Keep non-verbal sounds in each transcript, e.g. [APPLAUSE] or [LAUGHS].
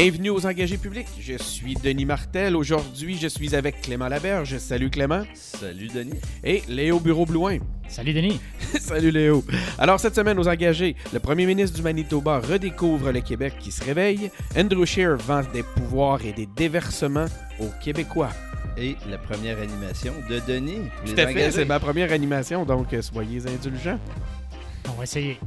Bienvenue aux engagés publics. Je suis Denis Martel. Aujourd'hui, je suis avec Clément Laberge. Salut Clément. Salut Denis. Et Léo Bureau-Blouin. Salut Denis. [LAUGHS] Salut Léo. Alors cette semaine aux engagés, le premier ministre du Manitoba redécouvre le Québec qui se réveille. Andrew Scheer vend des pouvoirs et des déversements aux Québécois. Et la première animation de Denis. Tout à fait, c'est ma première animation, donc euh, soyez indulgents. On va essayer.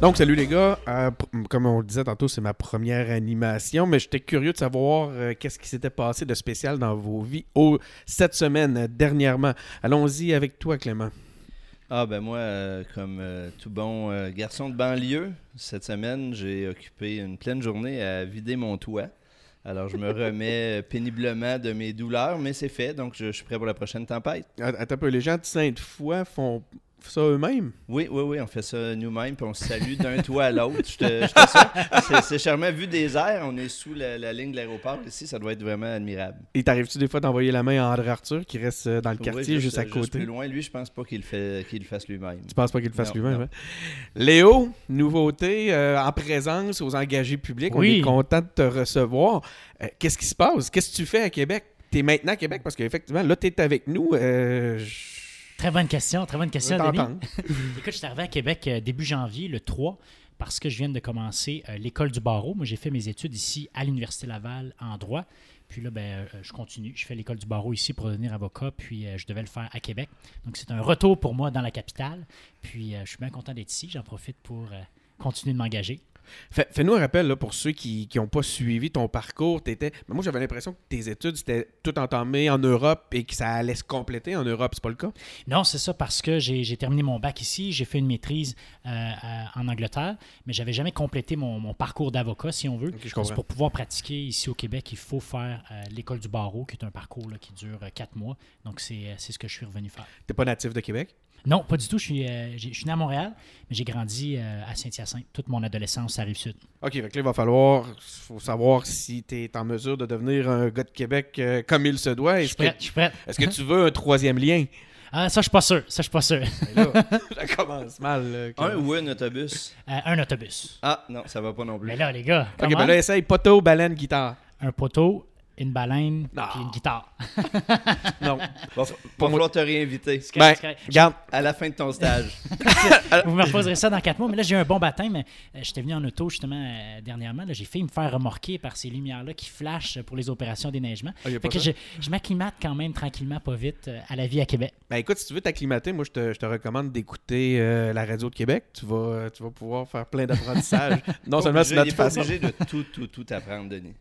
Donc, salut les gars. Euh, comme on le disait tantôt, c'est ma première animation, mais j'étais curieux de savoir euh, qu'est-ce qui s'était passé de spécial dans vos vies oh, cette semaine, euh, dernièrement. Allons-y avec toi, Clément. Ah ben moi, comme tout bon garçon de banlieue, cette semaine, j'ai occupé une pleine journée à vider mon toit. Alors, je me [LAUGHS] remets péniblement de mes douleurs, mais c'est fait, donc je, suis prêt pour la prochaine tempête. Attends un peu, les gens de Sainte-Foy font ça eux-mêmes? Oui, oui, oui, on fait ça nous-mêmes, puis on se salue d'un [LAUGHS] toit à l'autre. Je te, C'est charmant. Vu des airs, on est sous la, ligne de l'aéroport ici, ça doit être vraiment admirable. Et t'arrives-tu des fois d'envoyer la main à André Arthur, qui reste euh, dans le quartier, juste, à côté? plus loin, lui, je pense pas qu'il le fasse lui-même. Tu penses pas qu'il le fasse lui-même, hein? Léo, nouveauté euh, en présence aux engagés publics. On est content de te recevoir. Euh, qu'est-ce qui se passe? Qu'est-ce que tu fais à Québec? T'es maintenant à Québec parce qu'effectivement, là, t'es avec nous. Très bonne question, très bonne question, Denis. [LAUGHS] Écoute, je suis arrivé à Québec euh, début janvier, le 3, parce que je viens de commencer euh, l'école du barreau. Moi, j'ai fait mes études ici à l'Université Laval en droit. Puis là, ben, euh, je continue. Je fais l'école du barreau ici pour devenir avocat, puis je devais le faire à Québec. Donc, c'est un retour pour moi dans la capitale. Puis, je suis bien content d'être ici. J'en profite pour continuer de m'engager. Fais-nous un rappel là, pour ceux qui n'ont pas suivi ton parcours. Étais... Moi, j'avais l'impression que tes études étaient tout entamées en Europe et que ça allait se compléter en Europe. C'est pas le cas? Non, c'est ça parce que j'ai terminé mon bac ici. J'ai fait une maîtrise euh, en Angleterre, mais j'avais jamais complété mon, parcours d'avocat, si on veut. pour pouvoir pratiquer ici au Québec, il faut faire euh, l'école du barreau, qui est un parcours qui dure euh, quatre mois. Donc, c'est ce que je suis revenu faire. Tu pas natif de Québec? Non, pas du tout. Je suis, euh, je suis né à Montréal, mais j'ai grandi euh, à Saint-Hyacinthe toute mon adolescence à Rive-Sud. OK, donc là, il va falloir faut savoir si tu es en mesure de devenir un gars de Québec euh, comme il se doit. Je suis prêt, je suis prêt. Est-ce que tu veux un troisième lien? [LAUGHS] Ah, ça, je suis pas sûr. Ça, je suis pas sûr. [LAUGHS] ça commence mal. un ou un autobus? un autobus. Ah, non, ça va pas non plus. Mais là, les gars. OK, ben là, essaye poteau, baleine, guitare. Un poteau, une baleine et une guitare. [LAUGHS] non. Va, va falloir te réinviter. Ben, regarde. À la fin de ton stage. [LAUGHS] Vous me reposerez ça dans quatre mois. Mais là, j'ai eu un bon baptême. Euh, j'étais venu en auto justement euh, dernièrement. J'ai fait me faire remorquer par ces lumières-là qui flashent pour les opérations d'éneigement. Ah, que je, je m'acclimate quand même tranquillement, pas vite, euh, à la vie à Québec. Ben écoute, si tu veux t'acclimater, moi je te, je te recommande d'écouter la radio de Québec. Tu vas, tu vas pouvoir faire plein d'apprentissages. [LAUGHS] non seulement c'est notre façon. obligé de tout, tout, tout apprendre, Denis.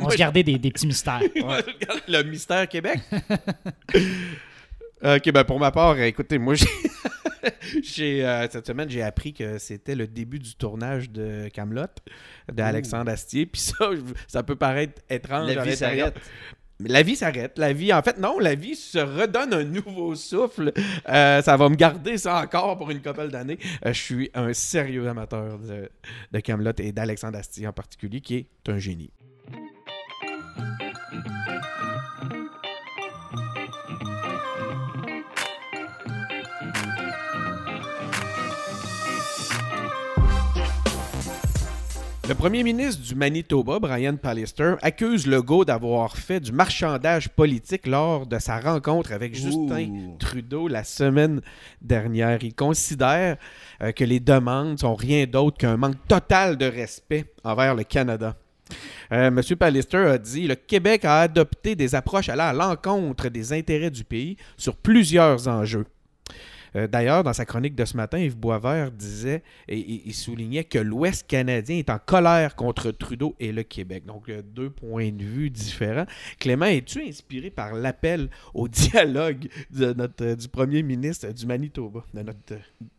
On se gardait des, petits mystères. [LAUGHS] Le mystère Québec. ok, ben pour ma part, écoutez, moi [LAUGHS] j'ai. Euh, cette semaine, j'ai appris que c'était le début du tournage de Camelot d'Alexandre Astier. Puis ça, ça peut paraître étrange. La vie s'arrête. La vie s'arrête. La vie, en fait, non, la vie se redonne un nouveau souffle. Euh, ça va me garder ça encore pour une couple d'années. Euh, je suis un sérieux amateur de, de Camelot et d'Alexandre Astier en particulier, qui est un génie. Le premier ministre du Manitoba, Brian Pallister, accuse Legault d'avoir fait du marchandage politique lors de sa rencontre avec Justin Trudeau la semaine dernière. Il considère euh, que les demandes sont rien d'autre qu'un manque total de respect envers le Canada. Euh, M. Pallister a dit Le Québec a adopté des approches allant à l'encontre des intérêts du pays sur plusieurs enjeux. Euh, d'ailleurs, dans sa chronique de ce matin, Yves Boisvert disait et, il soulignait que l'Ouest canadien est en colère contre Trudeau et le Québec. Donc, euh, deux points de vue différents. Clément, es-tu inspiré par l'appel au [LAUGHS] dialogue de notre, euh, du premier ministre du Manitoba, de notre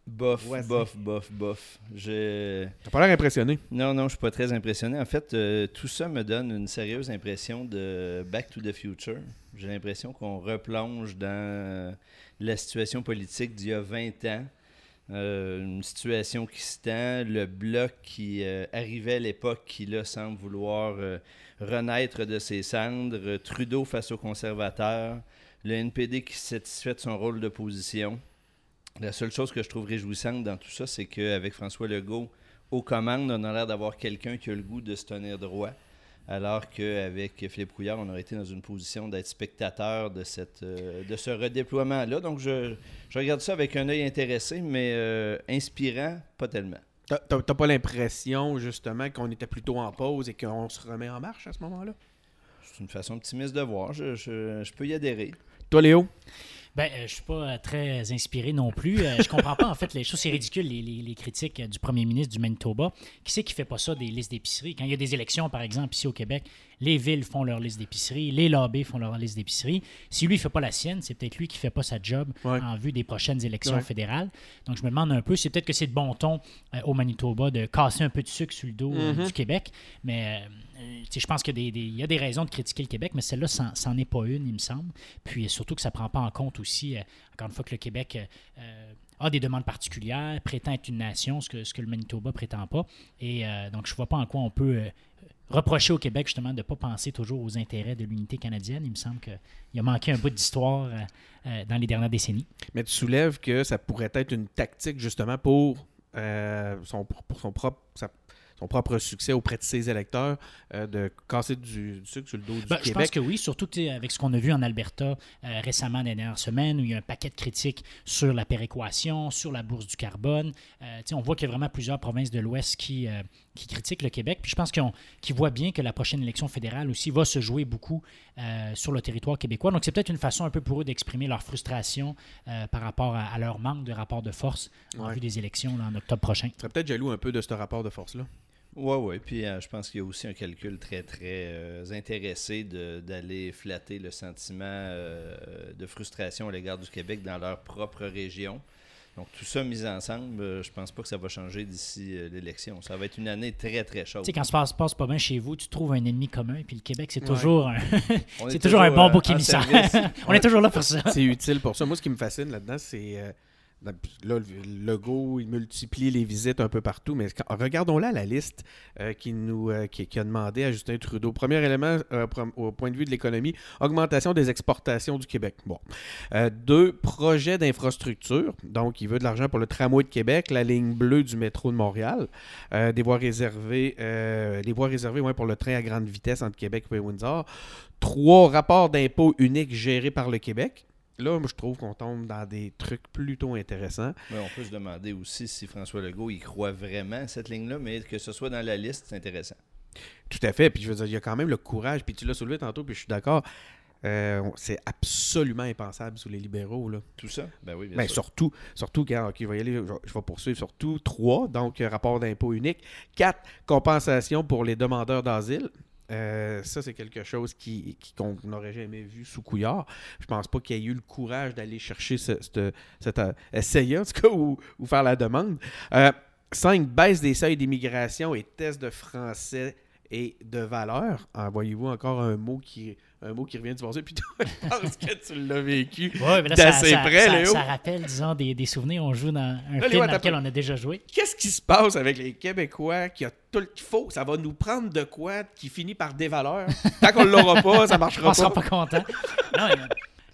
Bof, bof, bof, bof. T'as pas l'air impressionné? Non, non, je suis pas très impressionné. En fait, tout ça me donne une sérieuse impression de Back to the Future. J'ai l'impression qu'on replonge dans la situation politique d'il y a 20 ans. une situation qui se tend, le bloc qui arrivait à l'époque, qui là semble vouloir renaître de ses cendres, Trudeau face aux conservateurs, le NPD qui satisfait de son rôle d'opposition. La seule chose que je trouve réjouissante dans tout ça, c'est qu'avec François Legault aux commandes, on a l'air d'avoir quelqu'un qui a le goût de se tenir droit. Alors qu'avec Philippe Couillard, on aurait été dans une position d'être spectateur de, cette, euh, de ce redéploiement-là. Donc, je, regarde ça avec un œil intéressé, mais euh, inspirant, pas tellement. T'as pas l'impression, justement, qu'on était plutôt en pause et qu'on se remet en marche à ce moment-là? C'est une façon optimiste de voir. Je, je peux y adhérer. Toi, Léo? Ben, euh, je suis pas euh, très inspiré non plus. Euh, je comprends pas, en fait, les choses, c'est ridicule, les, critiques du premier ministre du Manitoba. Qui c'est qui fait pas ça des listes d'épicerie? Quand il y a des élections, par exemple, ici au Québec, les villes font leur liste d'épicerie, les lobbies font leur liste d'épicerie. Si lui ne fait pas la sienne, c'est peut-être lui qui fait pas sa job en vue des prochaines élections fédérales. Donc, je me demande un peu, c'est peut-être que c'est de bon ton au Manitoba de casser un peu de sucre sur le dos mm-hmm. du Québec, mais euh, je pense qu'il y, a des raisons de critiquer le Québec, mais celle-là, c'en est pas une, il me semble. Puis surtout que ça ne prend pas en compte aussi, euh, encore une fois, que le Québec euh, a des demandes particulières, prétend être une nation, ce que, ce que le Manitoba prétend pas. Et donc, je ne vois pas en quoi on peut reprocher au Québec, justement, de ne pas penser toujours aux intérêts de l'unité canadienne. Il me semble qu'il a manqué un bout d'histoire dans les dernières décennies. Mais tu soulèves que ça pourrait être une tactique, justement, pour, son, pour son propre son propre succès auprès de ses électeurs, euh, de casser du, sucre sur le dos du ben, Québec. Je pense que oui, surtout avec ce qu'on a vu en Alberta euh, récemment dans les dernières semaines, où il y a un paquet de critiques sur la péréquation, sur la bourse du carbone. Euh, on voit qu'il y a vraiment plusieurs provinces de l'Ouest qui, qui critiquent le Québec. Puis je pense qu'ils voient bien que la prochaine élection fédérale aussi va se jouer beaucoup sur le territoire québécois. Donc c'est peut-être une façon un peu pour eux d'exprimer leur frustration par rapport à, leur manque de rapport de force en vue des élections en octobre prochain. Tu serais peut-être jaloux un peu de ce rapport de force-là. Oui, oui. Puis euh, je pense qu'il y a aussi un calcul très, très euh, intéressé d'aller flatter le sentiment euh, de frustration à l'égard du Québec dans leur propre région. Donc, tout ça mis ensemble, je pense pas que ça va changer d'ici l'élection. Ça va être une année très, très chaude. Tu sais, quand ça se passe, pas bien chez vous, tu trouves un ennemi commun, puis le Québec, c'est toujours, un... [LAUGHS] c'est toujours, un bon bouc émissaire. [LAUGHS] On est toujours là pour ça. C'est utile pour ça. Moi, ce qui me fascine là-dedans, c'est Là, le logo, il multiplie les visites un peu partout, mais regardons là la liste euh, qui nous euh, qui, a demandé à Justin Trudeau. Premier élément euh, au point de vue de l'économie, augmentation des exportations du Québec. Bon. deux, projets d'infrastructure. Donc, il veut de l'argent pour le tramway de Québec, la ligne bleue du métro de Montréal, des voies réservées, des voies réservées pour le train à grande vitesse entre Québec et Windsor. Trois, rapports d'impôts uniques gérés par le Québec. Là, moi, je trouve qu'on tombe dans des trucs plutôt intéressants. Mais on peut se demander aussi si François Legault il croit vraiment à cette ligne-là, mais que ce soit dans la liste, c'est intéressant. Tout à fait. Puis je veux dire, il y a quand même le courage. Puis tu l'as soulevé tantôt, puis je suis d'accord. Euh, c'est absolument impensable sous les libéraux. Là. Tout ça? Ben oui, bien ben, Surtout, surtout quand je, vais aller, je, vais poursuivre. Surtout trois, donc rapport d'impôt unique. Quatre, compensation pour les demandeurs d'asile. Euh, ça, c'est quelque chose qui, qu'on n'aurait jamais vu sous Couillard. Je pense pas qu'il y ait eu le courage d'aller chercher ce, cet euh, essayer, en tout cas, ou, faire la demande. Euh, cinq, baisse des seuils d'immigration et tests de français et de valeur. Voyez-vous encore un mot qui un mot qui revient du passé, puis [LAUGHS] toi, je pense que tu l'as vécu ouais, d'assez près, ça, Ça, rappelle, disons, des, des, souvenirs. On joue dans un film dans lequel on a déjà joué. Qu'est-ce qui se passe avec les Québécois qui a tout le qu'il faut? Ça va nous prendre de quoi qui finit par des valeurs? Tant qu'on ne l'aura pas, ça marchera pas. [LAUGHS] On sera pas content. Non,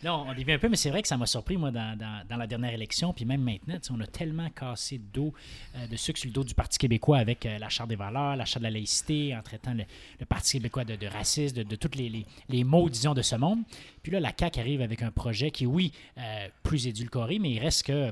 Là, on dévie un peu, mais c'est vrai que ça m'a surpris, moi, dans, la dernière élection, puis même maintenant, on a tellement cassé de dos, euh, de sucre sur le dos du Parti québécois avec euh, la Charte des valeurs, la Charte de la laïcité, en traitant le, Parti québécois de, raciste, de, de tous les, les, disons, de ce monde. Puis là, la CAQ arrive avec un projet qui, oui, euh, plus édulcoré, mais il reste que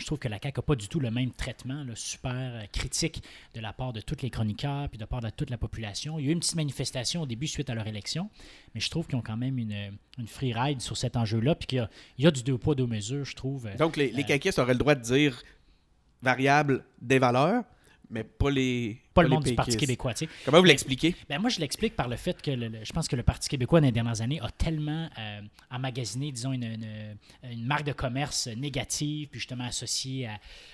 je trouve que la CAQ n'a pas du tout le même traitement super euh, critique de la part de tous les chroniqueurs puis de la part de toute la population. Il y a eu une petite manifestation au début suite à leur élection, mais je trouve qu'ils ont quand même une, une free ride sur cet enjeu-là puis qu'il y, a du deux poids, deux mesures, je trouve. Donc, les, les euh, auraient le droit de dire variable des valeurs, mais pas les pas le monde du Parti québécois. Comment vous l'expliquez? Ben, moi, je l'explique par le fait que je pense que le Parti québécois, dans les dernières années, a tellement euh, emmagasiné, disons, une, une, marque de commerce négative, puis justement associée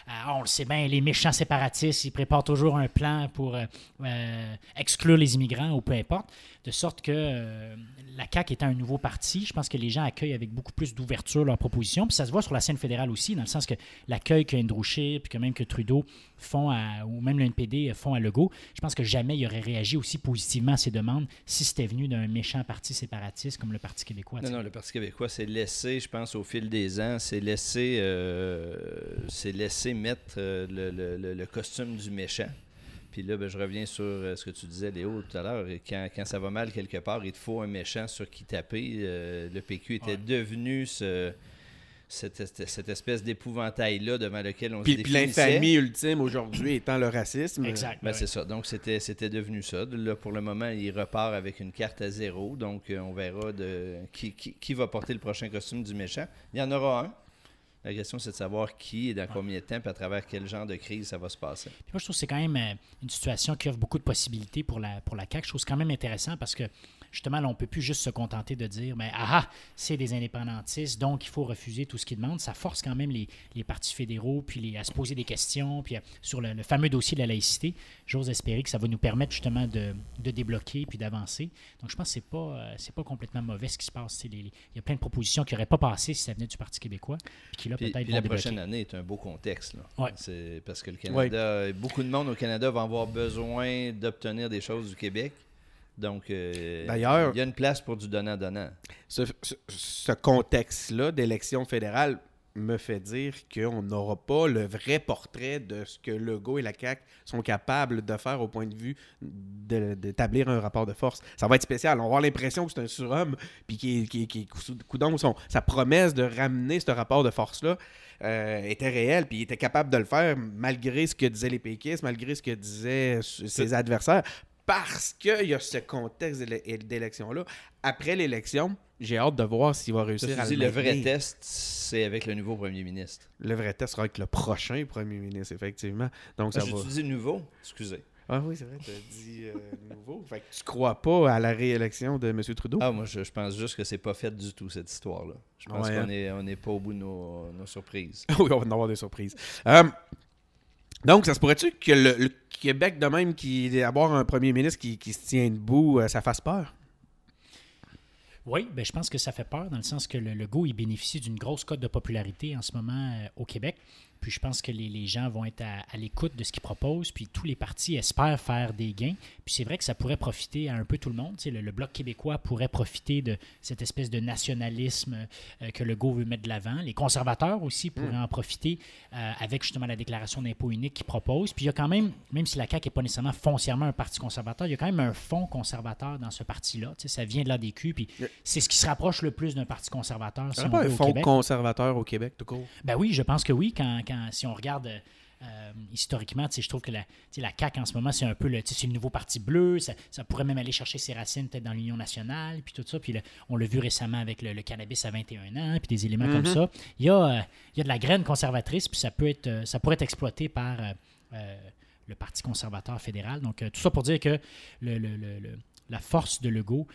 à, on le sait bien, les méchants séparatistes, ils préparent toujours un plan pour euh, euh, exclure les immigrants ou peu importe, de sorte que la CAQ étant un nouveau parti, je pense que les gens accueillent avec beaucoup plus d'ouverture leurs propositions, puis ça se voit sur la scène fédérale aussi, dans le sens que l'accueil que Andrew Scheer, puis que même que Trudeau font à, ou même le NPD font à Legault, je pense que jamais il aurait réagi aussi positivement à ces demandes si c'était venu d'un méchant parti séparatiste comme le Parti québécois. Non, non, le Parti québécois s'est laissé, je pense, au fil des ans, s'est laissé, euh, laissé mettre euh, le, le, costume du méchant. Puis là, ben, je reviens sur euh, ce que tu disais, Léo, tout à l'heure. Quand, quand, ça va mal quelque part, il te faut un méchant sur qui taper. le PQ était devenu ce cette, espèce d'épouvantail-là devant lequel on puis, se Puis l'infamie ultime aujourd'hui étant le racisme. Exact. Ben, c'est ça. Donc, c'était, c'était devenu ça. Là, pour le moment, il repart avec une carte à zéro. Donc, euh, on verra de qui, qui, va porter le prochain costume du méchant. Il y en aura un. La question, c'est de savoir qui et dans combien de temps et à travers quel genre de crise ça va se passer. Puis moi, je trouve que c'est quand même euh, une situation qui offre beaucoup de possibilités pour la, pour la CAQ. Je trouve c'est quand même intéressant parce que justement, là, on ne peut plus juste se contenter de dire, mais ah, ah, c'est des indépendantistes, donc il faut refuser tout ce qu'ils demandent. Ça force quand même les, les partis fédéraux puis les, à se poser des questions. Puis sur le, fameux dossier de la laïcité, j'ose espérer que ça va nous permettre justement de, de débloquer puis d'avancer. Donc, je pense que ce n'est pas, euh, c'est pas complètement mauvais ce qui se passe. il y a plein de propositions qui n'auraient pas passé si ça venait du Parti québécois. Puis qui là, peut-être La prochaine année est un beau contexte. Là. C'est parce que le Canada, beaucoup de monde au Canada va avoir besoin d'obtenir des choses du Québec. Donc, euh, D'ailleurs, il y a une place pour du donnant-donnant. Ce, contexte-là d'élection fédérale me fait dire qu'on n'aura pas le vrai portrait de ce que Legault et la CAQ sont capables de faire au point de vue d'établir un rapport de force. Ça va être spécial. On va avoir l'impression que c'est un surhomme, puis qui, qui, qui, son, sa promesse de ramener ce rapport de force-là euh, était réelle, puis il était capable de le faire malgré ce que disaient les péquistes, malgré ce que disaient ses adversaires parce qu'il y a ce contexte d'élection-là. Après l'élection, j'ai hâte de voir s'il va réussir à le Le vrai test, c'est avec le nouveau premier ministre. Le vrai test sera avec le prochain premier ministre, effectivement. Donc, ah, ça va... dit nouveau, excusez. Ah oui, c'est vrai, tu as dit euh, nouveau. Fait que tu crois pas à la réélection de M. Trudeau? Ah, moi, je, pense juste que c'est pas fait du tout, cette histoire-là. Je pense qu'on n'est hein? on pas au bout de nos, surprises. [LAUGHS] oui, on va en avoir des surprises. Euh, donc, ça se pourrait-tu que le, Québec, de même, qui avoir un premier ministre qui, qui se tient debout, euh, ça fasse peur? Oui, ben, je pense que ça fait peur dans le sens que le, le il bénéficie d'une grosse cote de popularité en ce moment euh, au Québec. Puis je pense que les, gens vont être à, l'écoute de ce qu'ils proposent. Puis tous les partis espèrent faire des gains. Puis c'est vrai que ça pourrait profiter à un peu tout le monde. le, le, Bloc québécois pourrait profiter de cette espèce de nationalisme euh, que le GO veut mettre de l'avant. Les conservateurs aussi pourraient mm. en profiter euh, avec justement la déclaration d'impôt unique qu'ils proposent. Puis il y a quand même, même si la CAQ n'est pas nécessairement foncièrement un parti conservateur, il y a quand même un fonds conservateur dans ce parti-là. Ça vient de l'ADQ. Puis c'est ce qui se rapproche le plus d'un parti conservateur. Si pas un fonds conservateur au Québec, tout court? Ben oui, je pense que oui. quand si on regarde euh, historiquement, je trouve que la, la CAQ en ce moment, c'est un peu le, le nouveau parti bleu. Ça, pourrait même aller chercher ses racines peut-être dans l'Union nationale, puis tout ça. Puis on l'a vu récemment avec le, cannabis à 21 ans, puis des éléments comme mm-hmm. ça. Il y, a, euh, il y, a, de la graine conservatrice, puis ça, peut être, euh, ça pourrait être exploité par le Parti conservateur fédéral. Donc, tout ça pour dire que le, la force de Legault,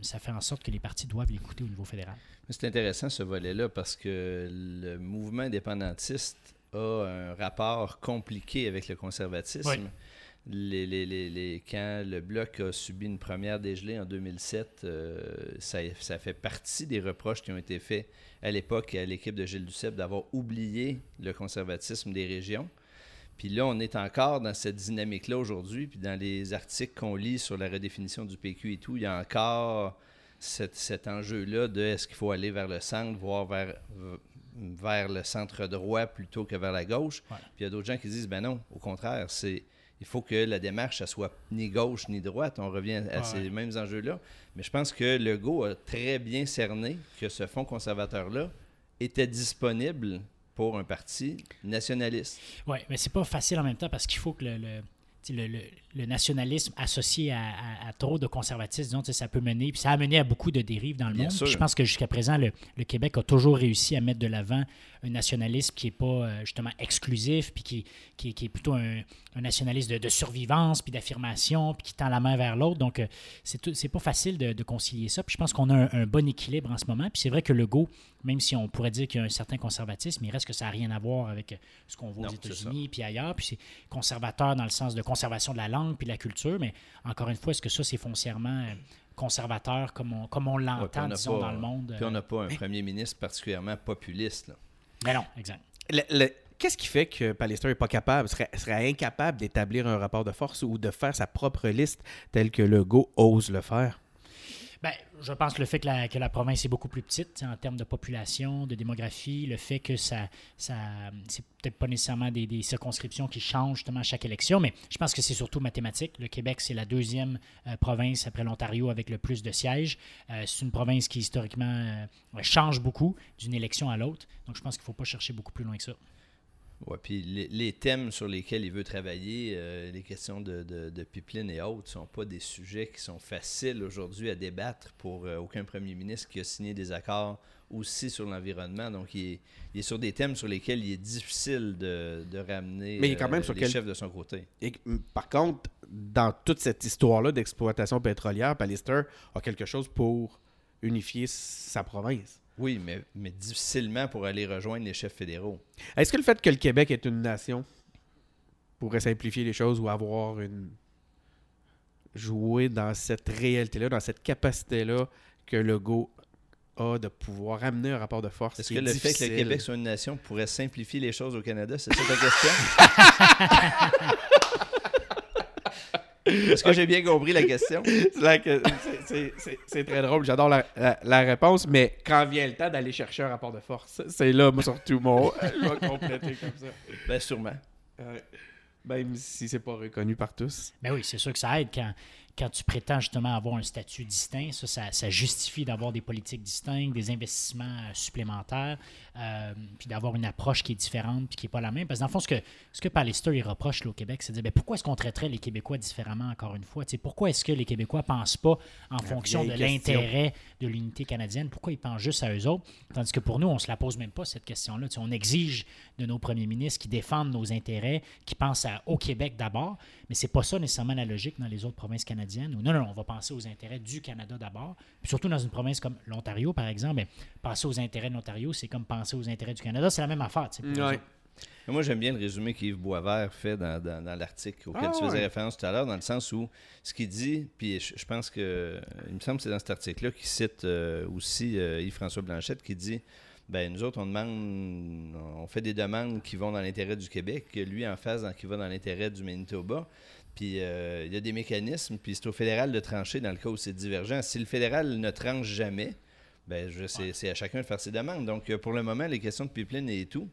ça fait en sorte que les partis doivent l'écouter au niveau fédéral. C'est intéressant ce volet-là parce que le mouvement indépendantiste a un rapport compliqué avec le conservatisme. Les, les, les, quand le Bloc a subi une première dégelée en 2007, euh, ça, ça, fait partie des reproches qui ont été faits à l'époque à l'équipe de Gilles Duceppe d'avoir oublié le conservatisme des régions. Puis là, on est encore dans cette dynamique-là aujourd'hui. Puis dans les articles qu'on lit sur la redéfinition du PQ et tout, il y a encore cet, cet enjeu-là de est-ce qu'il faut aller vers le centre, voire vers, vers le centre droit plutôt que vers la gauche. Puis il y a d'autres gens qui disent, ben non, au contraire, c'est il faut que la démarche ne soit ni gauche ni droite. On revient à ces mêmes enjeux-là. Mais je pense que Legault a très bien cerné que ce fonds conservateur-là était disponible pour un parti nationaliste. Oui, mais c'est pas facile en même temps parce qu'il faut que le le, nationalisme associé à, trop de conservatisme, disons, ça peut mener, puis ça a mené à beaucoup de dérives dans le monde. je pense que jusqu'à présent, le, Québec a toujours réussi à mettre de l'avant un nationalisme qui n'est pas euh, justement exclusif, puis qui, qui, est plutôt un, nationalisme de, survivance, puis d'affirmation, puis qui tend la main vers l'autre. Donc, euh, c'est pas facile de, concilier ça. Puis je pense qu'on a un, bon équilibre en ce moment. Puis c'est vrai que le go, même si on pourrait dire qu'il y a un certain conservatisme, il reste que ça n'a rien à voir avec ce qu'on voit aux États-Unis, puis ailleurs. Puis c'est conservateur dans le sens de conservation de la langue puis la culture, mais encore une fois, est-ce que ça, c'est foncièrement euh, conservateur comme on, comme on l'entend, disons, dans le monde? Puis on n'a pas un premier ministre particulièrement populiste. Là. Ben non, exact. Qu'est-ce qui fait que Pallister n'est pas capable, serait, serait incapable d'établir un rapport de force ou de faire sa propre liste telle que Legault ose le faire? Bien, je pense que le fait que la, que la, province est beaucoup plus petite en termes de population, de démographie, le fait que ça, ça c'est peut-être pas nécessairement des, des, circonscriptions qui changent justement à chaque élection, mais je pense que c'est surtout mathématique. Le Québec, c'est la deuxième euh, province après l'Ontario avec le plus de sièges. Euh, c'est une province qui historiquement euh, change beaucoup d'une élection à l'autre. Donc je pense qu'il ne faut pas chercher beaucoup plus loin que ça. Oui, puis les, thèmes sur lesquels il veut travailler, euh, les questions de, de, pipeline et autres, ne sont pas des sujets qui sont faciles aujourd'hui à débattre pour euh, aucun premier ministre qui a signé des accords aussi sur l'environnement. Donc, il est, sur des thèmes sur lesquels il est difficile de, ramener Mais quand même euh, les chefs de son côté. Et, par contre, dans toute cette histoire-là d'exploitation pétrolière, Pallister a quelque chose pour unifier sa province. Oui, mais, mais difficilement pour aller rejoindre les chefs fédéraux. Est-ce que le fait que le Québec est une nation pourrait simplifier les choses ou avoir une. jouer dans cette réalité-là, dans cette capacité-là que le Go a de pouvoir amener un rapport de force. Est-ce que le fait que le Québec soit une nation pourrait simplifier les choses au Canada? C'est ça ta question? [LAUGHS] Est-ce que j'ai bien compris la question? [LAUGHS] c'est très drôle, j'adore la, réponse, mais quand vient le temps d'aller chercher un rapport de force, c'est là, surtout, mon. [LAUGHS] je vais compléter comme ça. Ben, sûrement. même si c'est pas reconnu par tous. Ben oui, c'est sûr que ça aide quand quand tu prétends justement avoir un statut distinct, ça, ça, justifie d'avoir des politiques distinctes, des investissements euh, supplémentaires, euh, puis d'avoir une approche qui est différente, puis qui n'est pas la même. Parce que dans le fond, ce que, ce que Pallister il reproche au Québec, c'est de dire ben, pourquoi est-ce qu'on traiterait les Québécois différemment, encore une fois? Pourquoi est-ce que les Québécois ne pensent pas en fonction de l'intérêt de l'unité canadienne? Pourquoi ils pensent juste à eux autres? Tandis que pour nous, on ne se la pose même pas, cette question-là. On exige de nos premiers ministres qui défendent nos intérêts, qui pensent au Québec d'abord, mais c'est pas ça nécessairement la logique dans les autres provinces canadiennes. Non, non, on va penser aux intérêts du Canada d'abord. Puis surtout dans une province comme l'Ontario, par exemple, mais penser aux intérêts de l'Ontario, c'est comme penser aux intérêts du Canada. C'est la même affaire. Moi, j'aime bien le résumé qu'Yves Boisvert fait dans, l'article auquel tu ah, faisais référence tout à l'heure, dans le sens où ce qu'il dit, puis je, pense que, il me semble que c'est dans cet article-là qu'il cite euh, aussi euh, Yves-François Blanchette qui dit ben nous autres, on demande, on fait des demandes qui vont dans l'intérêt du Québec, lui en face qui va dans l'intérêt du Manitoba. Puis euh, il y a des mécanismes, puis c'est au fédéral de trancher dans le cas où c'est divergent. Si le fédéral ne tranche jamais, ben c'est à chacun de faire ses demandes. Donc euh, pour le moment, les questions de pipeline et tout,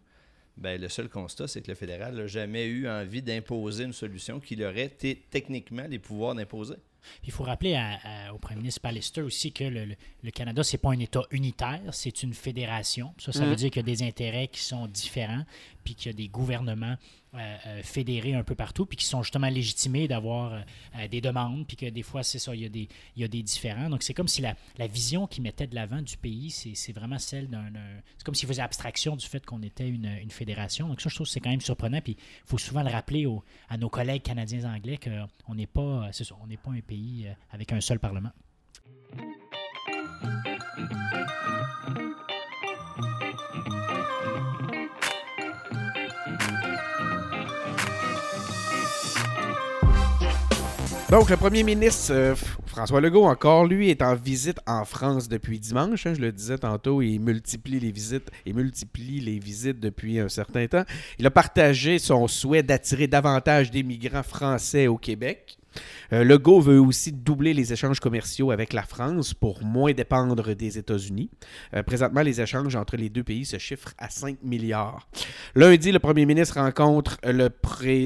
ben, le seul constat, c'est que le fédéral n'a jamais eu envie d'imposer une solution qu'il aurait techniquement les pouvoirs d'imposer. Il faut rappeler au premier ministre Pallister aussi que le, Canada, ce n'est pas un État unitaire, c'est une fédération. Ça, ça veut mm. dire qu'il y a des intérêts qui sont différents, puis qu'il y a des gouvernements euh, euh, fédérés un peu partout, puis qui sont justement légitimés d'avoir euh, des demandes, puis que des fois, c'est ça, il y, a des, il y a des différents. Donc, c'est comme si la, la vision qu'ils mettaient de l'avant du pays, c'est vraiment celle d'un. C'est comme s'ils faisaient abstraction du fait qu'on était une, une, fédération. Donc, ça, je trouve que c'est quand même surprenant. Puis, il faut souvent le rappeler à nos collègues canadiens-anglais qu'on n'est pas, n'est pas un pays avec un seul Parlement. Donc, le premier ministre euh, François Legault, encore lui, est en visite en France depuis dimanche. Hein, je le disais tantôt, il multiplie les visites et multiplie les visites depuis un certain temps. Il a partagé son souhait d'attirer davantage d'immigrants français au Québec. Euh, le Go veut aussi doubler les échanges commerciaux avec la France pour moins dépendre des États-Unis. Euh, présentement, les échanges entre les deux pays se chiffrent à 5 milliards. Lundi, le premier ministre rencontre le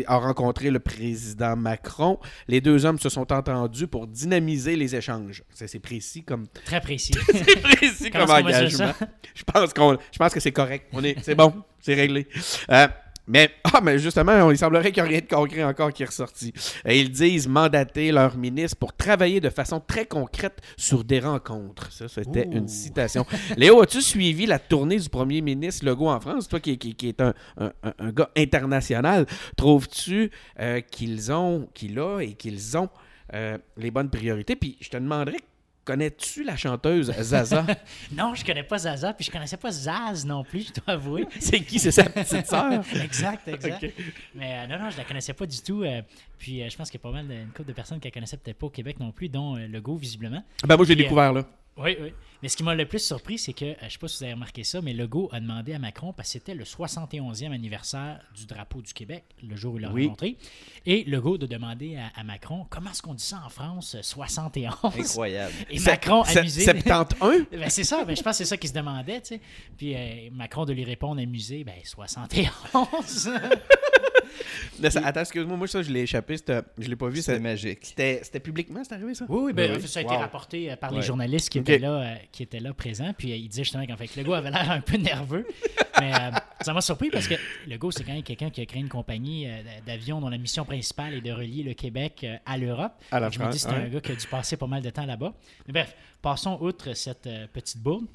a rencontré le président Macron. Les deux hommes se sont entendus pour dynamiser les échanges. C'est précis comme... Très précis. c'est précis comme [LAUGHS] [LAUGHS] engagement. Je pense, je pense que c'est correct. On est, c'est bon, c'est réglé. Euh, Mais, [LAUGHS] ah, mais justement, il semblerait qu'il n'y a rien de concret encore qui est ressorti. Ils disent mandater leur ministre pour travailler de façon très concrète sur des rencontres. Ça, c'était une citation. [LAUGHS] Léo, as-tu suivi la tournée du premier ministre Legault en France? Toi qui, qui, est un, un, gars international, trouves-tu euh, qu'ils ont, qu'il a et qu'ils ont euh, les bonnes priorités? Puis je te demanderais Connais-tu la chanteuse Zaza? [LAUGHS] non, je connais pas Zaza, puis je connaissais pas Zaz non plus, je dois avouer. [LAUGHS] c'est qui? C'est sa petite sœur? exact, exact. Mais euh, non, non, je la connaissais pas du tout. Euh, puis euh, je pense qu'il y a pas mal d'une couple de personnes qui la connaissaient peut-être pas au Québec non plus, dont Legault, visiblement. Ben moi, je l'ai découvert là. Oui, oui. Mais ce qui m'a le plus surpris, c'est que, je ne sais pas si vous avez remarqué ça, mais Legault a demandé à Macron, parce que c'était le 71e anniversaire du drapeau du Québec, le jour où il l'a rencontré. Et Legault a demandé à, Macron, comment est-ce qu'on dit ça en France, 71 Incroyable. Et Macron, amusé. 71 [LAUGHS] ben, C'est ça, ben, je pense que c'est ça qu'il se demandait, tu sais. Puis euh, Macron de lui répondre amusé, ben 71. [LAUGHS] attends, excuse-moi, moi, ça, je l'ai échappé. Je l'ai pas vu. C'était magique. C'était publiquement, c'est arrivé, ça? Oui, oui, ben, ça a été rapporté euh, par les journalistes qui, étaient là, euh, qui étaient là présents. Puis euh, il disait justement qu'en fait, le gars avait l'air un peu nerveux. mais ça m'a surpris parce que le gars, c'est quand même quelqu'un qui a créé une compagnie d'avions dont la mission principale est de relier le Québec à l'Europe. Je me dis c'est un gars qui a dû passer pas mal de temps là-bas. Mais bref, passons outre cette petite bourde.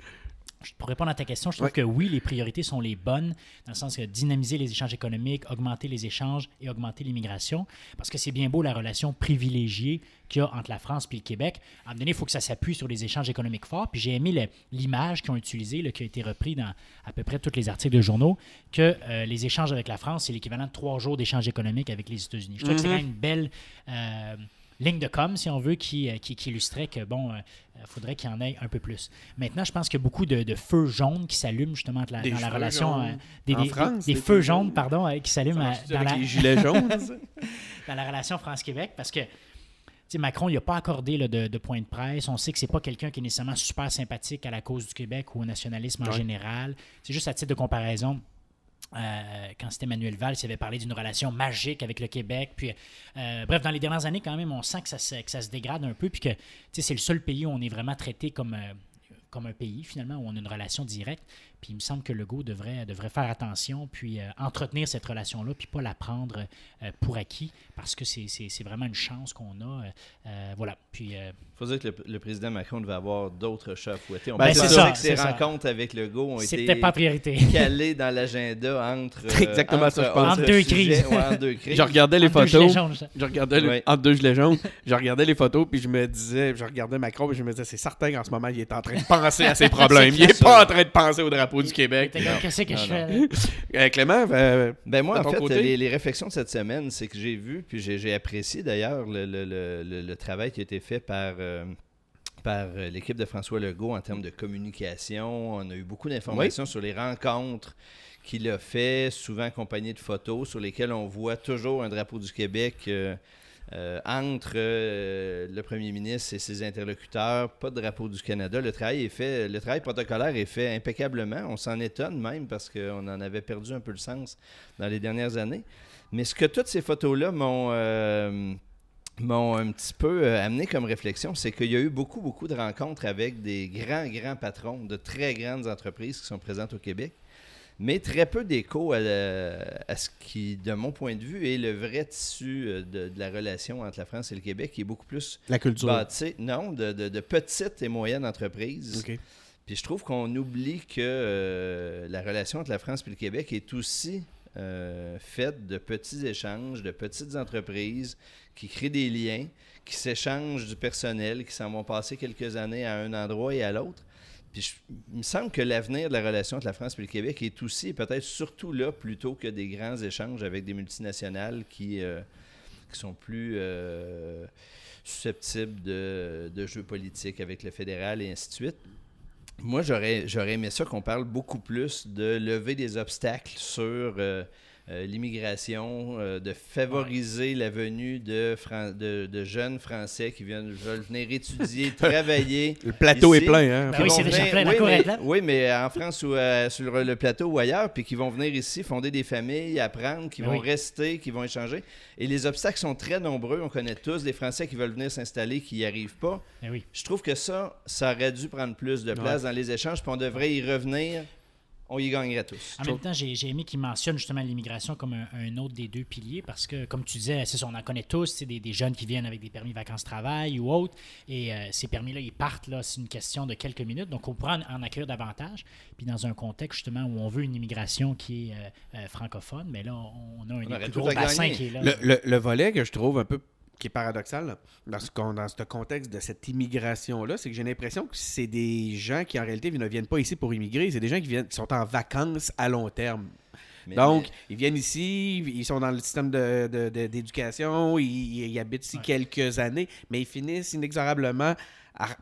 Pour répondre à ta question, je trouve que oui, les priorités sont les bonnes, dans le sens que dynamiser les échanges économiques, augmenter les échanges et augmenter l'immigration, parce que c'est bien beau la relation privilégiée qu'il y a entre la France et le Québec. À un moment donné, il faut que ça s'appuie sur des échanges économiques forts. Puis j'ai aimé l'image qu'ils ont utilisée, qui a été repris dans à peu près tous les articles de journaux, que euh, les échanges avec la France, c'est l'équivalent de trois jours d'échanges économiques avec les États-Unis. Je trouve que c'est mm-hmm. quand même une belle... Euh, ligne de com, si on veut, qui, euh, qui, illustrait que, bon, il faudrait qu'il y en ait un peu plus. Maintenant, je pense qu'il y a beaucoup de, feux jaunes qui s'allument justement dans la relation. Euh, des, des, feux jaunes, pardon, euh, qui s'allument dans la... gilets [LAUGHS] jaunes? dans la relation France-Québec parce que Macron, il n'a pas accordé de, point de presse. On sait que c'est pas quelqu'un qui est nécessairement super sympathique à la cause du Québec ou au nationalisme en général. C'est juste à titre de comparaison. Euh, quand c'était Manuel Valls, il avait parlé d'une relation magique avec le Québec. Puis, euh, bref, dans les dernières années, quand même, on sent que ça, se, dégrade un peu, puis que c'est le seul pays où on est vraiment traité comme, euh, comme un pays, finalement, où on a une relation directe. Puis il me semble que Legault devrait, devrait faire attention, puis entretenir cette relation-là, puis pas la prendre pour acquis, parce que c'est vraiment une chance qu'on a. voilà. Puis faut dire que le, président Macron devait avoir d'autres chats à fouetter. On ben, peut dire que ses rencontres avec Legault ont été pas priorité. [LAUGHS] calées dans l'agenda entre, exactement entre, ça, je entre, deux crises. deux crises. je regardais les photos. Je regardais entre deux gilets jaunes. Je regardais les photos puis je me disais, je regardais Macron et je me disais, c'est certain qu'en ce moment il est en train de penser à ses [LAUGHS] problèmes. il est pas en train de penser au drapeau du Québec. Qu'est-ce que je fais [LAUGHS] euh, Clément, euh, ben moi en fait les, les, réflexions de cette semaine, c'est que j'ai vu puis j'ai apprécié d'ailleurs le, le, le, le, travail qui a été fait par euh, par l'équipe de François Legault en termes de communication. On a eu beaucoup d'informations sur les rencontres qu'il a fait, souvent accompagnées de photos sur lesquelles on voit toujours un drapeau du Québec euh, euh, entre le premier ministre et ses interlocuteurs. Pas de drapeau du Canada. Le travail est fait, le travail protocolaire est fait impeccablement. On s'en étonne même parce qu'on en avait perdu un peu le sens dans les dernières années. Mais ce que toutes ces photos-là m'ont m'ont un petit peu euh, amené comme réflexion, c'est qu'il y a eu beaucoup, beaucoup de rencontres avec des grands, grands patrons de très grandes entreprises qui sont présentes au Québec, mais très peu d'écho à, ce qui, de mon point de vue, est le vrai tissu euh, de, la relation entre la France et le Québec, qui est beaucoup plus la culture. Bâti, non, de, petites et moyennes entreprises. Puis je trouve qu'on oublie que euh, la relation entre la France et le Québec est aussi faite de petits échanges, de petites entreprises qui créent des liens, qui s'échangent du personnel, qui s'en vont passer quelques années à un endroit et à l'autre. Puis il me semble que l'avenir de la relation entre la France et le Québec est aussi, peut-être surtout là, plutôt que des grands échanges avec des multinationales qui, euh, sont plus euh, susceptibles de, de, jeux politiques avec le fédéral et ainsi de suite. Moi, j'aurais, j'aurais aimé ça qu'on parle beaucoup plus de lever des obstacles sur... Euh, euh, l'immigration, euh, de favoriser la venue de, de, jeunes Français qui viennent, veulent venir étudier, [LAUGHS] travailler. le plateau est plein, hein? Ben oui, c'est déjà plein, oui, mais, oui, mais en France ou euh, sur le plateau ou ailleurs, puis qui vont venir ici fonder des familles, apprendre, qui ben vont rester, qui vont échanger. Et les obstacles sont très nombreux. On connaît tous des Français qui veulent venir s'installer, qui n'y arrivent pas. Ben Je trouve que ça, ça aurait dû prendre plus de place dans les échanges, puis on devrait y revenir on y gagnerait tous. En même temps, j'ai aimé qu'il mentionne justement l'immigration comme un, autre des deux piliers parce que, comme tu disais, c'est on en connaît tous, c'est des, jeunes qui viennent avec des permis vacances-travail ou autres, et euh, ces permis-là, ils partent, là, c'est une question de quelques minutes, donc on pourra en, accueillir davantage. Puis dans un contexte justement où on veut une immigration qui est euh, euh, francophone, mais là, on, a un plus gros bassin qui est là. le volet que je trouve un peu qui est paradoxal dans, ce, dans ce contexte de cette immigration-là, c'est que j'ai l'impression que c'est des gens qui en réalité ne viennent pas ici pour immigrer, c'est des gens qui, viennent, qui sont en vacances à long terme. Donc, ils viennent ici, ils sont dans le système d'éducation, de, ils, habitent ici quelques années, mais ils finissent inexorablement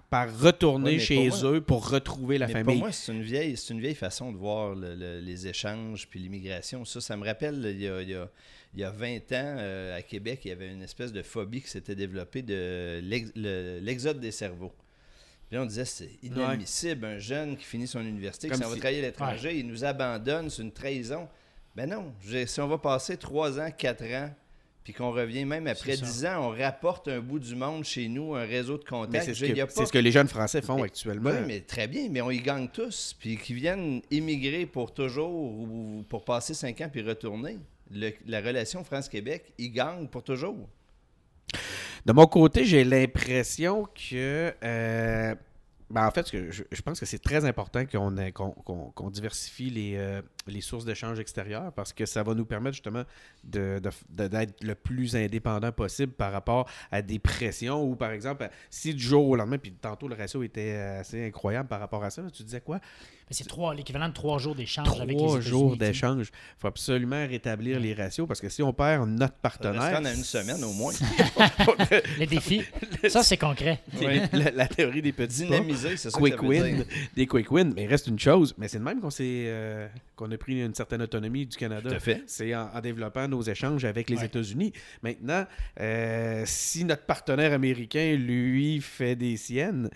par retourner chez eux pour retrouver la famille. Pour moi, c'est une vieille, c'est une vieille façon de voir les échanges puis l'immigration. Ça, ça me rappelle il y a il y a 20 ans, euh, à Québec, il y avait une espèce de phobie qui s'était développée de l'exode des cerveaux. Puis on disait, c'est inadmissible, un jeune qui finit son université, qui s'en va travailler à l'étranger, il nous abandonne, c'est une trahison. Ben non, si on va passer 3 ans, 4 ans, puis qu'on revient même après 10 ans, on rapporte un bout du monde chez nous, un réseau de contacts. C'est ce, que les jeunes Français font actuellement. Oui, mais très bien, mais on y gagne tous. Puis qui viennent immigrer pour toujours ou pour passer 5 ans puis retourner la relation France-Québec, il gagne pour toujours. De mon côté, j'ai l'impression que. Euh, ben en fait, je, pense que c'est très important qu'on diversifie les, euh, les sources d'échange extérieures parce que ça va nous permettre justement d'être de, de, le plus indépendant possible par rapport à des pressions ou par exemple, si du jour au lendemain, puis tantôt le ratio était assez incroyable par rapport à ça, tu disais quoi? c'est l'équivalent de trois jours d'échange avec les Trois jours d'échange. Il faut absolument rétablir les ratios parce que si on perd notre partenaire. On a une semaine au moins. [LAUGHS] le défi. [LAUGHS] Ça, c'est concret. [LAUGHS] La, théorie des petits. Dynamiser, c'est ça. Quick win. Des quick wins. Mais il reste une chose. Mais c'est de même qu'on euh, qu'on a pris une certaine autonomie du Canada. Tout à fait. C'est en, développant nos échanges avec les États-Unis. Maintenant, euh, si notre partenaire américain, lui, fait des siennes,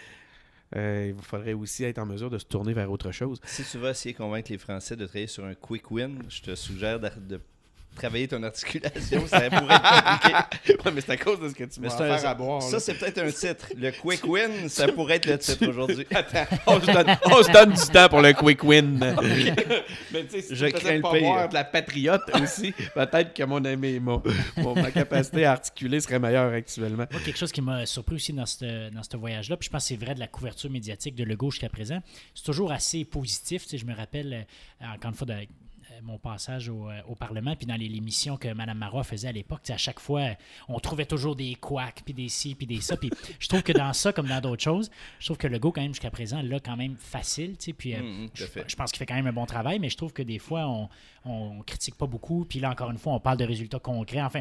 euh, il faudrait aussi être en mesure de se tourner vers autre chose. Si tu vas essayer de convaincre les Français de travailler sur un quick win, je te suggère de travailler ton articulation, ça pourrait être compliqué. [LAUGHS] mais c'est à cause de ce que tu m'as faire à boire. Ça, c'est peut-être un titre. Le [LAUGHS] quick win, ça pourrait être le titre aujourd'hui. [LAUGHS] Attends, on se, donne, du temps pour le quick win. mais tu sais, si je crains pas voir de la patriote aussi, peut-être que mon, ami, mon, ma capacité à articuler serait meilleure actuellement. Moi, quelque chose qui m'a surpris aussi dans ce dans voyage-là, puis je pense que c'est vrai de la couverture médiatique de Le Gauche jusqu'à présent, c'est toujours assez positif. Tu sais, je me rappelle, euh, encore une fois, de, mon passage au, euh, Parlement, puis dans les, émissions que Mme Marois faisait à l'époque, à chaque fois, on trouvait toujours des couacs, puis des ci, puis des ça. Puis je trouve que dans ça, comme dans d'autres choses, je trouve que le go, quand même, jusqu'à présent, là, quand même facile. Puis euh, mm, mm, je, pense qu'il fait quand même un bon travail, mais je trouve que des fois, on, on critique pas beaucoup. Puis là, encore une fois, on parle de résultats concrets. Enfin,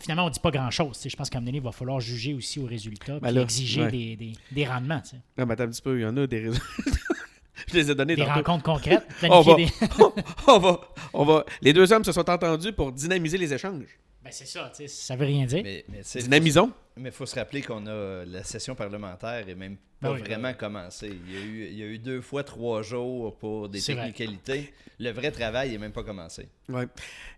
finalement, on dit pas grand-chose. Je pense qu'à un moment donné, il va falloir juger aussi aux résultats, ben puis exiger des, des, rendements. Non, mais un petit peu, il y en a des résultats. [LAUGHS] Je les ai donnés Des rencontres concrètes. [LAUGHS] on, va, [LAUGHS] on, va, on va. Les deux hommes se sont entendus pour dynamiser les échanges. Ben c'est ça, ça veut rien dire. Mais, Dynamisons. Mais il faut se rappeler qu'on a la session parlementaire et même pas ben vraiment commencé. Il y, a eu, il y a eu deux fois trois jours pour des technicalités. Le vrai travail n'est même pas commencé. Ouais.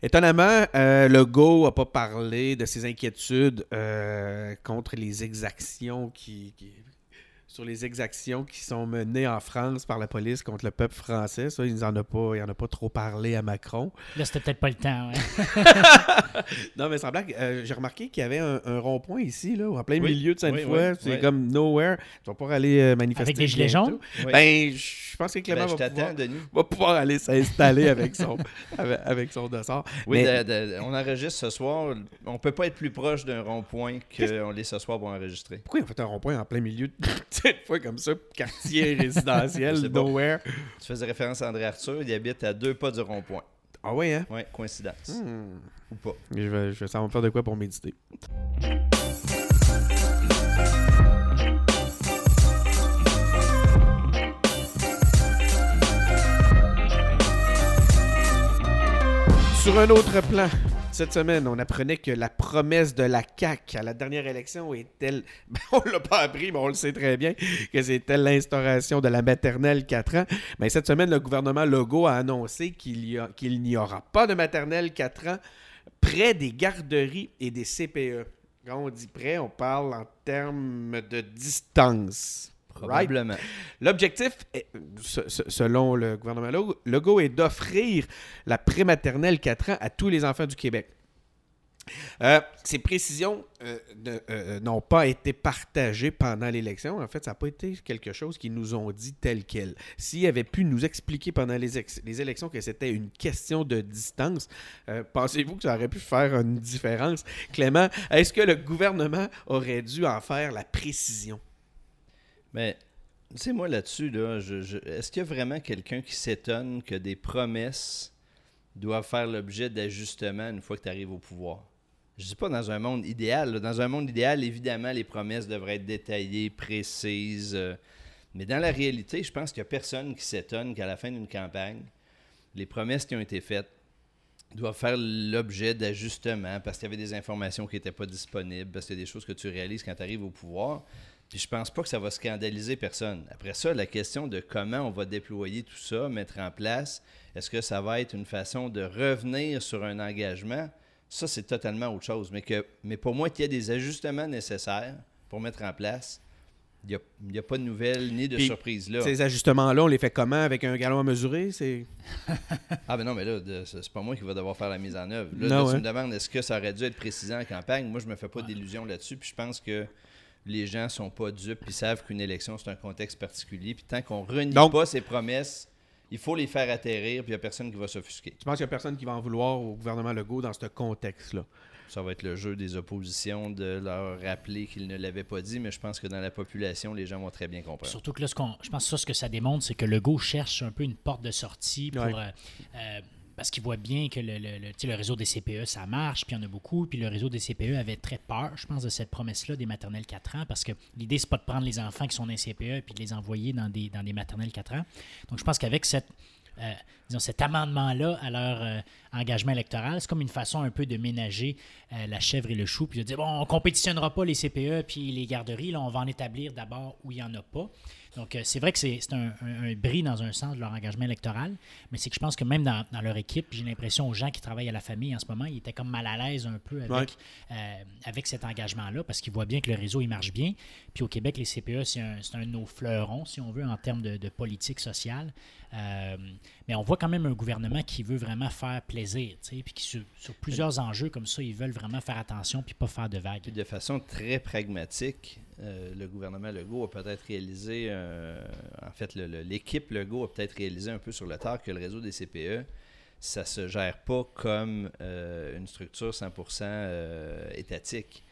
Étonnamment, euh, le GO n'a pas parlé de ses inquiétudes euh, contre les exactions qui, qui sur les exactions qui sont menées en France par la police contre le peuple français. Ça, il n'en a pas, il en a pas trop parlé à Macron. Là, c'était peut-être pas le temps. [LAUGHS] non, mais sans blague, euh, j'ai remarqué qu'il y avait un, rond-point ici, là, en plein milieu de Sainte-Foy. c'est comme nowhere. Tu vas pouvoir aller euh, manifester. Avec des gilets jaunes? Ben, je pense que Clément ben, va, pouvoir, va, pouvoir, aller s'installer avec son, [LAUGHS] avec, son dossard. Oui, on enregistre ce soir. On peut pas être plus proche d'un rond-point qu'on l'est ce soir pour enregistrer. Pourquoi on fait un rond-point en plein milieu de [LAUGHS] cette fois comme ça, quartier [LAUGHS] résidentiel, nowhere. Tu faisais référence à André Arthur, il habite à deux pas du rond-point. Ah ouais, hein? Ouais, coïncidence. Hmm. Ou pas. Je vais, je vais savoir faire de quoi pour méditer. Sur un autre plan, cette semaine, on apprenait que la promesse de la CAQ à la dernière élection est-elle. [LAUGHS] Ben, on l'a pas appris, mais on le sait très bien, que c'était l'instauration de la maternelle 4 ans. Mais cette semaine, le gouvernement Legault a annoncé qu'il n'y aura pas de maternelle 4 ans près des garderies et des CPE. Quand on dit près, on parle en termes de distance. Probablement. L'objectif, selon le gouvernement Legault, est d'offrir la prématernelle 4 ans à tous les enfants du Québec. Euh, ces précisions euh, euh, n'ont pas été partagées pendant l'élection. En fait, ça n'a pas été quelque chose qu'ils nous ont dit tel quel. S'ils avaient pu nous expliquer pendant les, les élections que c'était une question de distance, pensez-vous que ça aurait pu faire une différence? Clément, est-ce que le gouvernement aurait dû en faire la précision? Mais, tu sais, moi là-dessus, là, est-ce qu'il y a vraiment quelqu'un qui s'étonne que des promesses doivent faire l'objet d'ajustements une fois que tu arrives au pouvoir? je dis pas dans un monde idéal. Dans un monde idéal, évidemment, les promesses devraient être détaillées, précises. Euh, mais dans la réalité, je pense qu'il n'y a personne qui s'étonne qu'à la fin d'une campagne, les promesses qui ont été faites doivent faire l'objet d'ajustements parce qu'il y avait des informations qui n'étaient pas disponibles, parce qu'il y a des choses que tu réalises quand tu arrives au pouvoir. Puis je pense pas que ça va scandaliser personne. Après ça, la question de comment on va déployer tout ça, mettre en place, est-ce que ça va être une façon de revenir sur un engagement? Ça, c'est totalement autre chose. Mais, que, mais pour moi, qu'il y ait des ajustements nécessaires pour mettre en place, il n'y a, pas de nouvelles ni de surprises là. Ces ajustements-là, on les fait comment? Avec un galon à mesurer? C'est... [LAUGHS] Ah, ben non, mais là, c'est pas moi qui va devoir faire la mise en œuvre. Là, tu me demandes est-ce que ça aurait dû être précisé en campagne? Moi, je me fais pas d'illusions là-dessus. Puis je pense que les gens sont pas dupes. Ils savent qu'une élection, c'est un contexte particulier. Puis tant qu'on renie pas ces promesses il faut les faire atterrir, puis il n'y a personne qui va s'offusquer. Tu penses qu'il n'y a personne qui va en vouloir au gouvernement Legault dans ce contexte-là? Ça va être le jeu des oppositions de leur rappeler qu'ils ne l'avaient pas dit, mais je pense que dans la population, les gens vont très bien comprendre. Surtout que là, ce je pense que ça, ce que ça démontre, c'est que Legault cherche un peu une porte de sortie pour. Euh, euh, parce qu'il voit bien que le, le, réseau des CPE, ça marche, puis il y en a beaucoup. Puis le réseau des CPE avait très peur, je pense, de cette promesse-là des maternelles 4 ans, parce que l'idée, c'est pas de prendre les enfants qui sont dans les CPE puis de les envoyer dans des, dans des maternelles 4 ans. Donc, je pense qu'avec cette, euh, disons, cet amendement-là à leur euh, engagement électoral, c'est comme une façon un peu de ménager euh, la chèvre et le chou, puis de dire, bon, on compétitionnera pas les CPE puis les garderies, là, on va en établir d'abord où il n'y en a pas. Donc, euh, c'est vrai que c'est un, un, bris dans un sens de leur engagement électoral, mais c'est que je pense que même dans, leur équipe, j'ai l'impression aux gens qui travaillent à la famille en ce moment, ils étaient comme mal à l'aise un peu avec, euh, avec cet engagement-là parce qu'ils voient bien que le réseau, il marche bien. Puis au Québec, les CPE, c'est un, un, de nos fleurons, si on veut, en termes de, politique sociale. Euh, mais on voit quand même un gouvernement qui veut vraiment faire plaisir, puis qui sur, plusieurs enjeux comme ça, ils veulent vraiment faire attention puis pas faire de vagues. de façon très pragmatique, euh, le gouvernement Legault a peut-être réalisé, euh, en fait, l'équipe Legault a peut-être réalisé un peu sur le tard que le réseau des CPE, ça se gère pas comme euh, une structure 100% étatique.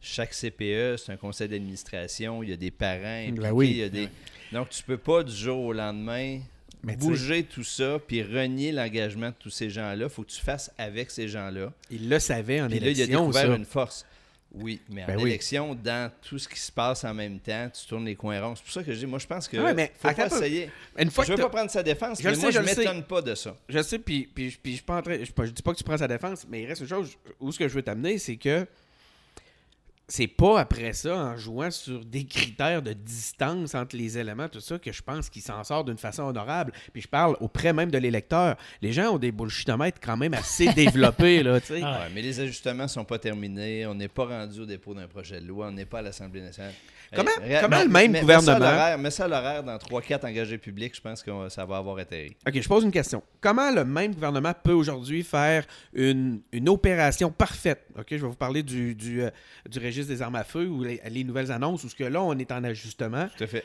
Chaque CPE, c'est un conseil d'administration, il y a des parents, ben oui. il y a des... donc tu peux pas du jour au lendemain bouger tout ça, puis renier l'engagement de tous ces gens-là. Il faut que tu fasses avec ces gens-là. Il le savait en puis élection. Là, il a découvert une force. Oui, mais en ben élection, dans tout ce qui se passe en même temps, tu tournes les coins ronds. C'est pour ça que je dis, moi, je pense que ouais, mais faut pas essayer. Une fois je ne veux pas prendre sa défense, mais moi, je ne m'étonne pas de ça. Je sais, puis, puis, puis je ne dis pas que tu prends sa défense, mais il reste une chose, où ce que je veux t'amener, c'est que c'est pas après ça, en jouant sur des critères de distance entre les éléments, tout ça, que je pense qu'il s'en sort d'une façon honorable. Puis je parle auprès même de l'électeur. Les gens ont des bullshitomètres quand même assez [LAUGHS] développés, là, tu sais. Ah mais les ajustements sont pas terminés. On n'est pas rendu au dépôt d'un projet de loi. On n'est pas à l'Assemblée nationale. Comment, le même gouvernement. Mets ça à l'horaire dans 3-4 engagés publics, je pense que ça va avoir été. OK, je pose une question. Comment le même gouvernement peut aujourd'hui faire une, opération parfaite? OK, je vais vous parler du, du, euh, registre des armes à feu ou les, nouvelles annonces, où ce que là, on est en ajustement. Tout à fait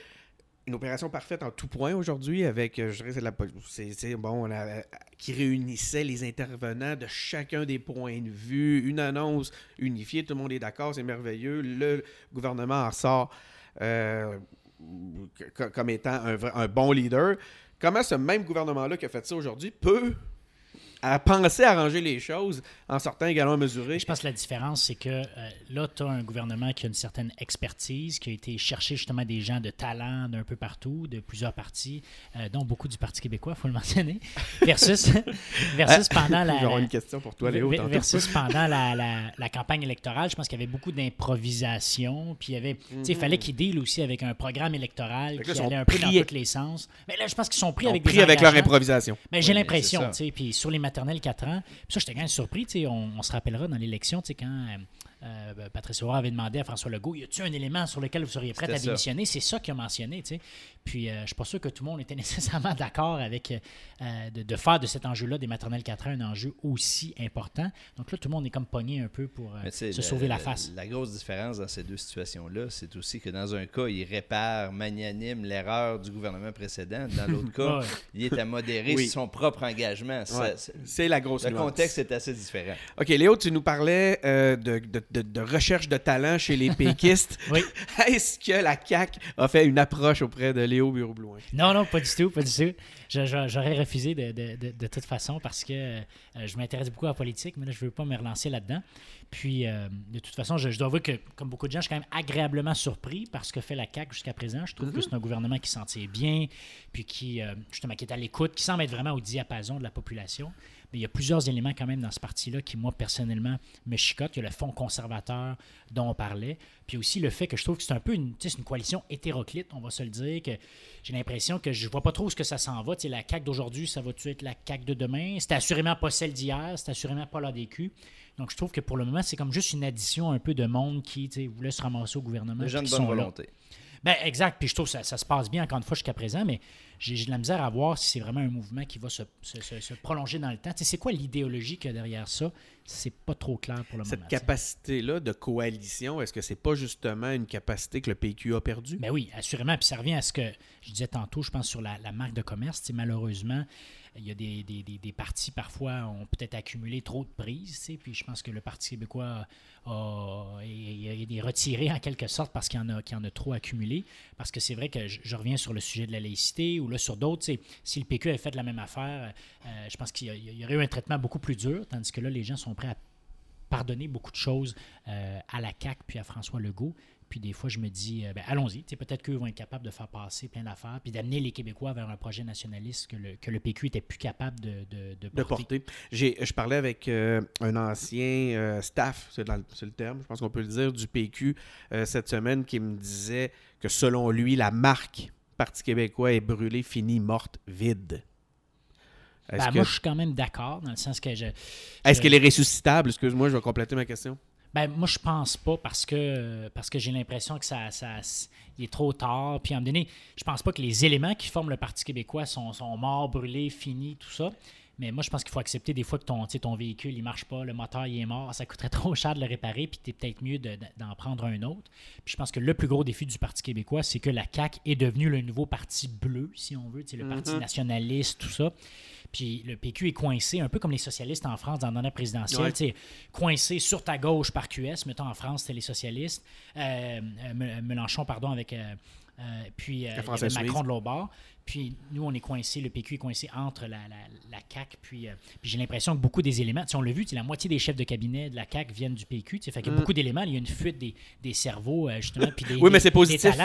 une opération parfaite en tout point aujourd'hui avec, euh, je dirais, c'est la c'est, bon, qui réunissait les intervenants de chacun des points de vue, une annonce unifiée, tout le monde est d'accord, c'est merveilleux. Le gouvernement en sort euh, comme étant un, un bon leader. Comment ce même gouvernement-là qui a fait ça aujourd'hui peut à penser à arranger les choses en sortant également mesuré. Je pense que la différence, c'est que euh, là, tu as un gouvernement qui a une certaine expertise, qui a été chercher justement des gens de talent d'un peu partout, de plusieurs partis, euh, dont beaucoup du Parti québécois, il faut le mentionner, [LAUGHS] versus, versus pendant la... J'aurai une question pour toi, Léo. Versus pendant la, la, campagne électorale, je pense qu'il y avait beaucoup d'improvisation, puis il y avait... il fallait mhm. qu'ils deal aussi avec un programme électoral qui allait un peu dans tous les sens. Mais là, je pense qu'ils sont pris avec pris avec leur improvisation. Mais j'ai l'impression, tu sais, puis sur les maternelles 4 ans. Puis ça, j'étais quand même surpris. On, on, se rappellera dans l'élection, quand euh, euh, ben, Patrice Roy avait demandé à François Legault, y a-t-il un élément sur lequel vous seriez prêt à démissionner? C'est ça qu'il a mentionné, tu sais. Puis, euh, je suis pas sûr que tout le monde était [LAUGHS] nécessairement d'accord avec euh, de, faire de cet enjeu-là des maternelles 4 ans un enjeu aussi important. Donc là, tout le monde est comme pogné un peu pour se sauver la, face. La grosse différence dans ces deux situations-là, c'est aussi que dans un cas, il répare magnanime l'erreur du gouvernement précédent. Dans l'autre [LAUGHS] cas, il est à modérer son propre engagement. C'est la grosse Le contexte est assez différent. OK, Léo, tu nous parlais de, de, recherche de talent chez les péquistes. [LAUGHS] oui. [LAUGHS] Est-ce que la CAQ a fait une approche auprès de Léo Bureau-Blouin? Non, non, pas du tout, pas du tout. J'aurais refusé de, toute façon parce que euh, je m'intéresse beaucoup à la politique, mais là, je ne veux pas me relancer là-dedans. Puis, euh, de toute façon, je, dois avouer que, comme beaucoup de gens, je suis quand même agréablement surpris par ce que fait la CAQ jusqu'à présent. Je trouve que mm-hmm. c'est un gouvernement qui s'en tient bien, puis qui, euh, justement, qui est à l'écoute, qui semble être vraiment au diapason de la population il y a plusieurs éléments quand même dans ce parti-là qui, moi, personnellement, me chicotent. Il y a le fonds conservateur dont on parlait. Puis aussi le fait que je trouve que c'est un peu une, une coalition hétéroclite, on va se le dire, que j'ai l'impression que je vois pas trop où ce que ça s'en va. la CAQ d'aujourd'hui, ça va-tu être la CAQ de demain? C'est assurément pas celle d'hier, c'est assurément pas l'ADQ. Donc je trouve que pour le moment, c'est comme juste une addition un peu de monde qui voulait se ramasser au gouvernement. Les gens de bonne volonté. Ben, exact. Puis je trouve que ça, ça, se passe bien, encore une fois, jusqu'à présent, mais j'ai de la misère à voir si c'est vraiment un mouvement qui va se, prolonger dans le temps. c'est quoi l'idéologie qu'il y a derrière ça? C'est pas trop clair pour le moment. Cette capacité-là de coalition, est-ce que c'est pas justement une capacité que le PQ a perdue? Ben oui, assurément. Puis ça revient à ce que je disais tantôt, je pense, sur la, la marque de commerce. Malheureusement, il y a des, des, des, partis parfois ont peut-être accumulé trop de prises, puis je pense que le Parti québécois a, est, retiré en quelque sorte parce qu'il en a, en a trop accumulé. Parce que c'est vrai que je, reviens sur le sujet de la laïcité ou là sur d'autres, si le PQ avait fait la même affaire, euh, je pense qu'il y, aurait eu un traitement beaucoup plus dur, tandis que là, les gens sont prêts à pardonner beaucoup de choses euh, à la CAQ puis à François Legault. Puis des fois, je me dis, euh, ben, allons-y. Peut-être qu'eux vont être capables de faire passer plein d'affaires, puis d'amener les Québécois vers un projet nationaliste que le, que le PQ était plus capable de, de, porter. je parlais avec euh, un ancien euh, staff, c'est le, terme, je pense qu'on peut le dire, du PQ cette semaine, qui me disait que selon lui, la marque Parti québécois est brûlée, finie, morte, vide. Ben, moi, je suis quand même d'accord, dans le sens que je. Est-ce qu'elle est ressuscitable? Excuse-moi, je vais compléter ma question. Ben, moi, je pense pas parce que, parce que j'ai l'impression que ça, ça il est trop tard. Puis à un moment donné, je pense pas que les éléments qui forment le Parti québécois sont, sont morts, brûlés, finis, tout ça. Mais moi, je pense qu'il faut accepter des fois que ton, ton véhicule, il marche pas, le moteur, il est mort, ça coûterait [LAUGHS] trop cher de le réparer, puis es peut-être mieux d'en prendre un autre. Puis je pense que le plus gros défi du Parti québécois, c'est que la CAQ est devenue le nouveau parti bleu, si on veut, le parti mm-hmm. nationaliste, tout ça. Puis le PQ est coincé, un peu comme les socialistes en France dans la présidentielle, coincé sur ta gauche par QS. Mettons en France, c'était les socialistes. Euh, euh, Mélenchon, pardon, avec. Euh, puis Macron de l'autre bord. Puis nous, on est coincé, le PQ est coincé entre la, la, CAQ. Puis, j'ai l'impression que beaucoup des éléments, on l'a vu, la moitié des chefs de cabinet de la CAQ viennent du PQ. Fait qu'il y a mm. beaucoup d'éléments, il y a une fuite des, des cerveaux, justement. Puis des, oui, mais c'est positif.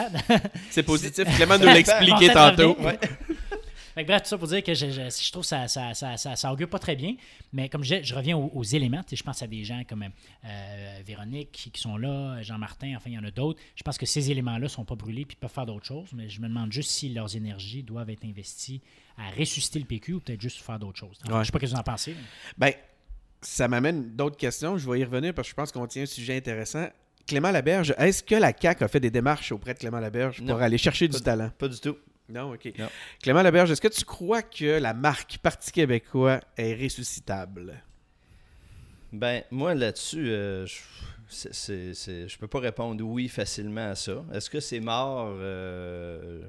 C'est [LAUGHS] positif. Clément nous l'a expliqué tantôt. [LAUGHS] bref, tout ça pour dire que je, je, trouve que ça, ça, ça, ça, augure pas très bien. Mais comme je, je reviens aux, éléments, je pense à des gens comme euh, Véronique qui, sont là, Jean-Martin, enfin, il y en a d'autres. Je pense que ces éléments-là sont pas brûlés puis peuvent faire d'autres choses. Mais je me demande juste si leurs énergies doivent être investies à ressusciter le PQ ou peut-être juste faire d'autres choses. Je ne sais pas ce que vous en pensez. Ben, ça m'amène d'autres questions. Je vais y revenir parce que je pense qu'on tient un sujet intéressant. Clément Laberge, est-ce que la CAQ a fait des démarches auprès de Clément Laberge pour aller chercher du talent? Pas du tout. Non, OK. Clément Laberge, est-ce que tu crois que la marque Parti québécois est ressuscitable? Ben, moi, là-dessus, euh, je, ne peux pas répondre oui facilement à ça. Est-ce que c'est mort? Euh,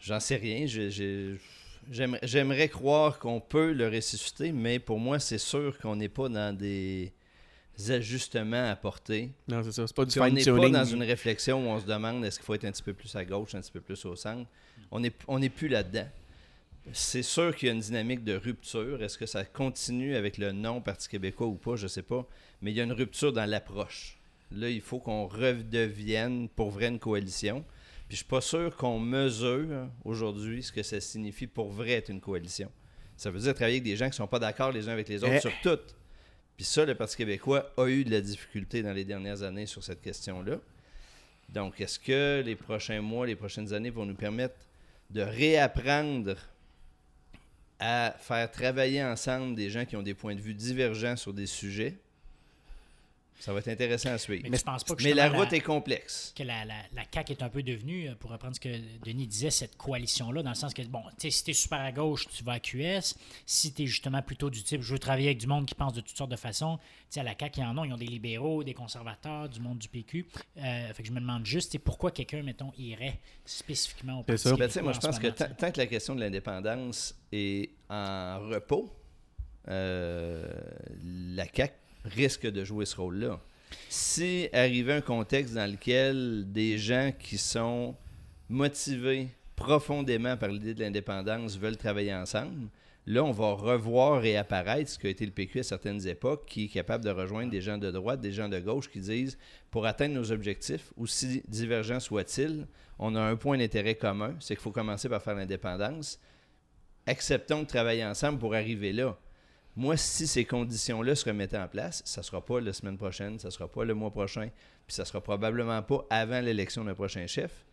j'en sais rien. J'aimerais croire qu'on peut le ressusciter, mais pour moi, c'est sûr qu'on n'est pas dans des ajustements à porter. Non, c'est ça. C'est pas du On n'est pas dans une réflexion où on se demande est-ce qu'il faut être un petit peu plus à gauche, un petit peu plus au centre on n'est on est plus là-dedans. C'est sûr qu'il y a une dynamique de rupture. Est-ce que ça continue avec le non Parti québécois ou pas, je ne sais pas. Mais il y a une rupture dans l'approche. Là, il faut qu'on redevienne pour vrai une coalition. Puis je suis pas sûr qu'on mesure aujourd'hui ce que ça signifie pour vrai être une coalition. Ça veut dire travailler avec des gens qui ne sont pas d'accord les uns avec les autres eh. sur tout. Puis ça, le Parti québécois a eu de la difficulté dans les dernières années sur cette question-là. Donc, est-ce que les prochains mois, les prochaines années vont nous permettre de réapprendre à faire travailler ensemble des gens qui ont des points de vue divergents sur des sujets? Ça va être intéressant à suivre. Mais, pas que mais la route est complexe. Que la, la, la, CAQ est un peu devenue, euh, pour reprendre ce que Denis disait, cette coalition-là, dans le sens que, bon, si tu es super à gauche, tu vas à QS. Si tu es justement plutôt du type, je veux travailler avec du monde qui pense de toutes sortes de façons, tu sais, à la CAQ, ils en ont. Ils ont des libéraux, des conservateurs, du monde du PQ. Euh, fait que je me demande juste, pourquoi quelqu'un, mettons, irait spécifiquement au Parti ben, Moi, je pense que tant que la question de l'indépendance est en repos, euh, la CAQ risque de jouer ce rôle-là. Si arrivait un contexte dans lequel des gens qui sont motivés profondément par l'idée de l'indépendance veulent travailler ensemble, là, on va revoir et apparaître ce qu'a été le PQ à certaines époques, qui est capable de rejoindre des gens de droite, des gens de gauche qui disent, pour atteindre nos objectifs, aussi divergents soient-ils, on a un point d'intérêt commun, c'est qu'il faut commencer par faire l'indépendance. Acceptons de travailler ensemble pour arriver là. Moi, si ces conditions-là se remettaient en place, ça ne sera pas la semaine prochaine, ça ne sera pas le mois prochain, puis ça ne sera probablement pas avant l'élection d'un prochain chef.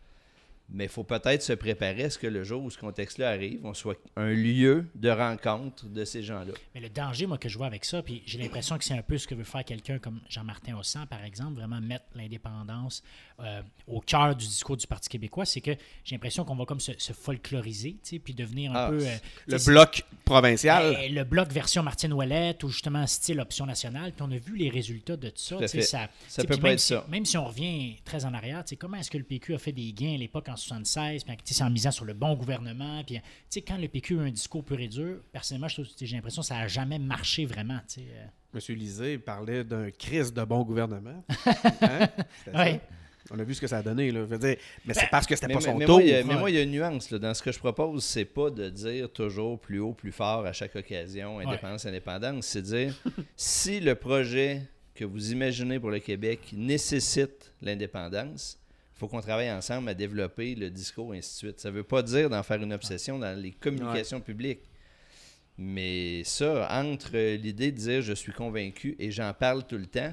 Mais il faut peut-être se préparer à ce que le jour où ce contexte-là arrive, on soit un lieu de rencontre de ces gens-là. Mais le danger, moi, que je vois avec ça, puis j'ai l'impression que c'est un peu ce que veut faire quelqu'un comme Jean-Martin Hossan, par exemple, vraiment mettre l'indépendance euh, au cœur du discours du Parti québécois, c'est que j'ai l'impression qu'on va comme se, folkloriser, puis devenir un ah, peu... Euh, le bloc provincial. Ben, le bloc version Martine Ouellette, ou justement style option nationale, puis on a vu les résultats de tout ça. Ça, ça peut pas être si, ça. Même si on revient très en arrière, comment est-ce que le PQ a fait des gains à l'époque en 76, puis c'est en misant sur le bon gouvernement, puis quand le PQ a un discours pur et dur, personnellement, j'ai l'impression que ça n'a jamais marché vraiment. Euh. Monsieur Lisée parlait d'un crise de bon gouvernement. [LAUGHS] Hein? On a vu ce que ça a donné. Là. dire, mais c'est ben, parce que c'était pas son mais, tour. mais moi, il y a une nuance. Là. Dans ce que je propose, c'est pas de dire toujours plus haut, plus fort à chaque occasion, indépendance, indépendance. C'est dire [LAUGHS] si le projet que vous imaginez pour le Québec nécessite l'indépendance, faut qu'on travaille ensemble à développer le discours, et ainsi de suite. Ça ne veut pas dire d'en faire une obsession dans les communications publiques. Mais ça, entre l'idée de dire je suis convaincu et j'en parle tout le temps,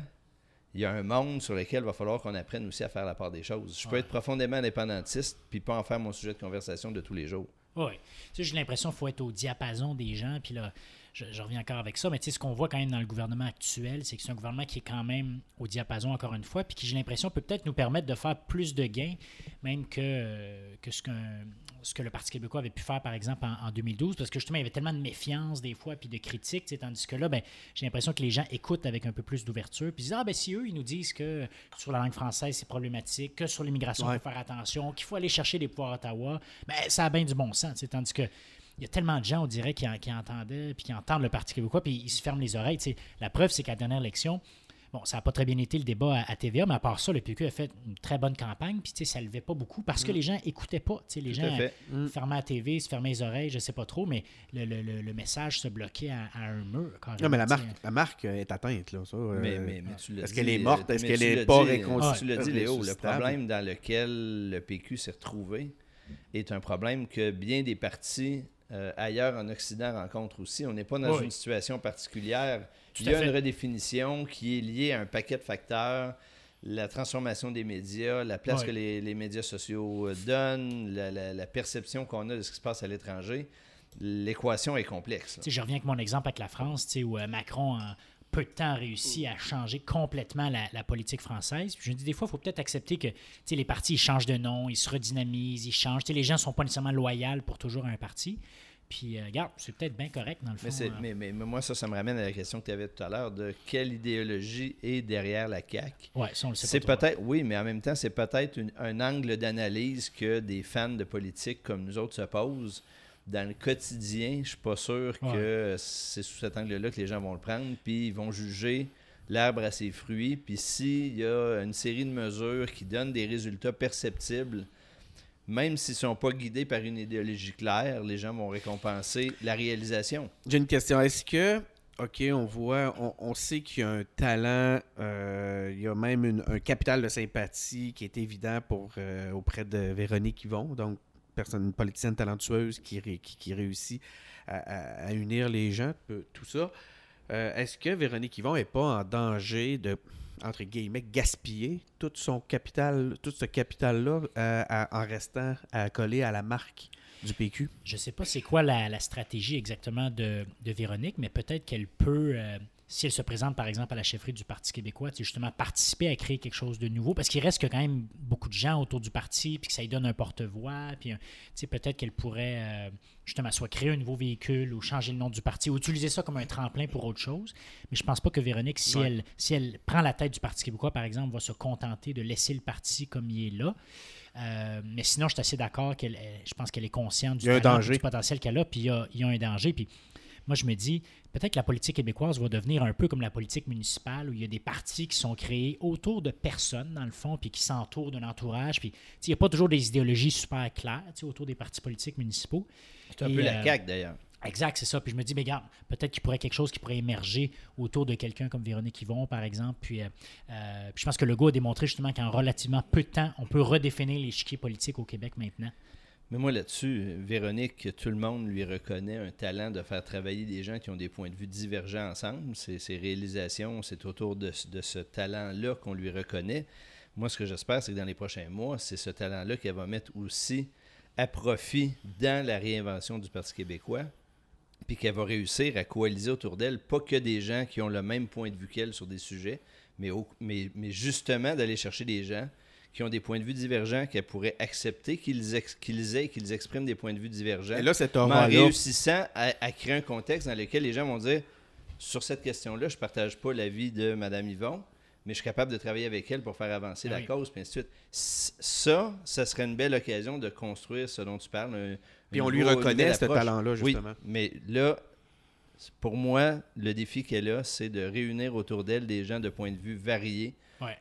il y a un monde sur lequel il va falloir qu'on apprenne aussi à faire la part des choses. Je peux être profondément indépendantiste puis pas en faire mon sujet de conversation de tous les jours. Oui. Tu sais, j'ai l'impression qu'il faut être au diapason des gens. Puis là, je, reviens encore avec ça, mais tu sais, ce qu'on voit quand même dans le gouvernement actuel, c'est que c'est un gouvernement qui est quand même au diapason, encore une fois, puis qui, j'ai l'impression, peut peut-être nous permettre de faire plus de gains, même que, que ce que le Parti québécois avait pu faire, par exemple, en, 2012, parce que justement, il y avait tellement de méfiance des fois, puis de critiques, tandis que là, ben, j'ai l'impression que les gens écoutent avec un peu plus d'ouverture, puis disent, ah ben si eux, ils nous disent que sur la langue française, c'est problématique, que sur l'immigration, il faut faire attention, qu'il faut aller chercher des pouvoirs à Ottawa, ben, ça a bien du bon sens, tandis que il y a tellement de gens, on dirait, qui, qui entendaient, puis qui entendent le Parti québécois, puis ils se ferment les oreilles. La preuve, c'est qu'à la dernière élection, Bon, ça n'a pas très bien été le débat à, TVA, mais à part ça, le PQ a fait une très bonne campagne, puis ça ne levait pas beaucoup parce que mm. les gens n'écoutaient pas. Les gens mm. fermaient la TV, se fermaient les oreilles, je ne sais pas trop, mais le, message se bloquait à, un mur. Non, mais la marque, la marque est atteinte. Là, ça, euh, Est-ce qu'elle est morte? Est-ce qu'elle n'est pas réconciliée? Tu l'as dit, Léo, le problème dans lequel le PQ s'est retrouvé est un problème que bien des partis euh, ailleurs en Occident rencontrent aussi. On n'est pas dans une situation particulière il y a une redéfinition qui est liée à un paquet de facteurs la transformation des médias, la place que les, médias sociaux euh, donnent, la, perception qu'on a de ce qui se passe à l'étranger. L'équation est complexe. Je reviens avec mon exemple avec la France, où euh, Macron, en peu de temps, réussi à changer complètement la, politique française. je dis des fois, il faut peut-être accepter que les partis changent de nom, ils se redynamisent, ils changent. les gens ne sont pas nécessairement loyaux pour toujours un parti. Puis, euh, regarde, c'est peut-être bien correct dans le fond. Hein. Mais, mais, moi, ça, ça me ramène à la question que tu avais tout à l'heure de quelle idéologie est derrière la CAQ. Oui, ça, on le sait c'est peut-être, Oui, mais en même temps, c'est peut-être un angle d'analyse que des fans de politique comme nous autres se posent. Dans le quotidien, je suis pas sûr que c'est sous cet angle-là que les gens vont le prendre, puis ils vont juger l'arbre à ses fruits. Puis s'il y a une série de mesures qui donnent des résultats perceptibles même s'ils ne sont pas guidés par une idéologie claire, les gens vont récompenser la réalisation. J'ai une question. Est-ce que, OK, on voit, on, sait qu'il y a un talent, euh, il y a même un capital de sympathie qui est évident pour, euh, auprès de Véronique Yvon, donc personne, une politicienne talentueuse qui, réussit à, unir les gens, tout ça. Euh, est-ce que Véronique Yvon n'est pas en danger de entre guillemets, gaspiller tout son capital, tout ce capital-là euh, en restant à coller à la marque du PQ? Je ne sais pas c'est quoi la, stratégie exactement de, Véronique, mais peut-être qu'elle peut, euh, si elle se présente, par exemple, à la chefferie du Parti québécois, justement participer à créer quelque chose de nouveau, parce qu'il reste quand même beaucoup de gens autour du parti, puis que ça lui donne un porte-voix, puis peut-être qu'elle pourrait euh, justement soit créer un nouveau véhicule ou changer le nom du parti ou utiliser ça comme un tremplin pour autre chose. Mais je pense pas que Véronique, si, elle, si elle prend la tête du Parti québécois, par exemple, va se contenter de laisser le parti comme il est là. Euh, mais sinon, je suis assez d'accord qu'elle, je pense qu'elle est consciente du, du potentiel qu'elle a, puis il y a, il y a un danger. Puis moi, je me dis, peut-être que la politique québécoise va devenir un peu comme la politique municipale, où il y a des partis qui sont créés autour de personnes, dans le fond, puis qui s'entourent d'un entourage. Puis, il n'y a pas toujours des idéologies super claires autour des partis politiques municipaux. C'est un peu la euh, CAQ, d'ailleurs. Exact, c'est ça. Puis je me dis, mais regarde, peut-être qu'il pourrait quelque chose qui pourrait émerger autour de quelqu'un comme Véronique Yvon, par exemple. Puis, euh, euh, puis je pense que Legault a démontré justement qu'en relativement peu de temps, on peut redéfinir l'échiquier politique au Québec maintenant. Mais moi là-dessus, Véronique, tout le monde lui reconnaît un talent de faire travailler des gens qui ont des points de vue divergents ensemble. Ses, réalisations, c'est autour de, ce talent-là qu'on lui reconnaît. Moi, ce que j'espère, c'est que dans les prochains mois, c'est ce talent-là qu'elle va mettre aussi à profit dans la réinvention du Parti québécois, puis qu'elle va réussir à coaliser autour d'elle, pas que des gens qui ont le même point de vue qu'elle sur des sujets, mais justement d'aller chercher des gens qui ont des points de vue divergents, qu'elle pourrait accepter qu'ils aient, qu'ils expriment des points de vue divergents. Et là, en réussissant à, créer un contexte dans lequel les gens vont dire sur cette question-là, je ne partage pas l'avis de Mme Yvon, mais je suis capable de travailler avec elle pour faire avancer ah la cause, puis ainsi de suite. Ça, ça serait une belle occasion de construire ce dont tu parles. Et on lui reconnaît ce talent-là, justement. Oui, mais là, pour moi, le défi qu'elle a, c'est de réunir autour d'elle des gens de points de vue variés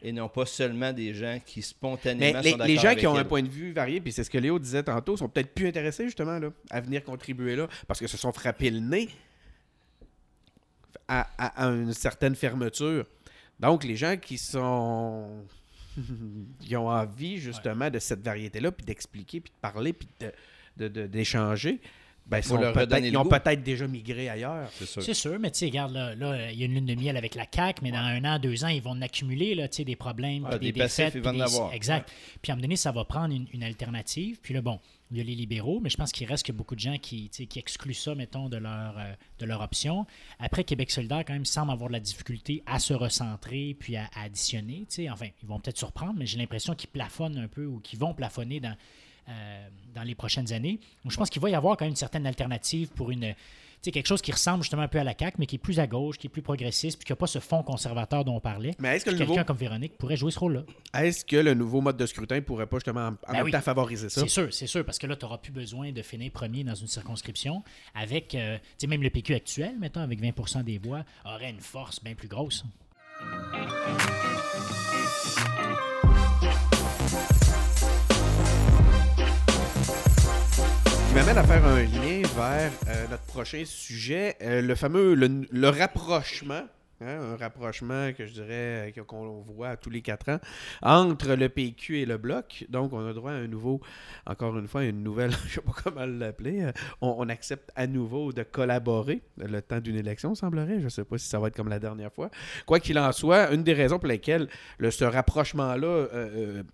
et non pas seulement des gens qui spontanément les, sont Les gens qui ont un point de vue varié, puis c'est ce que Léo disait tantôt, sont peut-être plus intéressés justement là, à venir contribuer là, parce que se sont frappés le nez à, une certaine fermeture. Donc les gens qui sont [LAUGHS] qui ont envie justement de cette variété-là, puis d'expliquer, puis de parler, puis d'échanger. De, ben, ils ont peut-être déjà migré ailleurs. C'est sûr. mais tu sais, regarde, là, il y a une lune de miel avec la CAQ, mais dans un an, deux ans, ils vont en accumuler là, des problèmes, ah, des, des défaites. Ils vont en Exact. Puis à un moment donné, ça va prendre une, alternative. Puis là, bon, il y a les libéraux, mais je pense qu'il reste que beaucoup de gens qui, qui excluent ça, mettons, de leur, euh, de leur option. Après, Québec solidaire, quand même, semble avoir de la difficulté à se recentrer puis à, à additionner. Enfin, ils vont peut-être surprendre, mais j'ai l'impression qu'ils plafonnent un peu ou qu'ils vont plafonner dans euh, dans les prochaines années. Donc, je pense qu'il va y avoir quand même une certaine alternative pour une quelque chose qui ressemble justement un peu à la CAQ, mais qui est plus à gauche, qui est plus progressiste, puis qui n'a pas ce fond conservateur dont on parlait. Mais est-ce que quelqu'un comme Véronique pourrait jouer ce rôle-là? Est-ce que le nouveau mode de scrutin pourrait pas justement en, ben même temps favoriser ça? C'est sûr, c'est sûr, parce que là, tu n'auras plus besoin de finir premier dans une circonscription avec, euh, même le PQ actuel, mettons, avec 20 des voix, aurait une force bien plus grosse m'amène à faire un lien vers euh, notre prochain sujet, euh, le fameux le, rapprochement. Hein, un rapprochement que je dirais euh, qu'on voit tous les quatre ans entre le PQ et le Bloc. Donc, on a droit à un nouveau, encore une fois, une nouvelle, [LAUGHS] je ne sais pas comment l'appeler. On, accepte à nouveau de collaborer le temps d'une élection, semblerait. Je ne sais pas si ça va être comme la dernière fois. Quoi qu'il en soit, une des raisons pour lesquelles le, ce rapprochement-là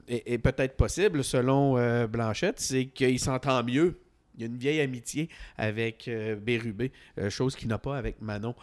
est peut-être possible, selon Blanchette, c'est qu'il s'entend mieux il y a une vieille amitié avec euh, Bérubé, euh, chose qu'il n'a pas avec Manon.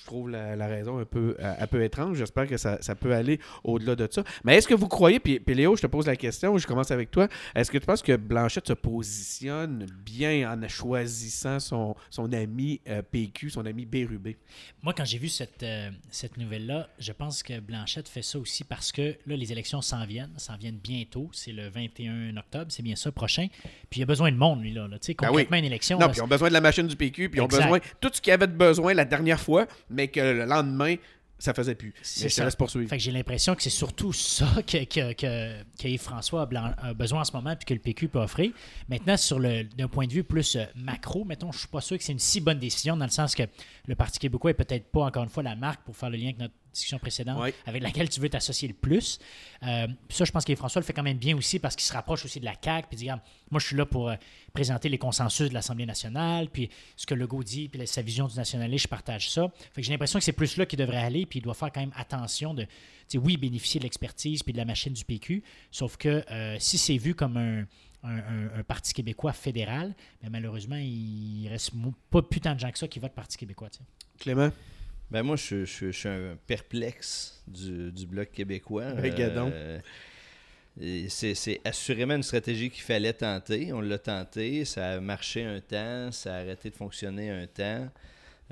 Je trouve la, raison un peu, euh, un peu étrange. J'espère que ça, peut aller au-delà de ça. Mais est-ce que vous croyez, puis, Léo, je te pose la question, je commence avec toi, est-ce que tu penses que Blanchette se positionne bien en choisissant son, son ami PQ, son ami Bérubé? Moi, quand j'ai vu cette, cette nouvelle-là, je pense que Blanchette fait ça aussi parce que là, les élections s'en viennent, s'en viennent bientôt. C'est le 21 octobre, c'est bien ça, prochain. Puis il y a besoin de monde, lui, là. là ben concrètement une élection. Non, puis ils ont besoin de la machine du PQ, puis ils ont besoin tout ce qu'ils avaient besoin la dernière fois, mais que le lendemain, ça faisait plus. C'est ça. poursuivre. Fait que j'ai l'impression que c'est surtout ça que, que, que, François a, besoin en ce moment puis que le PQ peut offrir. Maintenant, sur le d'un point de vue plus euh, macro, mettons, je suis pas sûr que c'est une si bonne décision dans le sens que le Parti québécois est peut-être pas encore une fois la marque pour faire le lien avec notre discussion précédente, avec laquelle tu veux t'associer le plus. Euh, ça, je pense que François le fait quand même bien aussi parce qu'il se rapproche aussi de la CAQ, puis dit, moi, je suis là pour euh, présenter les consensus de l'Assemblée nationale, puis ce que Legault dit, puis sa vision du nationalisme, je partage ça. Fait que j'ai l'impression que c'est plus là qu'il devrait aller, puis il doit faire quand même attention de, oui, bénéficier de l'expertise puis de la machine du PQ, sauf que euh, si c'est vu comme un, Parti québécois fédéral, mais malheureusement, il reste pas plus tant de gens que ça qui votent Parti québécois. Clément? Ben moi, je, suis un perplexe du, Bloc québécois. Regarde c'est assurément une stratégie qu'il fallait tenter. On l'a tenté, ça a marché un temps, ça a arrêté de fonctionner un temps.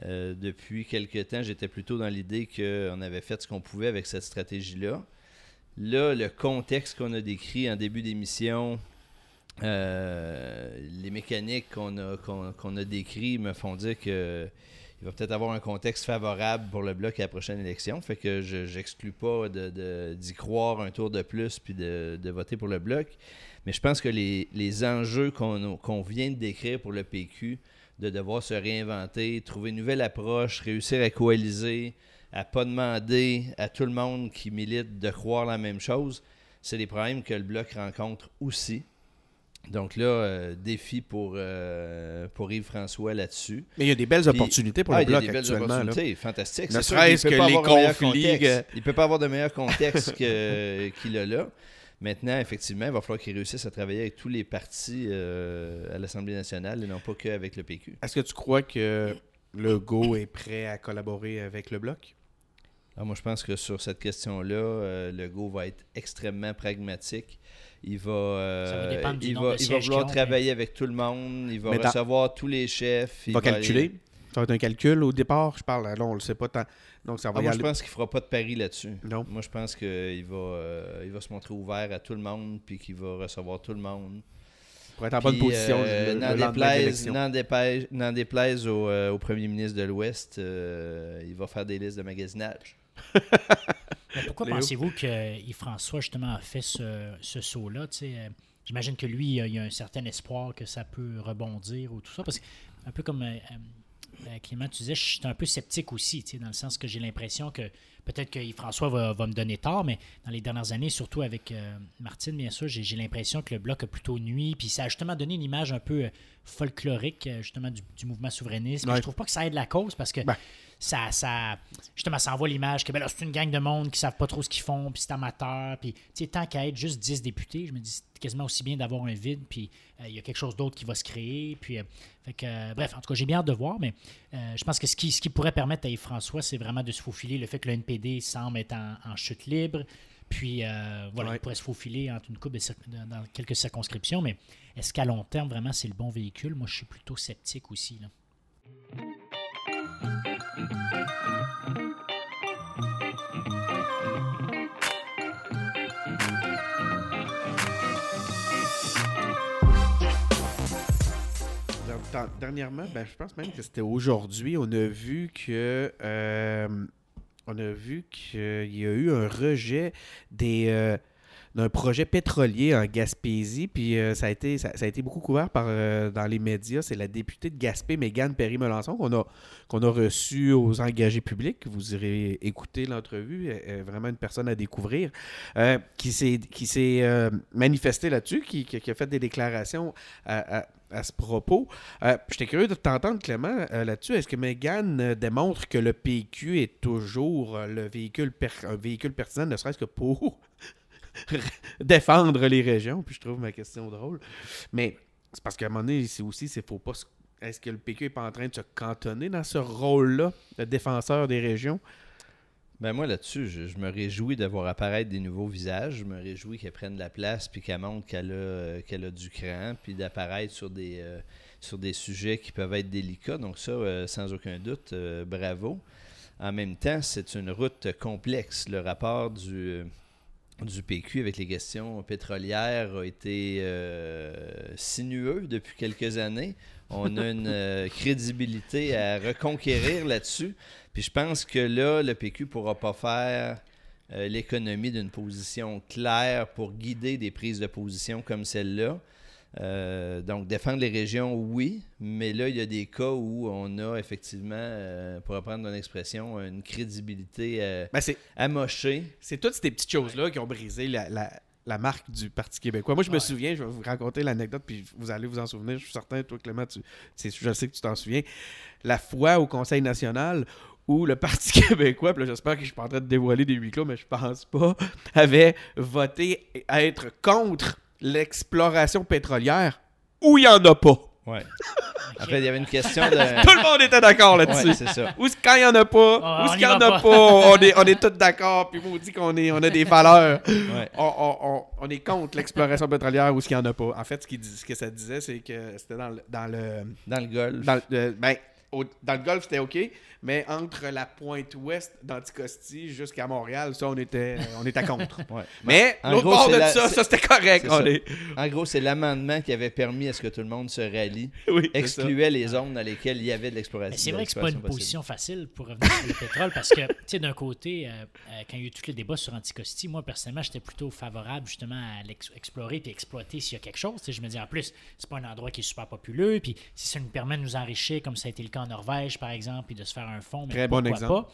Euh, depuis quelques temps, j'étais plutôt dans l'idée qu'on avait fait ce qu'on pouvait avec cette stratégie-là. Là, le contexte qu'on a décrit en début d'émission, euh, les mécaniques qu'on a, qu'on, a décrites me font dire que il va peut-être avoir un contexte favorable pour le bloc à la prochaine élection. Fait que je n'exclus pas d'y croire un tour de plus puis de, voter pour le bloc. Mais je pense que les, enjeux qu'on vient de décrire pour le PQ, de devoir se réinventer, trouver une nouvelle approche, réussir à coaliser, à pas demander à tout le monde qui milite de croire la même chose, c'est des problèmes que le bloc rencontre aussi. Donc là, euh, défi pour, euh, pour Yves-François là-dessus. Mais il y a des belles opportunités pour le ah, bloc il y a des belles opportunités, fantastiques. Ne serait-ce que les conflits. Il ne peut pas avoir de meilleur contexte [LAUGHS] qu'il a là. Maintenant, effectivement, il va falloir qu'il réussisse à travailler avec tous les partis euh, à l'Assemblée nationale et non pas qu'avec le PQ. Est-ce que tu crois que le GO est prêt à collaborer avec le Bloc? Ah, moi, je pense que sur cette question-là, le GO va être extrêmement pragmatique il va, euh, il va, il va vouloir travailler avec tout le monde. Il va recevoir tous les chefs. Il va calculer. Ça va être un calcul au départ. Je parle, là, on le sait pas tant. Donc, ça va ah, moi, je pense qu'il fera pas de pari là-dessus. Non. Moi, je pense qu'il va, euh, il va se montrer ouvert à tout le monde puis qu'il va recevoir tout le monde. Pour être en bonne position. Euh, n'en déplaise, au, au, premier ministre de l'Ouest, il va faire des listes de magasinage. Pourquoi pensez-vous que Yves-François, justement, a fait ce, saut-là? Euh, j'imagine que lui, il y a un certain espoir que ça peut rebondir ou tout ça. Parce que, un peu comme euh, euh, Clément, tu disais, je suis un peu sceptique aussi, dans le sens que j'ai l'impression que peut-être que Yves-François va, me donner tort, mais dans les dernières années, surtout avec Martine, bien sûr, j'ai l'impression que le bloc a plutôt nuit. Puis ça a justement donné une image un peu folklorique, justement, du, mouvement souverainiste. Je trouve pas que ça aide la cause parce que. Ben ça, ça justement, ça envoie l'image que ben c'est une gang de monde qui savent pas trop ce qu'ils font, puis c'est amateur. Puis, tant qu'à être juste 10 députés, je me dis c'est quasiment aussi bien d'avoir un vide, puis euh, il y a quelque chose d'autre qui va se créer. Puis, euh, euh, bref, en tout cas, j'ai bien hâte de voir, mais je pense que ce qui, ce qui pourrait permettre à Yves-François, c'est vraiment de se faufiler le fait que le NPD semble être en, chute libre. Puis, voilà, il pourrait se faufiler entre une coupe dans quelques circonscriptions, mais est-ce qu'à long terme, vraiment, c'est le bon véhicule? Moi, je suis plutôt sceptique aussi. Là. Dernièrement, ben, je pense même que c'était aujourd'hui, on a vu que euh, on a vu qu'il y a eu un rejet des euh, d'un projet pétrolier en Gaspésie. Puis euh, ça, a été, ça, a été beaucoup couvert par, euh, dans les médias. C'est la députée de Gaspé, Mégane Perry-Melançon, qu'on a, qu'on a reçue aux engagés publics. Vous irez écouter l'entrevue. Vraiment une personne à découvrir. Euh, qui s'est, manifestée là-dessus, qui, qui, a fait des déclarations à, ce propos. J'étais curieux de t'entendre, Clément, là-dessus. Est-ce que Mégane démontre que le PQ est toujours le véhicule un véhicule pertinent, ne serait-ce que pour [LAUGHS] défendre les régions. Puis je trouve ma question drôle. Mais c'est parce qu'à un moment donné, c'est aussi, c'est faut pas. Est-ce que le PQ n'est pas en train de se cantonner dans ce rôle-là, de défenseur des régions? Ben moi là-dessus, je, me réjouis d'avoir apparaître des nouveaux visages. Je me réjouis qu'elle prenne la place puis qu'elle montre qu'elle a, qu'elle a du cran, puis d'apparaître sur des, euh, sur des sujets qui peuvent être délicats. Donc ça, euh, sans aucun doute, euh, bravo. En même temps, c'est une route complexe. Le rapport du, du PQ avec les questions pétrolières a été euh, sinueux depuis quelques années. On a une euh, [LAUGHS] crédibilité à reconquérir là-dessus. Puis je pense que là, le PQ ne pourra pas faire euh, l'économie d'une position claire pour guider des prises de position comme celle-là. Euh, donc, défendre les régions, oui, mais là, il y a des cas où on a effectivement, euh, pour reprendre une expression, une crédibilité euh, ben amochée. C'est toutes ces petites choses-là qui ont brisé la, marque du Parti québécois. Moi, je me souviens, je vais vous raconter l'anecdote, puis vous allez vous en souvenir. Je suis certain, toi, Clément, tu, je sais que tu t'en souviens. La fois au Conseil national où le Parti [LAUGHS] québécois, puis j'espère que je suis pas en train de dévoiler des huis clos, mais je pense pas, avait voté à être contre l'exploration pétrolière où il n'y en a pas. Ouais. [LAUGHS] Fait, il y avait une question de. [LAUGHS] Tout le monde était d'accord là-dessus. Ouais, c'est ça. Ou quand il n'y en a pas, Ah, ou on quand y il n'y en a pas. pas, [LAUGHS] on est, on est tous d'accord, puis on dit qu'on est, on a des valeurs. Ouais. On, on- on- on est contre l'exploration pétrolière ou ce qu'il n'y en a pas. En fait, ce, qu'il dit- ce que ça disait, c'est que c'était dans le. Dans le, Dans le golf. dans le- ben, au- dans le golfe, c'était OK, mais entre la pointe ouest d'Anticosti jusqu'à Montréal, ça, on était, on était contre. [LAUGHS] Ouais. Mais En l'autre gros, bord de la- ça, ça, c'était correct. ça. est- En gros, c'est l'amendement qui avait permis à ce que tout le monde se rallie, [LAUGHS] Oui, excluait les zones dans lesquelles il y avait de l'exploration. C'est vrai que c'est pas une possible. position facile pour revenir sur le pétrole parce que, [LAUGHS] tu sais, d'un côté, euh, euh, quand il y a eu tous les débats sur Anticosti, moi, personnellement, j'étais plutôt favorable justement à l'explorer puis exploiter s'il y a quelque chose. Je me dis, en plus, c'est pas un endroit qui est super populeux, puis si ça nous permet de nous enrichir, comme ça a été le cas en Norvège, par exemple, puis de se faire un fonds, mais Très bon exemple. pas?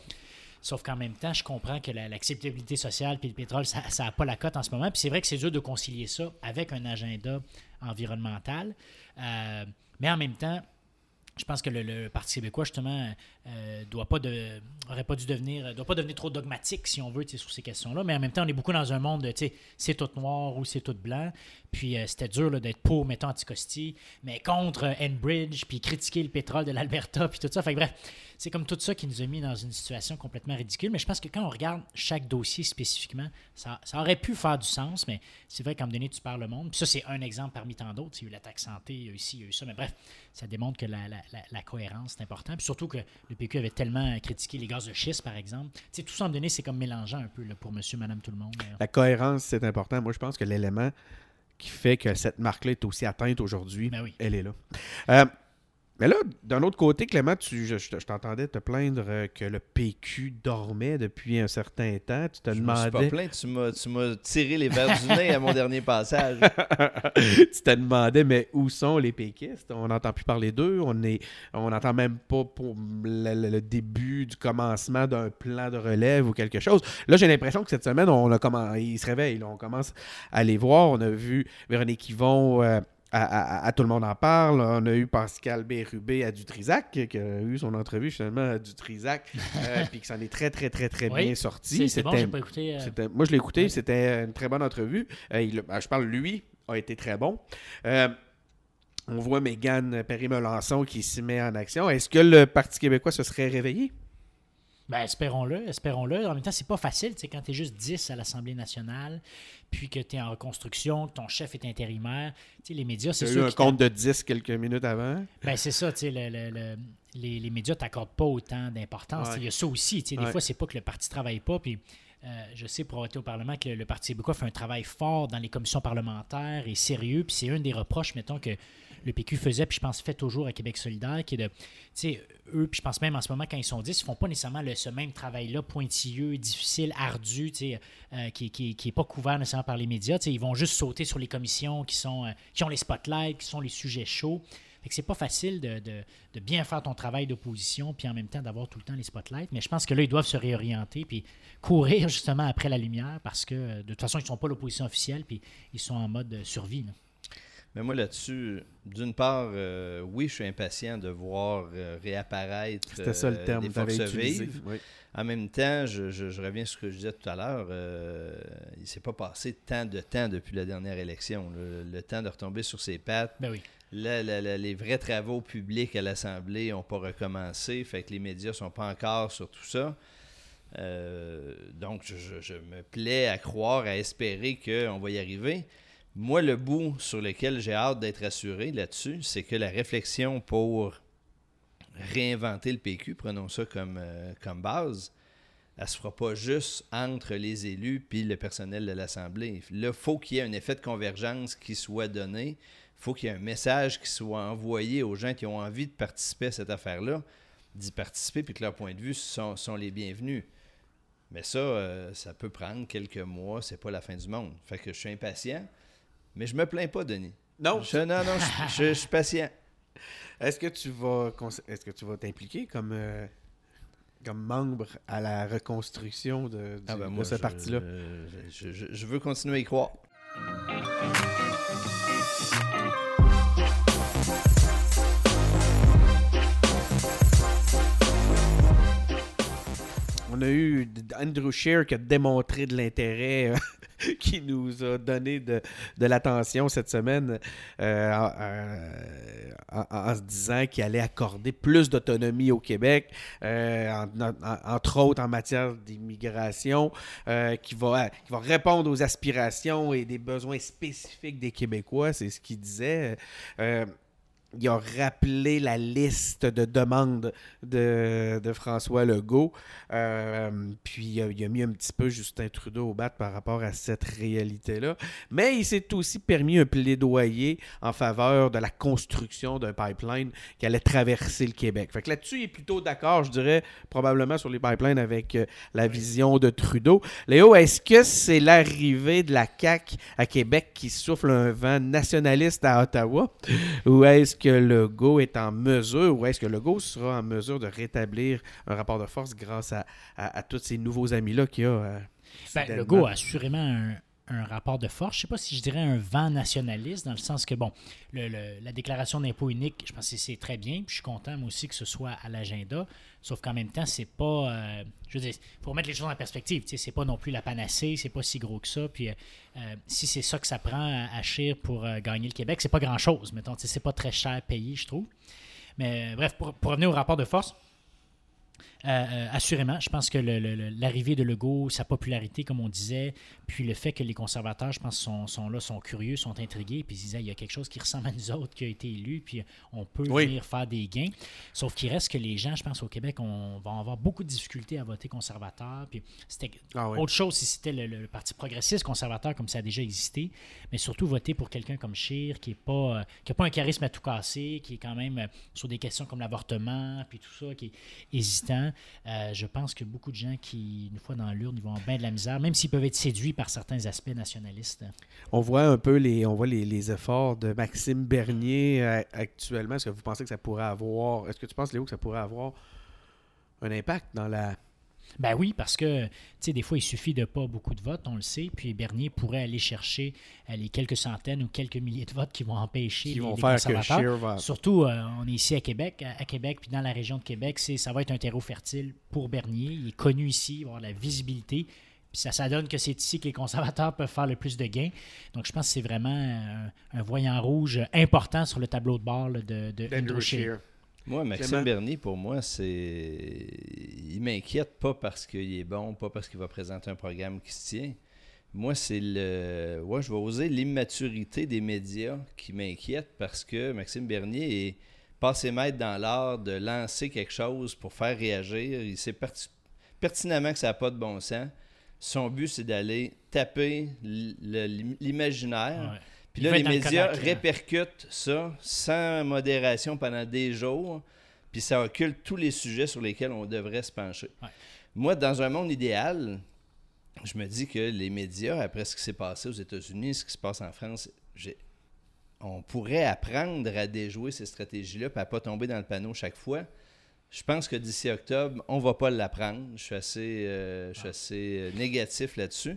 Sauf qu'en même temps, je comprends que la- l'acceptabilité sociale puis le pétrole, ça n'a pas la cote en ce moment. Puis c'est vrai que c'est dur de concilier ça avec un agenda environnemental. Euh, mais en même temps, je pense que le, le Parti québécois, justement, euh, doit pas de, aurait pas dû devenir, doit pas devenir trop dogmatique, si on veut, sur ces questions-là. Mais en même temps, on est beaucoup dans un monde de, tu sais, c'est tout noir ou c'est tout blanc. Puis euh, c'était dur d'être pour, mettons, Anticosti, mais contre euh, Enbridge, puis critiquer le pétrole de l'Alberta, puis tout ça. Fait que bref, c'est comme tout ça qui nous a mis dans une situation complètement ridicule. Mais je pense que quand on regarde chaque dossier spécifiquement, ça, aurait pu faire du sens, mais c'est vrai qu'à un moment tu perds le monde. Puis ça, c'est un exemple parmi tant d'autres. Il y a eu la taxe santé, il y a eu ci, il y a eu ça. Mais bref, ça démontre que la, cohérence, c'est important. Puis surtout que le PQ avait tellement critiqué les gaz de schiste, par exemple. Tu sais, tout ça, à un moment c'est comme mélangeant un peu pour monsieur, madame, tout le monde. Mais, La cohérence, c'est important. Moi, je pense que l'élément qui fait que cette marque-là est aussi atteinte aujourd'hui, Ben oui. elle est là. Euh, mais là, d'un autre côté, Clément, tu, je, je te- je t'entendais te plaindre euh, que le PQ dormait depuis un certain temps. Tu te Je me suis pas demandais, plaint, tu m'as, tu m'as tiré les verres du nez à mon dernier passage. [LAUGHS] tu te demandais, mais où sont les péquistes? On n'entend plus parler d'eux. On est, on n'entend même pas pour le, le- le début du commencement d'un plan de relève ou quelque chose. Là, j'ai l'impression que cette semaine, on a comment, ils se réveillent. là. on commence à les voir. On a vu Véronique Yvon. euh, à, à- à Tout le monde en parle. On a eu Pascal Bérubé à Dutrisac, qui a eu son entrevue finalement à Dutrisac, [LAUGHS] euh, puis qui s'en est très, très, très, très Oui, bien sorti. c'est bon, C'était- j'ai pas écouté. euh, moi, je l'ai écouté, ouais. c'était une très bonne entrevue. Euh, il- ben, je parle, lui, a été très bon. Euh, on voit Mégane Perry-Melançon qui s'y met en action. Est-ce que le Parti québécois se serait réveillé? Ben, espérons-le, espérons-le. En même temps, c'est pas facile, tu sais, quand tu es juste 10 à l'Assemblée nationale, puis que tu es en reconstruction, que ton chef est intérimaire. Les médias, c'est sûr un compte de 10 quelques minutes avant. Ben, c'est ça, tu le- le- le- les, les médias t'accordent pas autant d'importance. Ouais. Il y a ça aussi, des Ouais. fois, c'est pas que le parti travaille pas, puis euh, je sais pour avoir été au Parlement que le Parti québécois fait un travail fort dans les commissions parlementaires et sérieux, puis c'est un des reproches, mettons, que le PQ faisait, puis je pense fait toujours à Québec solidaire, qui est de, tu sais, eux, puis je pense même en ce moment, quand ils sont 10, ils font pas nécessairement le- ce même travail-là, pointilleux, difficile, ardu, tu sais, euh, qui, qui, qui pas couvert nécessairement par les médias, tu sais, ils vont juste sauter sur les commissions qui, sont, euh, qui ont les spotlights, qui sont les sujets chauds. Fait que c'est pas facile de, de- bien faire ton travail d'opposition puis en même temps d'avoir tout le temps les spotlights. Mais je pense que là, ils doivent se réorienter puis courir [LAUGHS] justement après la lumière parce que euh, de toute façon, ils ne sont pas l'opposition officielle puis ils sont en mode survie. Mais moi, là-dessus, d'une part, euh, oui, je suis impatient de voir euh, réapparaître C'était ça le euh, terme des forces utilisé. vives. Oui. En même temps, je, je- je reviens sur ce que je disais tout à l'heure. euh, il ne s'est pas passé tant de temps depuis la dernière élection. Le, le temps de retomber sur ses pattes. Ben oui. Là, la- la- les vrais travaux publics à l'Assemblée n'ont pas recommencé. Fait que les médias ne sont pas encore sur tout ça. Euh, donc, je, je- je me plais à croire, à espérer qu'on va y arriver. Moi, le bout sur lequel j'ai hâte d'être assuré là-dessus, c'est que la réflexion pour réinventer le PQ, prenons ça comme, euh, comme base, elle se fera pas juste entre les élus puis le personnel de l'Assemblée. Là, il faut qu'il y ait un effet de convergence qui soit donné. Il faut qu'il y ait un message qui soit envoyé aux gens qui ont envie de participer à cette affaire-là, d'y participer, puis que leur point de vue sont, sont les bienvenus. Mais ça, euh, ça peut prendre quelques mois, c'est pas la fin du monde. Fait que je suis impatient, mais je me plains pas, Denis. Non. Je, non, non, je, je- je suis patient. [LAUGHS] Est-ce que tu vas est-ce que tu vas t'impliquer comme euh, comme membre à la reconstruction de, du- Ah ben de moi, ce je- parti-là? Je, veux continuer à y croire. On a eu Andrew Scheer qui a démontré de l'intérêt euh, [LAUGHS] qui nous a donné de, l'attention cette semaine euh, en, se disant qu'il allait accorder plus d'autonomie au Québec, euh, entre autres en matière d'immigration, euh, qui, va, qui va répondre aux aspirations et des besoins spécifiques des Québécois, c'est ce qu'il disait il a rappelé la liste de demandes de, François Legault. Euh, puis il a, mis un petit peu Justin Trudeau au bat par rapport à cette réalité-là. Mais il s'est aussi permis un plaidoyer en faveur de la construction d'un pipeline qui allait traverser le Québec. Fait que là-dessus, il est plutôt d'accord, je dirais, probablement sur les pipelines avec euh, la vision de Trudeau. Léo, est-ce que c'est l'arrivée de la CAQ à Québec qui souffle un vent nationaliste à Ottawa? [LAUGHS] Ou est-ce que le Go est en mesure, ou est-ce que le Go sera en mesure de rétablir un rapport de force grâce à, tous ces nouveaux amis-là qu'il y a? Euh, ben, le Go a assurément un, un rapport de force. Je ne sais pas si je dirais un vent nationaliste, dans le sens que, bon, la déclaration d'impôt unique, je pense que c'est très bien. Puis je suis content, moi aussi, que ce soit à l'agenda. Sauf qu'en même temps, c'est pas. Euh, je veux dire, pour mettre les choses en perspective, c'est pas non plus la panacée, c'est pas si gros que ça. Puis euh, euh, si c'est ça que ça prend à Chir pour gagner le Québec, c'est pas grand chose. Mettons, c'est pas très cher payé, je trouve. Mais bref, pour revenir au rapport de force, euh, euh, assurément, je pense que l'arrivée de Legault, sa popularité, comme on disait, puis le fait que les conservateurs, je pense, sont, sont là, sont curieux, sont intrigués, puis ils disaient il y a quelque chose qui ressemble à nous autres qui a été élu, puis on peut venir faire des gains. Sauf qu'il reste que les gens, je pense, au Québec, on va avoir beaucoup de difficultés à voter conservateur. Puis c'était ah autre chose si c'était le, Parti progressiste conservateur, comme ça a déjà existé, mais surtout voter pour quelqu'un comme Scheer, qui n'a pas, euh, qui a pas un charisme à tout casser, qui est quand même sur des questions comme l'avortement, puis tout ça, qui est hésitant. Euh, je pense que beaucoup de gens qui, une fois dans l'urne, ils vont bien de la misère, même s'ils peuvent être séduits par certains aspects nationalistes. On voit un peu les, efforts de Maxime Bernier euh, actuellement. Est-ce que vous pensez que ça pourrait avoir, est-ce que tu penses, Léo, que ça pourrait avoir un impact dans la ben oui, parce que, tu sais, des fois, il suffit de pas beaucoup de votes, on le sait, puis Bernier pourrait aller chercher euh, les quelques centaines ou quelques milliers de votes qui vont empêcher qui vont faire que Surtout, euh, on est ici à Québec, à, Québec, puis dans la région de Québec, c'est ça va être un terreau fertile pour Bernier. Il est connu ici, il va avoir la visibilité. Puis ça, ça donne que c'est ici que les conservateurs peuvent faire le plus de gains. Donc, je pense que c'est vraiment un, voyant rouge important sur le tableau de bord de, de Andrew. Moi, Maxime Bernier, pour moi, c'est. Il m'inquiète pas parce qu'il est bon, pas parce qu'il va présenter un programme qui se tient. Moi, c'est le. Ouais, je vais oser l'immaturité des médias qui m'inquiète parce que Maxime Bernier est passé maître dans l'art de lancer quelque chose pour faire réagir. Il sait pertinemment que ça n'a pas de bon sens. Son but, c'est d'aller taper l'imaginaire. Puis là, les médias répercutent ça sans modération pendant des jours, puis ça occulte tous les sujets sur lesquels on devrait se pencher. Moi, dans un monde idéal, je me dis que les médias, après ce qui s'est passé aux États-Unis, ce qui se passe en France, on pourrait apprendre à déjouer ces stratégies-là et à ne pas tomber dans le panneau chaque fois. Je pense que d'ici octobre, on ne va pas l'apprendre. Je suis assez, euh, je suis assez euh, négatif là-dessus.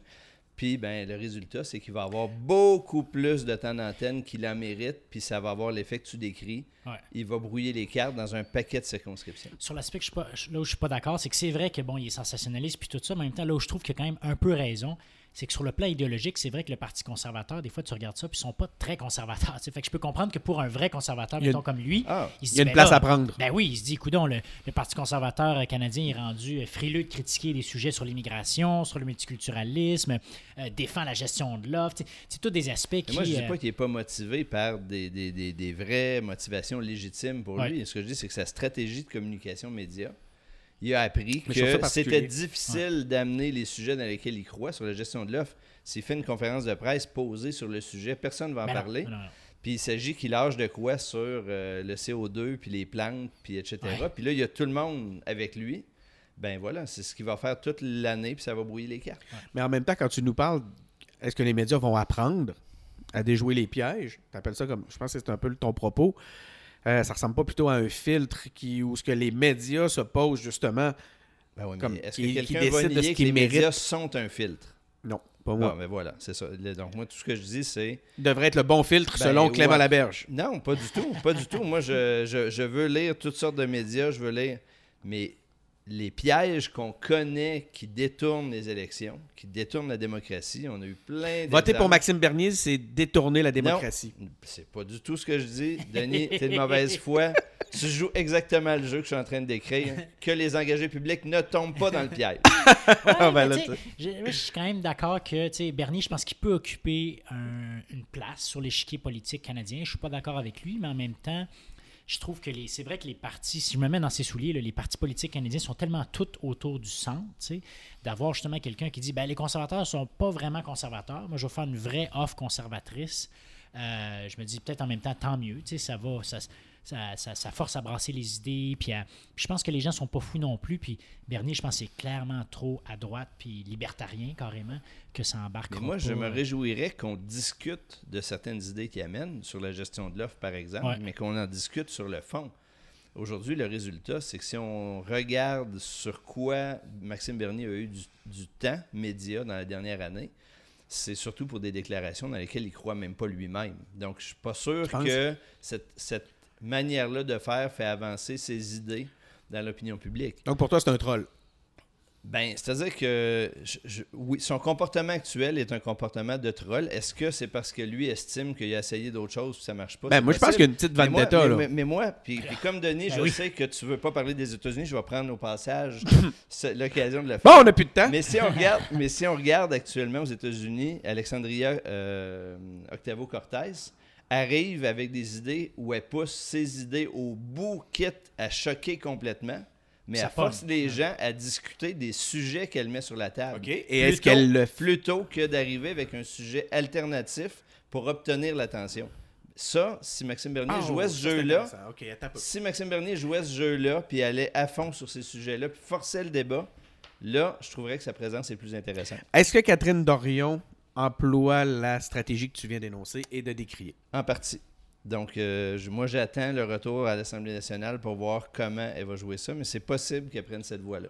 Puis ben, le résultat, c'est qu'il va avoir beaucoup plus de temps d'antenne qu'il en mérite, puis ça va avoir l'effet que tu décris. Il va brouiller les cartes dans un paquet de circonscriptions. Sur l'aspect que je là où je suis pas d'accord, c'est que c'est vrai que bon, il est sensationnaliste puis tout ça, mais en même temps, là où je trouve qu'il a quand même un peu raison, c'est que sur le plan idéologique, c'est vrai que le Parti conservateur, des fois, tu regardes ça, puis ils sont pas très conservateurs. [LAUGHS] Fait que je peux comprendre que pour un vrai conservateur, mettons comme lui, ah. il, y a une ben place à prendre. Ben oui, il se dit, écoute, le, le Parti conservateur canadien est rendu euh, frileux de critiquer des sujets sur l'immigration, sur le multiculturalisme, euh, défend la gestion de l'offre. C'est tous des aspects qui. moi, je dis pas euh, qu'il n'est pas motivé par des, des, des, vraies motivations légitimes pour lui. Ce que je dis, c'est que sa stratégie de communication média il a appris que c'était difficile d'amener les sujets dans lesquels il croit sur la gestion de l'offre. S'il fait une conférence de presse posée sur le sujet, personne ne va en parler. Puis il s'agit qu'il lâche de quoi sur euh, le CO2, puis les plantes, puis etc. Puis là, il y a tout le monde avec lui. Ben voilà, c'est ce qu'il va faire toute l'année, puis ça va brouiller les cartes. Mais en même temps, quand tu nous parles, est-ce que les médias vont apprendre à déjouer les pièges? Tu appelles ça comme. Je pense que c'est un peu ton propos. Euh, ça ressemble pas plutôt à un filtre qui, où ce que les médias se posent justement. Ben est-ce que quelqu'un va nier que les médias sont un filtre? Non, pas moi. mais ben voilà, c'est ça. Donc moi, tout ce que je dis, c'est... Devrait être le bon filtre ben selon Clément Laberge. Non, pas du tout, pas du tout. Moi, je, je, je, veux lire toutes sortes de médias, je veux lire... Mais les pièges qu'on connaît qui détournent les élections, qui détournent la démocratie. On a eu plein de. Voter pour Maxime Bernier, c'est détourner la démocratie. C'est pas du tout ce que je dis. [LAUGHS] Denis, t'es de mauvaise foi. Tu joues exactement le jeu que je suis en train de décrire. Que les engagés publics ne tombent pas dans le piège. [LAUGHS] Ah, ben je, suis quand même d'accord que Bernier, je pense qu'il peut occuper une place sur l'échiquier politique canadien. Je suis pas d'accord avec lui, mais en même temps je trouve que c'est vrai que les partis, si je me mets dans ses souliers, les partis politiques canadiens sont tellement tous autour du centre, d'avoir justement quelqu'un qui dit ben, les conservateurs ne sont pas vraiment conservateurs. Moi, je vais faire une vraie offre conservatrice. Euh, je me dis peut-être en même temps, tant mieux. Ça va, ça, force à brasser les idées. Puis, je pense que les gens sont pas fous non plus. Puis Bernier, je pense, c'est clairement trop à droite puis libertarien carrément que ça embarque. Mais moi, je me réjouirais qu'on discute de certaines idées qui amènent sur la gestion de l'offre, par exemple, mais qu'on en discute sur le fond. Aujourd'hui, le résultat, c'est que si on regarde sur quoi Maxime Bernier a eu du, temps média dans la dernière année, c'est surtout pour des déclarations dans lesquelles il croit même pas lui-même. Donc, je suis pas sûr que cette, cette manière-là de faire fait avancer ses idées dans l'opinion publique. Donc pour toi, c'est un troll. Ben, c'est-à-dire que oui, son comportement actuel est un comportement de troll. Est-ce que c'est parce que lui estime qu'il a essayé d'autres choses et ça marche pas? Ben, moi, je pense qu'il y a une petite vendetta. Mais, mais, moi, puis, comme Denis, ben je sais que tu veux pas parler des États-Unis, je vais prendre au passage [COUGHS] l'occasion de le faire. Bon, on n'a plus de temps. Mais si on regarde, mais si on regarde actuellement aux États-Unis, Alexandria euh, Octavo Cortez, arrive avec des idées où elle pousse ses idées au bout, quitte à choquer complètement. Mais elle force les gens à discuter des sujets qu'elle met sur la table. Et est-ce qu'elle le Plutôt que d'arriver avec un sujet alternatif pour obtenir l'attention. Ça, si Maxime Bernier ah, jouait ce jeu-là, si Maxime Bernier jouait ce jeu-là, puis allait à fond sur ces sujets-là, puis forçait le débat, là, je trouverais que sa présence est plus intéressante. Est-ce que Catherine Dorion emploie la stratégie que tu viens d'énoncer et de décrire. En partie. Donc, euh, moi, j'attends le retour à l'Assemblée nationale pour voir comment elle va jouer ça, mais c'est possible qu'elle prenne cette voie-là.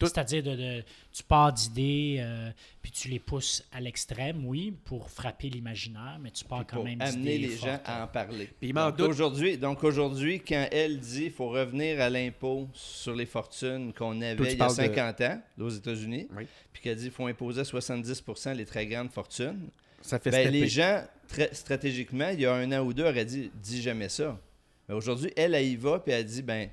C'est-à-dire, de, tu pars d'idées, euh, puis tu les pousses à l'extrême, oui, pour frapper l'imaginaire, mais tu pars quand même d'idées. Amener les gens à en parler. donc, aujourd'hui, donc aujourd'hui, quand elle dit qu'il faut revenir à l'impôt sur les fortunes qu'on avait il y a 50 ans aux États-Unis, puis qu'elle dit qu'il faut imposer à 70% les très grandes fortunes, ça fait ben, les gens, très, stratégiquement, il y a un an ou deux, auraient dit « dis jamais ça ». Mais aujourd'hui, elle, elle y va, puis elle dit « ben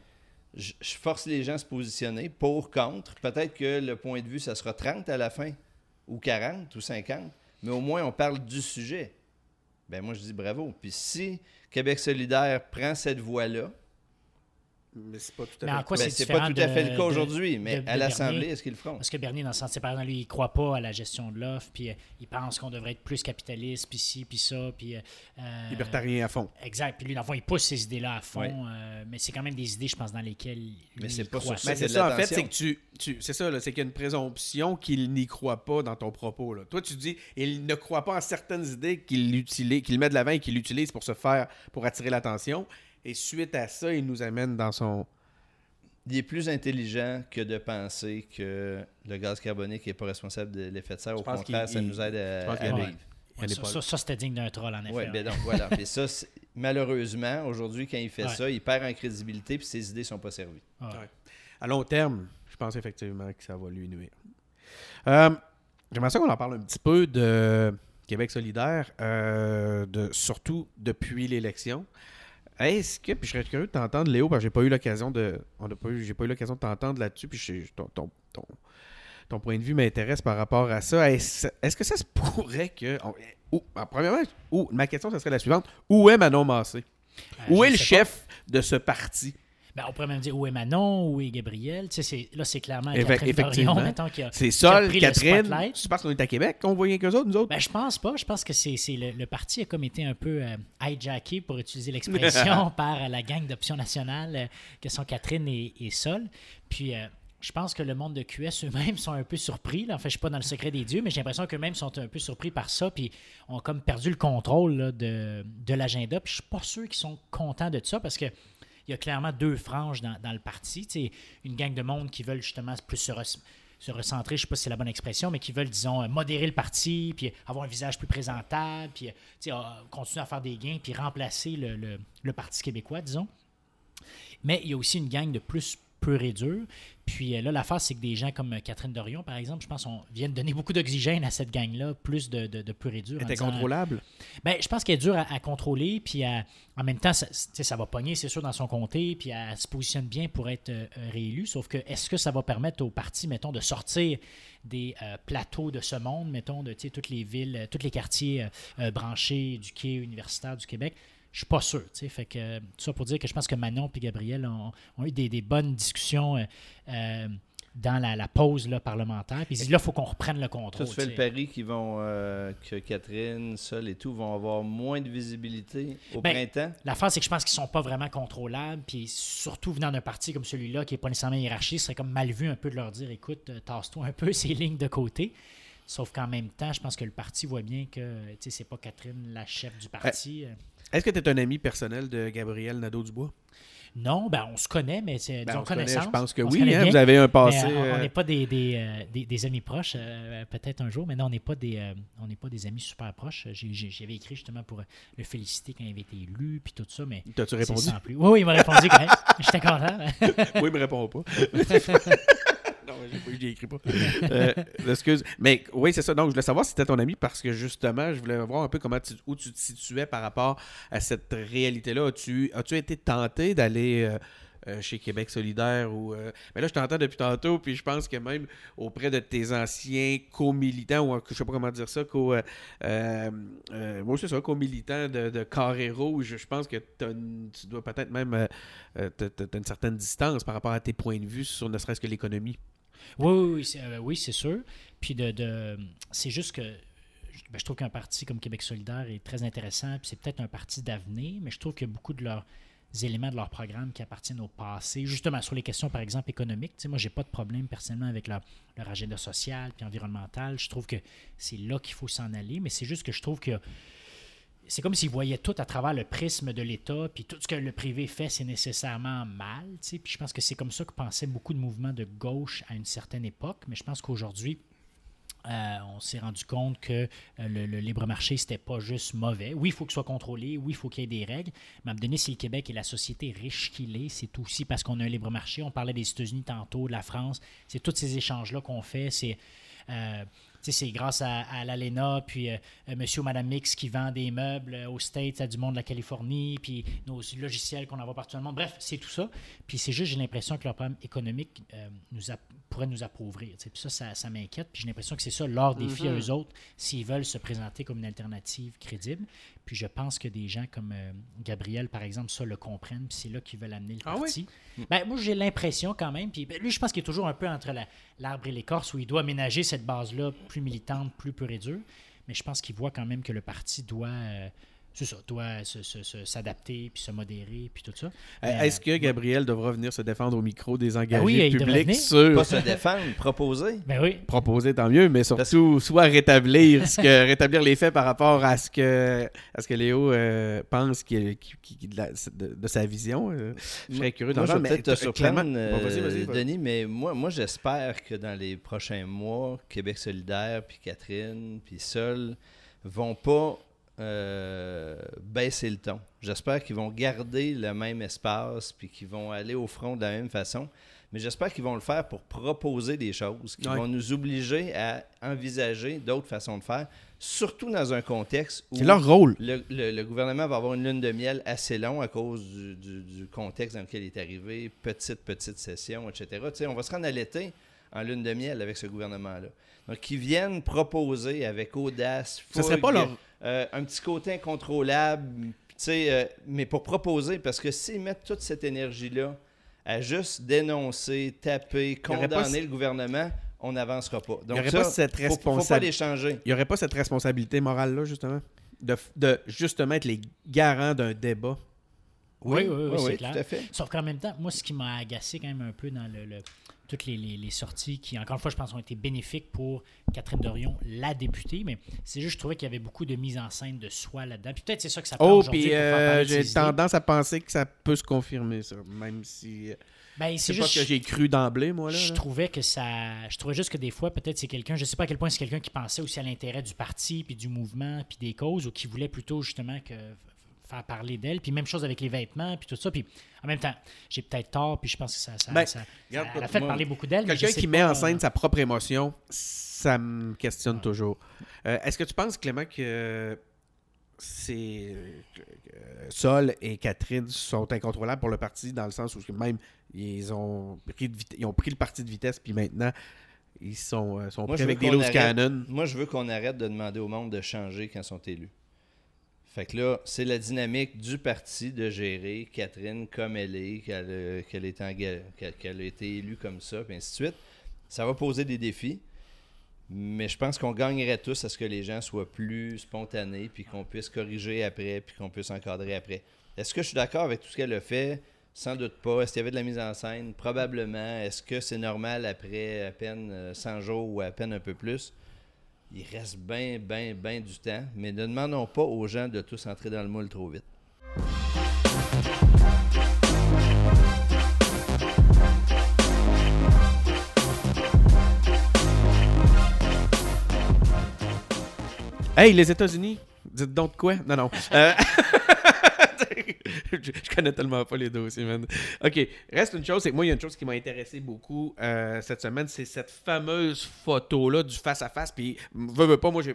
je, force les gens à se positionner pour, contre. Peut-être que le point de vue, ça sera 30 à la fin, ou 40, ou 50, mais au moins on parle du sujet. Ben moi, je dis bravo. Puis si Québec solidaire prend cette voie-là, mais c'est pas tout à fait, ben, c'est pas tout à fait le cas aujourd'hui, mais à l'Assemblée, est-ce qu'ils le feront? Parce que Bernier, dans le sens, par exemple, lui, il croit pas à la gestion de l'offre, puis euh, il pense qu'on devrait être plus capitaliste, puis ci, puis ça, puis... Euh, euh, Libertarien à fond. Exact, puis lui, dans le fond, il pousse ces idées-là à fond, mais c'est quand même des idées, je pense, dans lesquelles Mais c'est pas ça. Mais c'est ça, en fait, c'est que tu... tu c'est ça, c'est qu'il y a une présomption qu'il n'y croit pas dans ton propos. Là. Toi, tu dis, il ne croit pas en certaines idées qu'il qu'il met de l'avant et qu'il utilise pour se faire, pour attirer l'attention. Et suite à ça, il nous amène dans son. Il est plus intelligent que de penser que le gaz carbonique n'est pas responsable de l'effet de serre. Au contraire, ça nous aide à, vivre. ça, c'était digne d'un troll, en effet. Oui, ben donc [LAUGHS] voilà. ça, malheureusement, aujourd'hui, quand il fait ça, il perd en crédibilité et ses idées ne sont pas servies. À long terme, je pense effectivement que ça va lui nuire. Euh, J'aimerais ça qu'on en parle un petit peu de Québec solidaire, euh, de, surtout depuis l'élection. Est-ce que, puis je serais curieux de t'entendre, Léo, parce que j'ai pas eu l'occasion de. On pas eu, j'ai pas eu l'occasion de t'entendre là-dessus, puis ton, ton, ton, point de vue m'intéresse par rapport à ça. Est-ce, que ça se [LAUGHS] pourrait que. ou, premièrement, ou, ma question, ça serait la suivante. Où est Manon Massé? Euh, où est le chef de ce parti? Ben, on pourrait même dire où est Manon, où est Gabriel? Tu sais, là, c'est clairement Catherine Effectivement. qui a C'est Sol, Catherine. Tu penses qu'on est à Québec, qu'on voit rien qu'eux autres, nous autres? Ben, je pense pas. Je pense que c'est le, le, parti a comme été un peu euh, hijacké, pour utiliser l'expression, [LAUGHS] par la gang d'Option nationale, euh, que sont Catherine et, Sol. Puis... Euh, je pense que le monde de QS eux-mêmes sont un peu surpris. Là. En fait, je ne suis pas dans le secret des dieux, mais j'ai l'impression qu'eux-mêmes sont un peu surpris par ça, puis ont comme perdu le contrôle de, de l'agenda. Puis je suis pas sûr qu'ils sont contents de ça parce que il y a clairement deux franges dans, le parti. une gang de monde qui veulent justement plus se, recentrer, je ne sais pas si c'est la bonne expression, mais qui veulent, disons, euh, modérer le parti, puis avoir un visage plus présentable, puis euh, continuer à faire des gains, puis remplacer le, Parti québécois, disons. Mais il y a aussi une gang de plus pur et dur. Puis euh, là, l'affaire, c'est que des gens comme Catherine Dorion, par exemple, je pense, on viennent donner beaucoup d'oxygène à cette gang-là, plus de, de, pur et dur. Elle était contrôlable? Ben, je pense qu'elle est dure à, contrôler, puis en même temps, ça, ça va pogner, c'est sûr, dans son comté, puis elle se positionne bien pour être réélue. Sauf que, est-ce que ça va permettre au parti, mettons, de sortir des plateaux de ce monde, mettons, de toutes les villes, tous les quartiers branchés du quai universitaire du Québec? Je suis pas sûr. Fait que, tout ça pour dire que je pense que Manon et Gabriel ont, eu des, bonnes discussions euh, euh, dans la, pause là, parlementaire. Puis là, il faut qu'on reprenne le contrôle. Tu fais le pari qu'ils vont, euh, que Catherine, Sol et tout vont avoir moins de visibilité au ben, printemps? La phase, c'est que je pense qu'ils sont pas vraiment contrôlables. Puis surtout venant d'un parti comme celui-là, qui n'est pas nécessairement hiérarchique, ce serait comme mal vu un peu de leur dire écoute, tasse-toi un peu [LAUGHS] ces lignes de côté. Sauf qu'en même temps, je pense que le parti voit bien que c'est pas Catherine la chef du parti. Est-ce que tu es un ami personnel de Gabriel Nadeau-Dubois? Non, ben on se connaît, mais c'est ben, connaissance. je pense que oui, hein, vous avez un passé. Euh, on n'est pas des, des, euh, des, amis proches, euh, peut-être un jour, mais non, on n'est pas, des, on pas des amis super proches. J'avais écrit justement pour le féliciter quand il avait été élu, puis tout ça, mais. T'as-tu répondu? Oui, oui, il m'a répondu quand [LAUGHS] même. J'étais content. oui, il me répond pas. [LAUGHS] je écrit pas. [LAUGHS] Euh, excuse. Mais oui, c'est ça. Donc, je voulais savoir si c'était ton ami parce que justement, je voulais voir un peu comment où tu te situais par rapport à cette réalité-là. As-tu as été tenté d'aller. Euh, euh, chez Québec solidaire ou mais là je t'entends depuis tantôt puis je pense que même auprès de tes anciens co-militants ou je sais pas comment dire ça co moi c'est ça co-militant de, Carré Rouge je pense que tu dois peut-être même tu une certaine distance par rapport à tes points de vue sur ne serait-ce que l'économie oui, oui, euh, oui, c'est sûr. Puis de, c'est juste que ben, je trouve qu'un parti comme Québec solidaire est très intéressant, puis c'est peut-être un parti d'avenir, mais je trouve a beaucoup de leurs éléments de leur programme qui appartiennent au passé, justement sur les questions, par exemple, économiques. Tu sais, moi, j'ai pas de problème personnellement avec leur, leur agenda social puis environnemental. Je trouve que c'est là qu'il faut s'en aller, mais c'est juste que je trouve que c'est comme s'ils voyaient tout à travers le prisme de l'État, puis tout ce que le privé fait, c'est nécessairement mal. Puis je pense que c'est comme ça que pensaient beaucoup de mouvements de gauche à une certaine époque, mais je pense qu'aujourd'hui, euh, on s'est rendu compte que euh, le, libre marché, c'était pas juste mauvais. Oui, il faut qu'il soit contrôlé, oui, il faut qu'il y ait des règles, mais à me donner, si le Québec est la société riche qu'il est, c'est aussi parce qu'on a un libre marché. On parlait des États-Unis tantôt, de la France. C'est tous ces échanges-là qu'on fait. C'est. Euh, c'est grâce à, l'ALENA, puis euh, euh, monsieur ou madame Mix qui vend des meubles euh, aux States, à du monde de la Californie, puis nos logiciels qu'on envoie partout dans le monde. Bref, c'est tout ça. Puis c'est juste, j'ai l'impression que leur problème économique nous pourrait nous appauvrir. Puis ça, ça, m'inquiète. Puis j'ai l'impression que c'est ça leur défi à mm-hmm. eux autres, s'ils veulent se présenter comme une alternative crédible. Puis je pense que des gens comme Gabriel, par exemple, ça le comprennent, puis c'est là qu'ils veulent amener le ah parti. Ben, moi, j'ai l'impression quand même, puis ben, lui, je pense qu'il est toujours un peu entre l'arbre et l'écorce, où il doit aménager cette base-là plus militante, plus pure et dure. Mais je pense qu'il voit quand même que le parti doit euh, c'est ça, doit s'adapter, puis se modérer, puis tout ça. Euh, est-ce que Gabriel devra venir se défendre au micro des engagés oui, publics sur... Pas se défendre, proposer. Ben oui. Proposer, tant mieux, mais surtout, soit rétablir, ce que, rétablir les faits par rapport à ce que, à ce que Léo euh, pense de, sa vision. Euh, je serais curieux. Je vais peut-être te surprendre, Denis, mais moi, moi j'espère que dans les prochains mois, Québec solidaire, puis Catherine, puis Sol vont pas euh, baisser le ton. J'espère qu'ils vont garder le même espace puis qu'ils vont aller au front de la même façon. Mais j'espère qu'ils vont le faire pour proposer des choses, qui vont nous obliger à envisager d'autres façons de faire, surtout dans un contexte où leur rôle. Le, gouvernement va avoir une lune de miel assez long à cause du, contexte dans lequel il est arrivé, petite, petite session, etc. on va se rendre à l'été en lune de miel avec ce gouvernement-là. Donc, qu'ils viennent proposer avec audace. Ce serait pas leur euh, un petit côté incontrôlable, euh, mais pour proposer, parce que s'ils mettent toute cette énergie-là à juste dénoncer, taper, condamner le gouvernement, on n'avancera pas. Donc, il n'y aurait pas cette responsabilité. Il n'y aurait pas cette responsabilité morale-là, justement, de, justement être les garants d'un débat? Oui, oui, oui, c'est clair. Tout à fait. Sauf qu'en même temps, moi, ce qui m'a agacé quand même un peu dans le toutes les, sorties qui, encore une fois, je pense, ont été bénéfiques pour Catherine Dorion, la députée. Mais c'est juste, je trouvais qu'il y avait beaucoup de mise en scène de soi là-dedans. Puis peut-être c'est ça que ça Oh, puis euh, j'ai tendance à penser que ça peut se confirmer, ça, même si. Euh, ben, c'est que j'ai cru d'emblée, moi. Là, je trouvais que ça. Je trouvais juste que des fois, peut-être c'est quelqu'un. Je sais pas à quel point c'est quelqu'un qui pensait aussi à l'intérêt du parti, puis du mouvement, puis des causes, ou qui voulait plutôt justement que faire parler d'elle. Puis même chose avec les vêtements, puis tout ça. Puis en même temps, j'ai peut-être tort, puis je pense que ça, ça, Ben, ça- regarde, ça a fait moi, parler beaucoup d'elle. Quelqu'un qui met en scène euh, sa propre émotion, ça me questionne toujours. Euh, Est-ce que tu penses, Clément, que c'est euh, Sol et Catherine sont incontrôlables pour le parti dans le sens où même ils ont pris, de ils ont pris le parti de vitesse puis maintenant ils sont, euh, sont Moi, pris avec des loose cannon. Moi, je veux qu'on arrête de demander au monde de changer quand ils sont élus. Fait que là, c'est la dynamique du parti de gérer Catherine comme elle est, qu'elle qu'elle- qu'elle a été élue comme ça, puis ainsi de suite. Ça va poser des défis, mais je pense qu'on gagnerait tous à ce que les gens soient plus spontanés, puis qu'on puisse corriger après, puis qu'on puisse encadrer après. Est-ce que je suis d'accord avec tout ce qu'elle a fait? Sans doute pas. Est-ce qu'il y avait de la mise en scène? Probablement. Est-ce que c'est normal après à peine euh, 100 jours ou à peine un peu plus? Il reste bien, bien, bien du temps, mais ne demandons pas aux gens de tous entrer dans le moule trop vite. Hey, les États-Unis, dites donc quoi? Non, non. [LAUGHS] Euh, [LAUGHS] [LAUGHS] je, connais tellement pas les dossiers, man. OK, reste une chose, c'est que moi, il y a une chose qui m'a intéressé beaucoup euh, cette semaine, c'est cette fameuse photo-là du face-à-face. Puis, veux, pas, moi, je,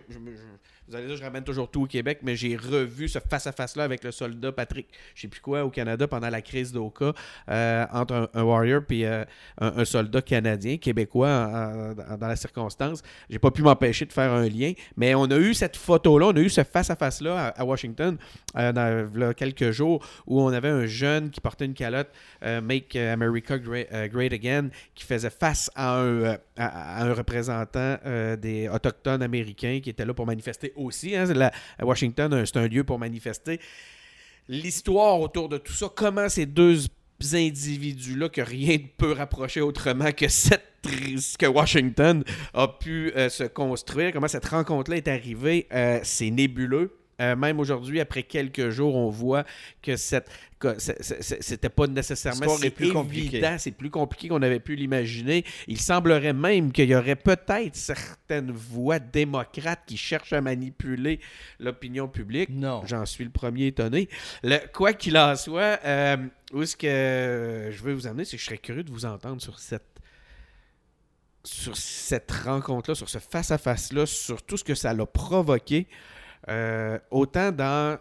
vous allez dire, je ramène toujours tout au Québec, mais j'ai revu ce face-à-face-là avec le soldat Patrick, je sais plus quoi, au Canada pendant la crise d'Oka, euh, entre un, warrior puis euh, un, soldat canadien, québécois dans la circonstance. J'ai pas pu m'empêcher de faire un lien, mais on a eu cette photo-là, on a eu ce face-à-face-là à, à Washington dans v'là quelques jours où on avait un jeune qui portait une calotte euh, Make America Great, euh, Great Again qui faisait face à un, euh, représentant des Autochtones américains qui était là pour manifester aussi. hein. Washington, c'est un lieu pour manifester. L'histoire autour de tout ça, comment ces deux individus-là, que rien ne peut rapprocher autrement que que Washington a pu se construire, comment cette rencontre-là est arrivée, c'est nébuleux. Euh, même aujourd'hui, après quelques jours, on voit que cette, c'est- c'est- c'est- c'était pas nécessairement L'histoire si est plus évident, c'est plus compliqué qu'on avait pu l'imaginer. Il semblerait même qu'il y aurait peut-être certaines voix démocrates qui cherchent à manipuler l'opinion publique. Non. J'en suis le premier étonné. Le- quoi qu'il en soit, euh, où est-ce que je veux vous amener, c'est que je serais curieux de vous entendre sur cette sur cette rencontre-là, sur ce face-à-face-là, sur tout ce que ça l'a provoqué, euh, autant dans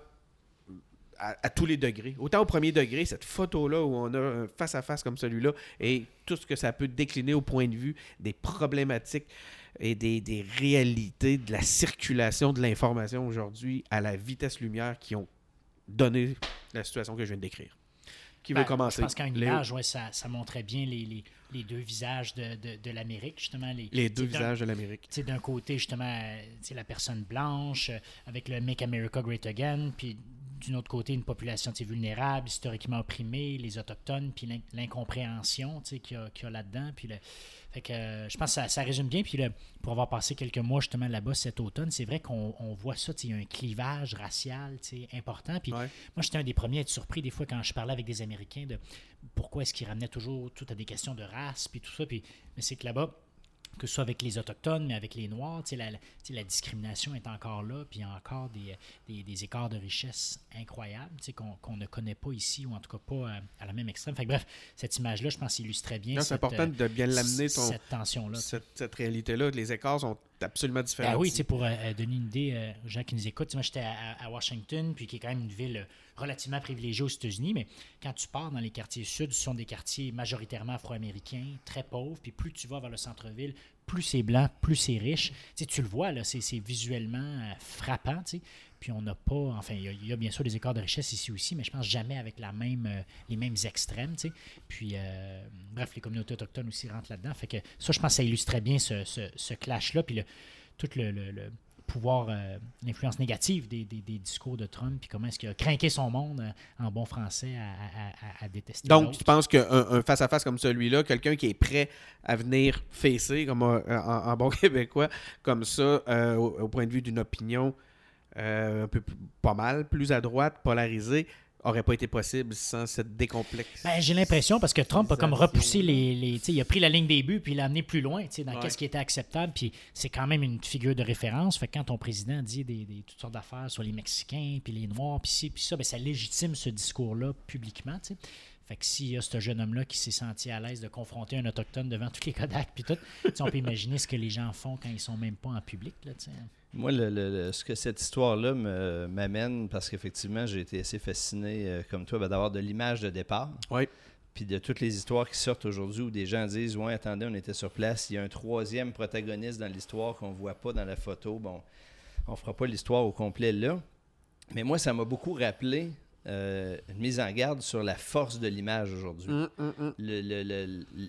à, tous les degrés. Autant au premier degré, cette photo-là où on a un face-à-face comme celui-là, et tout ce que ça peut décliner au point de vue des problématiques et des, des réalités de la circulation de l'information aujourd'hui à la vitesse lumière qui ont donné la situation que je viens de décrire. Qui veut Ben, commencer? Je pense qu'en image, ouais, ça, ça montrait bien les, les, les deux visages de, de, de l'Amérique, justement. Les, Les deux visages de l'Amérique. d'un côté, justement, euh, la personne blanche, euh, avec le Make America Great Again, puis d'un autre côté, une population vulnérable, historiquement opprimée, les Autochtones, puis l'in- l'incompréhension qu'il y a, là-dedans. Puis le, fait que, euh, je pense que ça, ça résume bien. Puis le- pour avoir passé quelques mois justement là-bas cet automne, c'est vrai qu'on on voit ça, il y a un clivage racial important. Puis Ouais. moi, j'étais un des premiers à être surpris des fois quand je parlais avec des Américains de pourquoi est-ce qu'ils ramenaient toujours tout à des questions de race, puis tout ça. Puis, mais c'est que là-bas, que ce soit avec les Autochtones, mais avec les Noirs, la, la- discrimination est encore là, puis il y a encore des, des, des écarts de richesse incroyables qu'on ne connaît pas ici, ou en tout cas pas euh, à la même extrême. Fait que, bref, cette image-là, je pense, illustrait bien c'est important euh, de bien l'amener, ton- cette tension-là. cette, cette réalité-là. Les écarts sont absolument différents. Ah oui, pour euh, euh, donner une idée euh, aux gens qui nous écoutent, moi j'étais à, Washington, puis qui est quand même une ville euh, relativement privilégiée aux États-Unis, mais quand tu pars dans les quartiers sud, ce sont des quartiers majoritairement afro-américains, très pauvres, puis plus tu vas vers le centre-ville, plus c'est blanc, plus c'est riche. Tu tu le vois, là, c'est visuellement euh, frappant. Puis on n'a pas, enfin, il y, a- bien sûr des écarts de richesse ici aussi, mais je pense jamais avec euh, les mêmes extrêmes. Puis, euh, bref, les communautés autochtones aussi rentrent là-dedans. Fait que ça, je pense que ça illustrait bien ce, clash-là, puis le, tout le pouvoir, euh, l'influence négative des, des- des discours de Trump, puis comment est-ce qu'il a craqué son monde euh, en bon français à, à- à- à détester Donc, tu penses qu'un un face-à-face comme celui-là, quelqu'un qui est prêt à venir fesser, comme euh, en, en bon [LAUGHS] québécois, comme ça, au, au point de vue d'une opinion un peu pas mal, plus à droite, polarisée, aurait pas été possible sans cette décomplexe. Ben, j'ai l'impression parce que Trump a comme repoussé les, les il a pris la ligne des buts puis il l'a amené plus loin, dans qu'est-ce qui était acceptable. Puis c'est quand même une figure de référence. Fait quand ton président dit des, toutes sortes d'affaires sur les Mexicains puis les Noirs puis ci puis ça, ben, ça légitime ce discours-là publiquement. Fait que s'il y a ce jeune homme-là qui s'est senti à l'aise de confronter un autochtone devant tous les Kodak puis tout, on peut imaginer ce que les gens font quand ils sont même pas en public. Là, moi, le, ce que cette histoire-là m'amène, parce qu'effectivement, j'ai été assez fasciné, euh, comme toi, ben, d'avoir de l'image de départ. Oui. Puis de toutes les histoires qui sortent aujourd'hui où des gens disent Ouais, attendez, on était sur place, il y a un troisième protagoniste dans l'histoire qu'on ne voit pas dans la photo. Bon, on ne fera pas l'histoire au complet là. Mais moi, ça m'a beaucoup rappelé euh, une mise en garde sur la force de l'image aujourd'hui. Hum, hum, hum.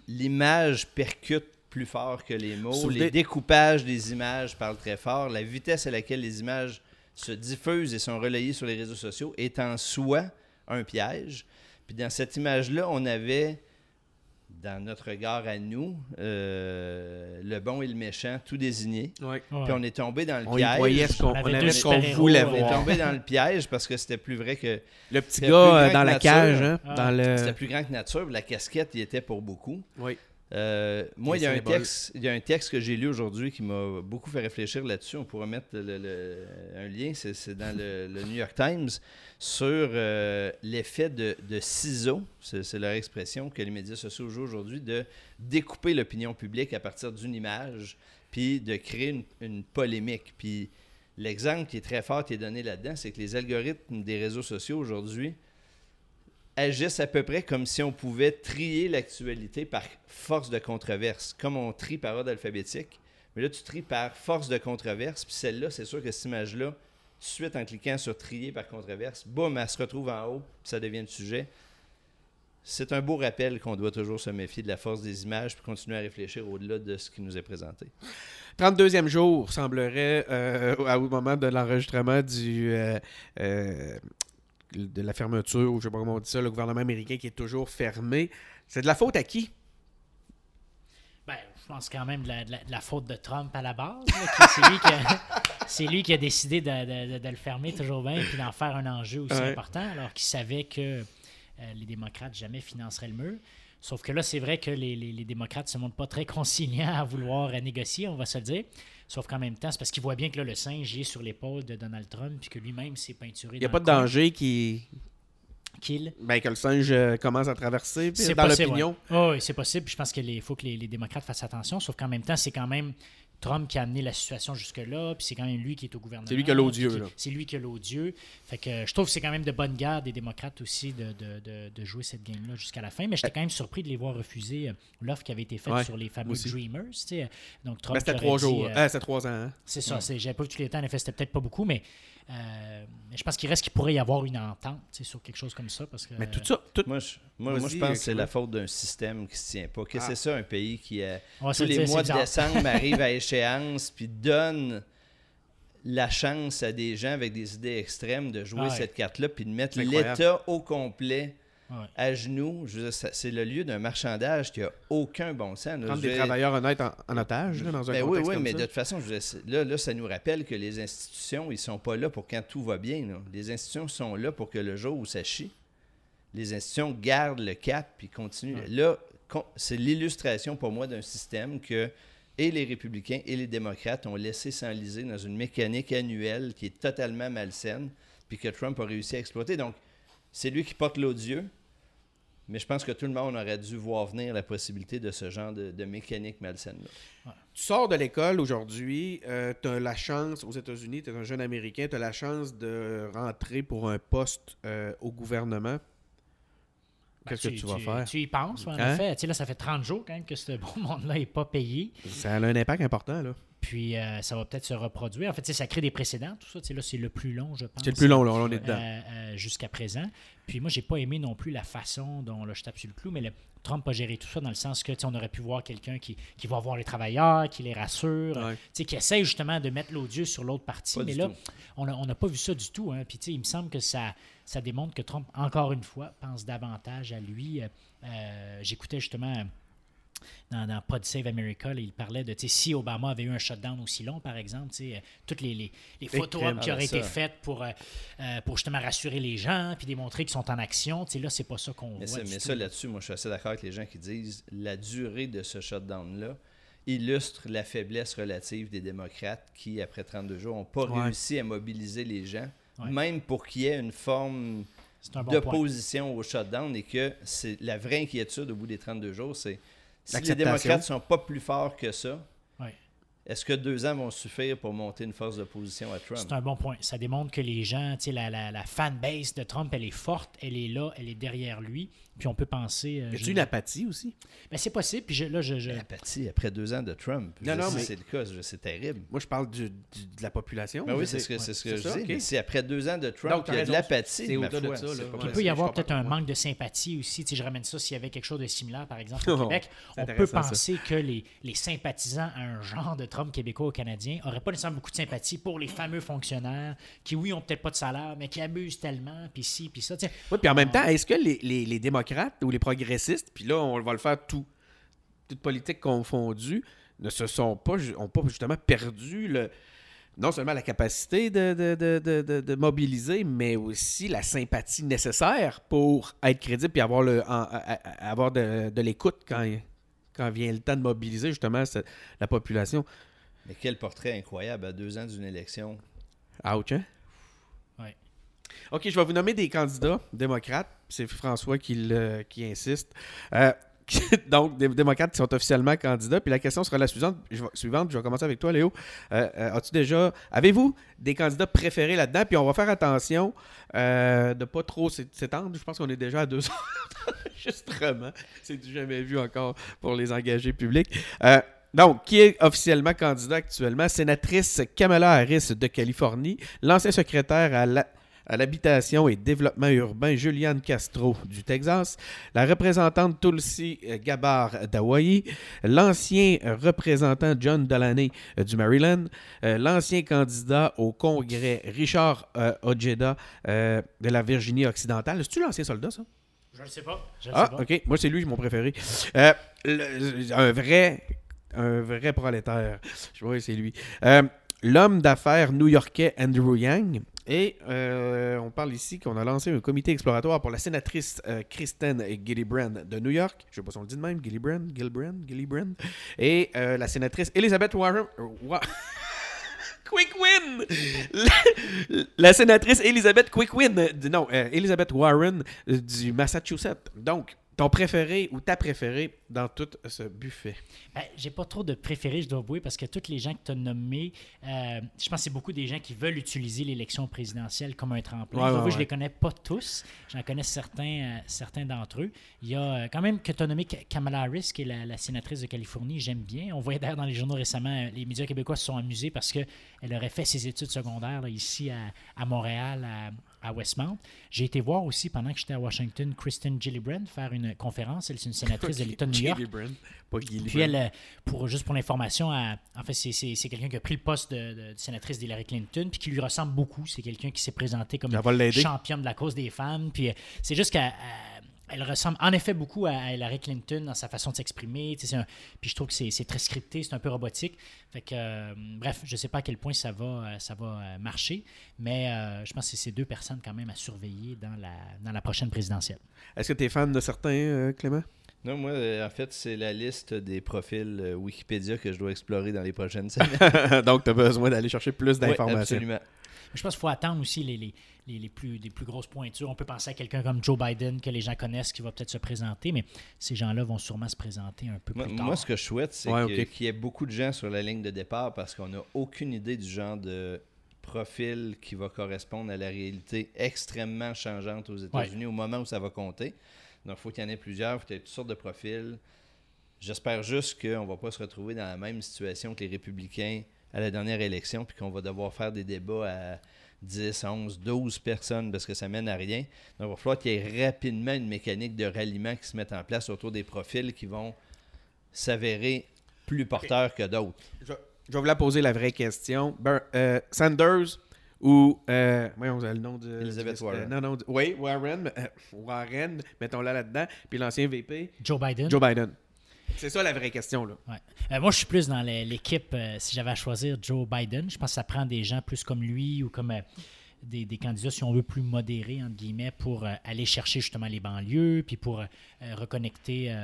L'image percute plus fort que les mots. les découpages des images parlent très fort. La vitesse à laquelle les images se diffusent et sont relayées sur les réseaux sociaux est en soi un piège. Puis dans cette image-là, on avait, dans notre regard à nous, euh, le bon et le méchant tout désigné. Puis on est tombé dans le on piège. voyait ce qu'on voulait voir. On est tombé dans le piège parce que c'était plus vrai que. Le petit gars dans la cage. Hein, le... C'était plus grand que nature. La casquette, il était pour beaucoup. Oui. Euh, moi, il y, a un texte, il y a un texte que j'ai lu aujourd'hui qui m'a beaucoup fait réfléchir là-dessus. On pourrait mettre un lien, c'est dans le, New York Times, sur euh, l'effet de, ciseaux, c'est leur expression que les médias sociaux jouent aujourd'hui, de découper l'opinion publique à partir d'une image, puis de créer une, une polémique. Puis l'exemple qui est très fort qui est donné là-dedans, c'est que les algorithmes des réseaux sociaux aujourd'hui agissent à peu près comme si on pouvait trier l'actualité par force de controverse, comme on trie par ordre alphabétique. Mais là, tu tries par force de controverse, puis celle-là, c'est sûr que cette image-là, suite en cliquant sur trier par controverse, boum, elle se retrouve en haut, puis ça devient le sujet. C'est un beau rappel qu'on doit toujours se méfier de la force des images, puis continuer à réfléchir au-delà de ce qui nous est présenté. 32e jour, semblerait, euh, au moment de l'enregistrement du euh, euh, de la fermeture, ou je sais pas comment on dit ça, le gouvernement américain qui est toujours fermé. C'est de la faute à qui? Ben, je pense quand même de la, faute de Trump à la base. [LAUGHS] C'est lui, qui a décidé de, le fermer toujours bien et d'en faire un enjeu aussi important, alors qu'il savait que euh, les démocrates jamais financeraient le mur. Sauf que là, c'est vrai que les, les, démocrates ne se montrent pas très conciliants à vouloir négocier, on va se le dire. Sauf qu'en même temps, c'est parce qu'il voit bien que là, le singe est sur l'épaule de Donald Trump puis que lui-même s'est peinturé. Il n'y a pas de danger qui. Kill. Ben, que le singe euh, commence à traverser dans l'opinion. oui, c'est possible. Je pense qu'il faut que les, les, démocrates fassent attention. Sauf qu'en même temps, c'est quand même Trump qui a amené la situation jusque-là, puis c'est quand même lui qui est au gouvernement. C'est lui qui a l'odieux. C'est lui qui a l'odieux. Fait que je trouve que c'est quand même de bonne garde des démocrates aussi de, de, de, jouer cette game-là jusqu'à la fin. Mais j'étais quand même surpris de les voir refuser euh, l'offre qui avait été faite sur les fameux Dreamers. Donc Trump. c'était trois jours. Euh, euh, c'était trois ans. Hein. C'est ça. J'avais pas vu tous les temps. En effet, c'était peut-être pas beaucoup, mais euh, je pense qu'il reste qu'il pourrait y avoir une entente sur quelque chose comme ça. Parce que, mais tout ça. Moi, je, moi, je pense que c'est la faute d'un système qui ne se tient pas. Qu'est-ce que ah. c'est ça, un pays qui, a, tous les mois de décembre, [LAUGHS] arrive à échéance puis donne la chance à des gens avec des idées extrêmes de jouer cette carte-là puis de mettre l'État au complet à genoux. C'est le lieu d'un marchandage qui n'a aucun bon sens. Prendre des travailleurs honnêtes en, otage dans un ben contexte Oui, oui, mais de toute façon, là, là, ça nous rappelle que les institutions, ils sont pas là pour quand tout va bien. Les institutions sont là pour que le jour où ça chie, les institutions gardent le cap puis continuent. Là, c'est l'illustration pour moi d'un système que et les républicains et les démocrates ont laissé s'enliser dans une mécanique annuelle qui est totalement malsaine, puis que Trump a réussi à exploiter. Donc, c'est lui qui porte l'odieux, mais je pense que tout le monde aurait dû voir venir la possibilité de ce genre de, mécanique malsaine-là. Tu sors de l'école aujourd'hui, euh, tu as la chance, aux États-Unis, tu es un jeune Américain, tu as la chance de rentrer pour un poste euh, au gouvernement. Ben, Qu'est-ce que tu, vas faire? Tu y penses, en hein? effet. là, ça fait 30 jours quand même que ce bon [LAUGHS] monde-là n'est pas payé. Ça a un impact important. là. Puis euh, ça va peut-être se reproduire. En fait, ça crée des précédents, tout ça. Là, c'est le plus long, je pense. C'est le plus long, là, on est dedans. Euh, euh, jusqu'à présent. Puis moi, j'ai pas aimé non plus la façon dont, là, je tape sur le clou, mais le, Trump a géré tout ça dans le sens que on aurait pu voir quelqu'un qui, qui, va voir les travailleurs, qui les rassure, qui essaie justement de mettre l'odieux sur l'autre partie. mais là, on n'a pas vu ça du tout. Hein. Puis il me semble que ça, ça démontre que Trump, encore une fois, pense davantage à lui. J'écoutais justement dans, Pod Save America, il parlait de si Obama avait eu un shutdown aussi long, par exemple, toutes les, les, les photos qui auraient été faites pour, pour justement rassurer les gens puis démontrer qu'ils sont en action. Là, c'est pas ça qu'on voit. mais ça, là-dessus, moi, je suis assez d'accord avec les gens qui disent la durée de ce shutdown-là illustre la faiblesse relative des démocrates qui, après 32 jours, n'ont pas réussi à mobiliser les gens, même pour qu'il y ait une forme d'opposition au shutdown et que c'est la vraie inquiétude au bout des 32 jours, c'est si les démocrates ne sont pas plus forts que ça, est-ce que deux ans vont suffire pour monter une force d'opposition à Trump? C'est un bon point. Ça démontre que les gens, la, la, la fanbase de Trump, elle est forte, elle est là, elle est derrière lui. Puis on peut penser. Euh, y a une apathie aussi? Ben, C'est possible. Puis là, je, L'apathie après deux ans de Trump. Non, non, mais c'est le cas. C'est terrible. Moi, je parle de la population. Ben oui, c'est ce que, ce que je dis. Mais c'est après deux ans de Trump qu'il y a de l'apathie. C'est au-delà de ça. il peut y avoir peut-être un manque de sympathie aussi. Si je ramène ça, s'il y avait quelque chose de similaire, par exemple, au Québec, on peut penser que les, les sympathisants à un genre de Trump québécois ou canadien n'auraient pas nécessairement beaucoup de sympathie pour les fameux fonctionnaires qui, oui, ont peut-être pas de salaire, mais qui abusent tellement, puis ci, puis ça. Oui, puis en même temps, est-ce que les, les démocrates ou les progressistes puis là, on va le faire tout, toute politique confondue, ne se sont pas, ont pas justement perdu le, non seulement la capacité de, mobiliser, mais aussi la sympathie nécessaire pour être crédible et avoir, le, avoir de, l'écoute quand, quand vient le temps de mobiliser justement la population. Mais quel portrait incroyable à deux ans d'une élection. Ouch, hein? OK, je vais vous nommer des candidats démocrates. C'est François qui, qui insiste. Euh, [LAUGHS] donc, des démocrates qui sont officiellement candidats. Puis la question sera la suivante. Je vais, suivante, je vais commencer avec toi, Léo. Euh, euh, as-tu déjà. Avez-vous des candidats préférés là-dedans? Puis on va faire attention de ne pas trop s'étendre. Je pense qu'on est déjà à deux [LAUGHS] heures d'enregistrement. C'est du jamais vu encore pour les engagés publics. Donc, qui est officiellement candidat actuellement? Sénatrice Kamala Harris de Californie, l'ancien secrétaire à la, à l'habitation et développement urbain Juliane Castro du Texas, la représentante Tulsi Gabbard d'Hawaii, l'ancien représentant John Delaney euh, du Maryland, euh, l'ancien candidat au Congrès Richard euh, Ojeda de la Virginie occidentale. Est-ce que tu l'ancien soldat, ça? Je ne sais pas. ah, ok. Moi, c'est lui, mon préféré. un vrai un vrai prolétaire. Je vois, c'est lui. L'homme d'affaires new-yorkais Andrew Yang, et euh, on parle ici qu'on a lancé un comité exploratoire pour la sénatrice euh, Kristen Gillibrand de New York. Je ne sais pas si on le dit de même, Gillibrand, Gillibrand, Gillibrand. Et euh, la sénatrice Elizabeth Warren. [LAUGHS] Quick Win! La, sénatrice Elizabeth Quick Win. Non, Elizabeth Warren du Massachusetts. Donc, ton préféré ou ta préférée dans tout ce buffet? Ben, j'ai pas trop de préférés, je dois avouer, parce que tous les gens que tu as nommés, euh, je pense que c'est beaucoup des gens qui veulent utiliser l'élection présidentielle comme un tremplin. je, ne les connais pas tous. J'en connais certains, euh, certains d'entre eux. Il y a euh, quand même que tu as nommé Kamala Harris, qui est la, sénatrice de Californie. J'aime bien. On voyait d'ailleurs dans les journaux récemment, les médias québécois se sont amusés parce qu'elle aurait fait ses études secondaires ici à, à Montréal, à, à Westmount. J'ai été voir aussi, pendant que j'étais à Washington, Kristen Gillibrand faire une conférence. Elle, est une sénatrice de [LAUGHS] l'État de New York. pas Puis elle, euh, pour, juste pour l'information, en fait, c'est quelqu'un qui a pris le poste de, sénatrice d'Hillary Clinton, puis qui lui ressemble beaucoup. C'est quelqu'un qui s'est présenté comme championne de la cause des femmes. Puis euh, c'est juste qu'elle elle ressemble en effet beaucoup à Hillary Clinton dans sa façon de s'exprimer. Puis je trouve que c'est très scripté, c'est un peu robotique. Fait que, euh, bref, je ne sais pas à quel point ça va, euh, ça va euh, marcher, mais je pense que c'est ces deux personnes quand même à surveiller dans la, dans la prochaine présidentielle. Est-ce que tu es fan de certains, Clément? Non, moi, en fait, c'est la liste des profils Wikipédia que je dois explorer dans les prochaines [LAUGHS] semaines. Donc, tu as besoin d'aller chercher plus d'informations. Oui, absolument. Je pense qu'il faut attendre aussi les, les, les, plus, les plus grosses pointures. On peut penser à quelqu'un comme Joe Biden que les gens connaissent qui va peut-être se présenter, mais ces gens-là vont sûrement se présenter un peu plus tard. Moi, ce que je souhaite, c'est qu'il y ait beaucoup de gens sur la ligne de départ parce qu'on n'a aucune idée du genre de profil qui va correspondre à la réalité extrêmement changeante aux États-Unis au moment où ça va compter. Donc, il faut qu'il y en ait plusieurs, il faut qu'il y ait toutes sortes de profils. J'espère juste qu'on ne va pas se retrouver dans la même situation que les républicains à la dernière élection, puis qu'on va devoir faire des débats à 10, 11, 12 personnes parce que ça mène à rien. Donc, il va falloir qu'il y ait rapidement une mécanique de ralliement qui se mette en place autour des profils qui vont s'avérer plus porteurs que d'autres. Je, vais vous la poser la vraie question. Euh, Sanders ou. Euh, voyons, le nom de. Elizabeth Warren. non, non, oui, Warren. Euh, Warren, mettons-la là-dedans. Puis l'ancien VP. Joe Biden. Joe Biden. C'est ça la vraie question. Là. Euh, moi, je suis plus dans l'équipe, euh, si j'avais à choisir Joe Biden, je pense que ça prend des gens plus comme lui ou comme des, candidats, si on veut, plus modérés, entre guillemets, pour euh, aller chercher justement les banlieues, puis pour euh, euh, reconnecter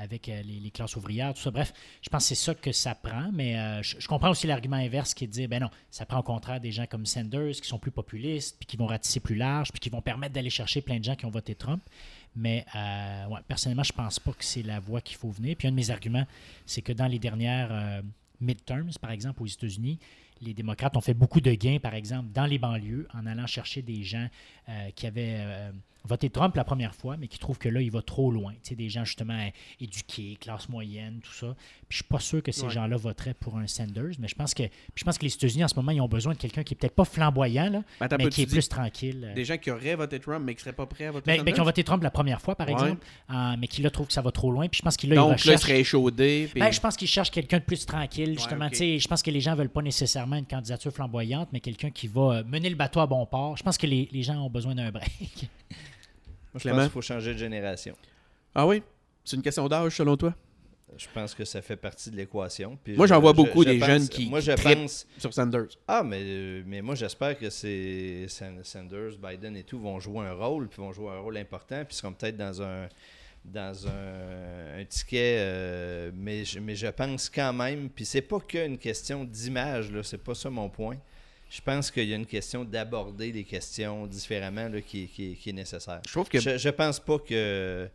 avec les, classes ouvrières, tout ça. Bref, je pense que c'est ça que ça prend, mais je, comprends aussi l'argument inverse qui est de dire, ben non, ça prend au contraire des gens comme Sanders qui sont plus populistes, puis qui vont ratisser plus large, puis qui vont permettre d'aller chercher plein de gens qui ont voté Trump. Mais ouais, personnellement, je pense pas que c'est la voie qu'il faut venir. Puis un de mes arguments, c'est que dans les dernières midterms, par exemple, aux États-Unis, les démocrates ont fait beaucoup de gains, par exemple, dans les banlieues, en allant chercher des gens euh, qui avaient euh, voté Trump la première fois, mais qui trouvent que là, il va trop loin. Tu sais, des gens, justement, éduqués, classe moyenne, tout ça. Je suis pas sûr que ces gens-là voteraient pour un Sanders, mais je pense que, je pense que les États-Unis, en ce moment, ils ont besoin de quelqu'un qui est peut-être pas flamboyant, là, mais qui est plus tranquille. Des gens qui auraient voté Trump, mais qui seraient pas prêts à voter mais, Sanders? Mais qui ont voté Trump la première fois, par exemple, euh, mais qui, là, trouvent que ça va trop loin. Puis je pense qu'il Donc, là, il serait échaudé. Ben, je pense qu'ils cherchent quelqu'un de plus tranquille, justement. Tu sais, Je pense que les gens veulent pas nécessairement une candidature flamboyante, mais quelqu'un qui va euh, mener le bateau à bon port. Je pense que les, les gens ont besoin d'un break. [LAUGHS] Moi, je pense qu'il faut changer de génération. Ah oui? C'est une question d'âge, selon toi? Je pense que ça fait partie de l'équation. Moi, j'en vois beaucoup des jeunes qui, moi, je pense, sur Sanders. Ah, mais, mais moi, j'espère que c'est Sanders, Biden et tout vont jouer un rôle, puis vont jouer un rôle important, puis seront peut-être dans un dans un, ticket, euh, mais, je, mais je pense quand même, puis c'est pas qu'une question d'image, là, c'est pas ça mon point je pense qu'il y a une question d'aborder les questions différemment qui, est nécessaire. Je trouve que je, pense pas que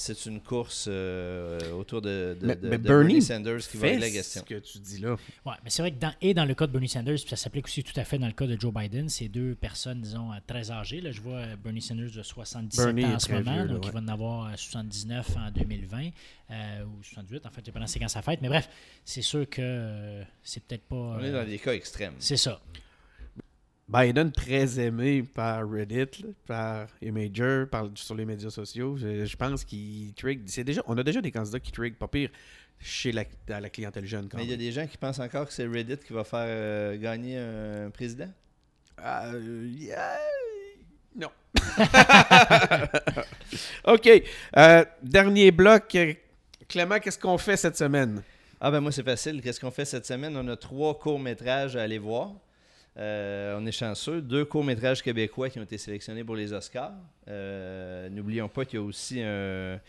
c'est une course euh, autour de, Bernie, Sanders qui va être la question. ce que tu dis là. Ouais, mais c'est vrai que dans, et dans le cas de Bernie Sanders, puis ça s'applique aussi tout à fait dans le cas de Joe Biden, c'est deux personnes, disons, très âgées. Là, je vois Bernie Sanders de 77 ans en ce moment, donc il va en avoir 79 en 2020, euh, ou 78, en fait, pendant c'est quand sa fête. Mais bref, c'est sûr que euh, c'est peut-être pas... On est dans des cas extrêmes. C'est ça. Biden très aimé par Reddit, par Imager, par, sur les médias sociaux. Je, pense qu'il trigue. déjà, on a déjà des candidats qui trigue pas pire chez la, la clientèle jeune. Mais il y a des gens qui pensent encore que c'est Reddit qui va faire euh, gagner un président? Euh, non. [LAUGHS] OK. Euh, dernier bloc. Clément, qu'est-ce qu'on fait cette semaine? Ah ben moi c'est facile. Qu'est-ce qu'on fait cette semaine? On a trois courts-métrages à aller voir. Euh, on est chanceux. Deux courts-métrages québécois qui ont été sélectionnés pour les Oscars. Euh, n'oublions pas qu'il y a aussi un,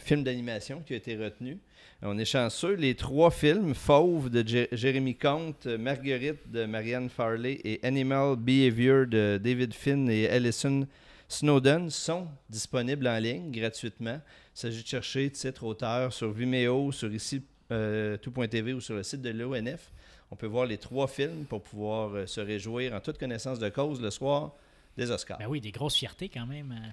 film d'animation qui a été retenu. On est chanceux. Les trois films, Fauve de Jérémy Comte, Marguerite de Marianne Farley et Animal Behavior de David Finn et Alison Snowden, sont disponibles en ligne gratuitement. Il s'agit de chercher titre, auteur sur Vimeo, sur ici euh, tout.tv ou sur le site de l'ONF on peut voir les trois films pour pouvoir euh, se réjouir en toute connaissance de cause le soir des Oscars. Ben oui, des grosses fiertés quand même. Hein.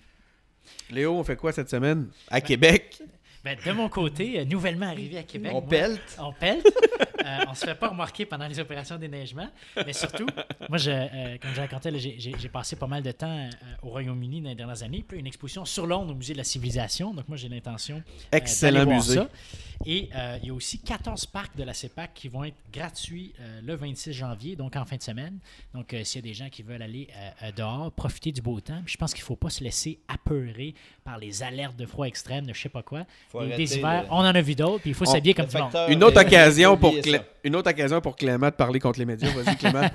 Léo, on fait quoi cette semaine? À ben, Québec? Ben, de mon côté, euh, nouvellement arrivé à Québec. On pelte. On pelte. euh, on se fait pas remarquer pendant les opérations d'éneigement. Mais surtout, moi, je, euh, comme j'ai raconté, j'ai passé pas mal de temps au Royaume-Uni dans les dernières années. Puis une exposition sur Londres au Musée de la Civilisation. Donc moi, j'ai l'intention Excellent musée. ça. Et euh, il y a aussi 14 parcs de la CEPAC qui vont être gratuits euh, le 26 janvier, donc en fin de semaine. Donc, euh, s'il y a des gens qui veulent aller dehors, profiter du beau temps, je pense qu'il ne faut pas se laisser apeurer par les alertes de froid extrême, de je sais pas quoi. des hivers, on en a vu d'autres, puis il faut s'habiller comme le monde. Une autre, occasion pour une autre occasion pour Clément de parler contre les médias. Vas-y, [LAUGHS] Clément.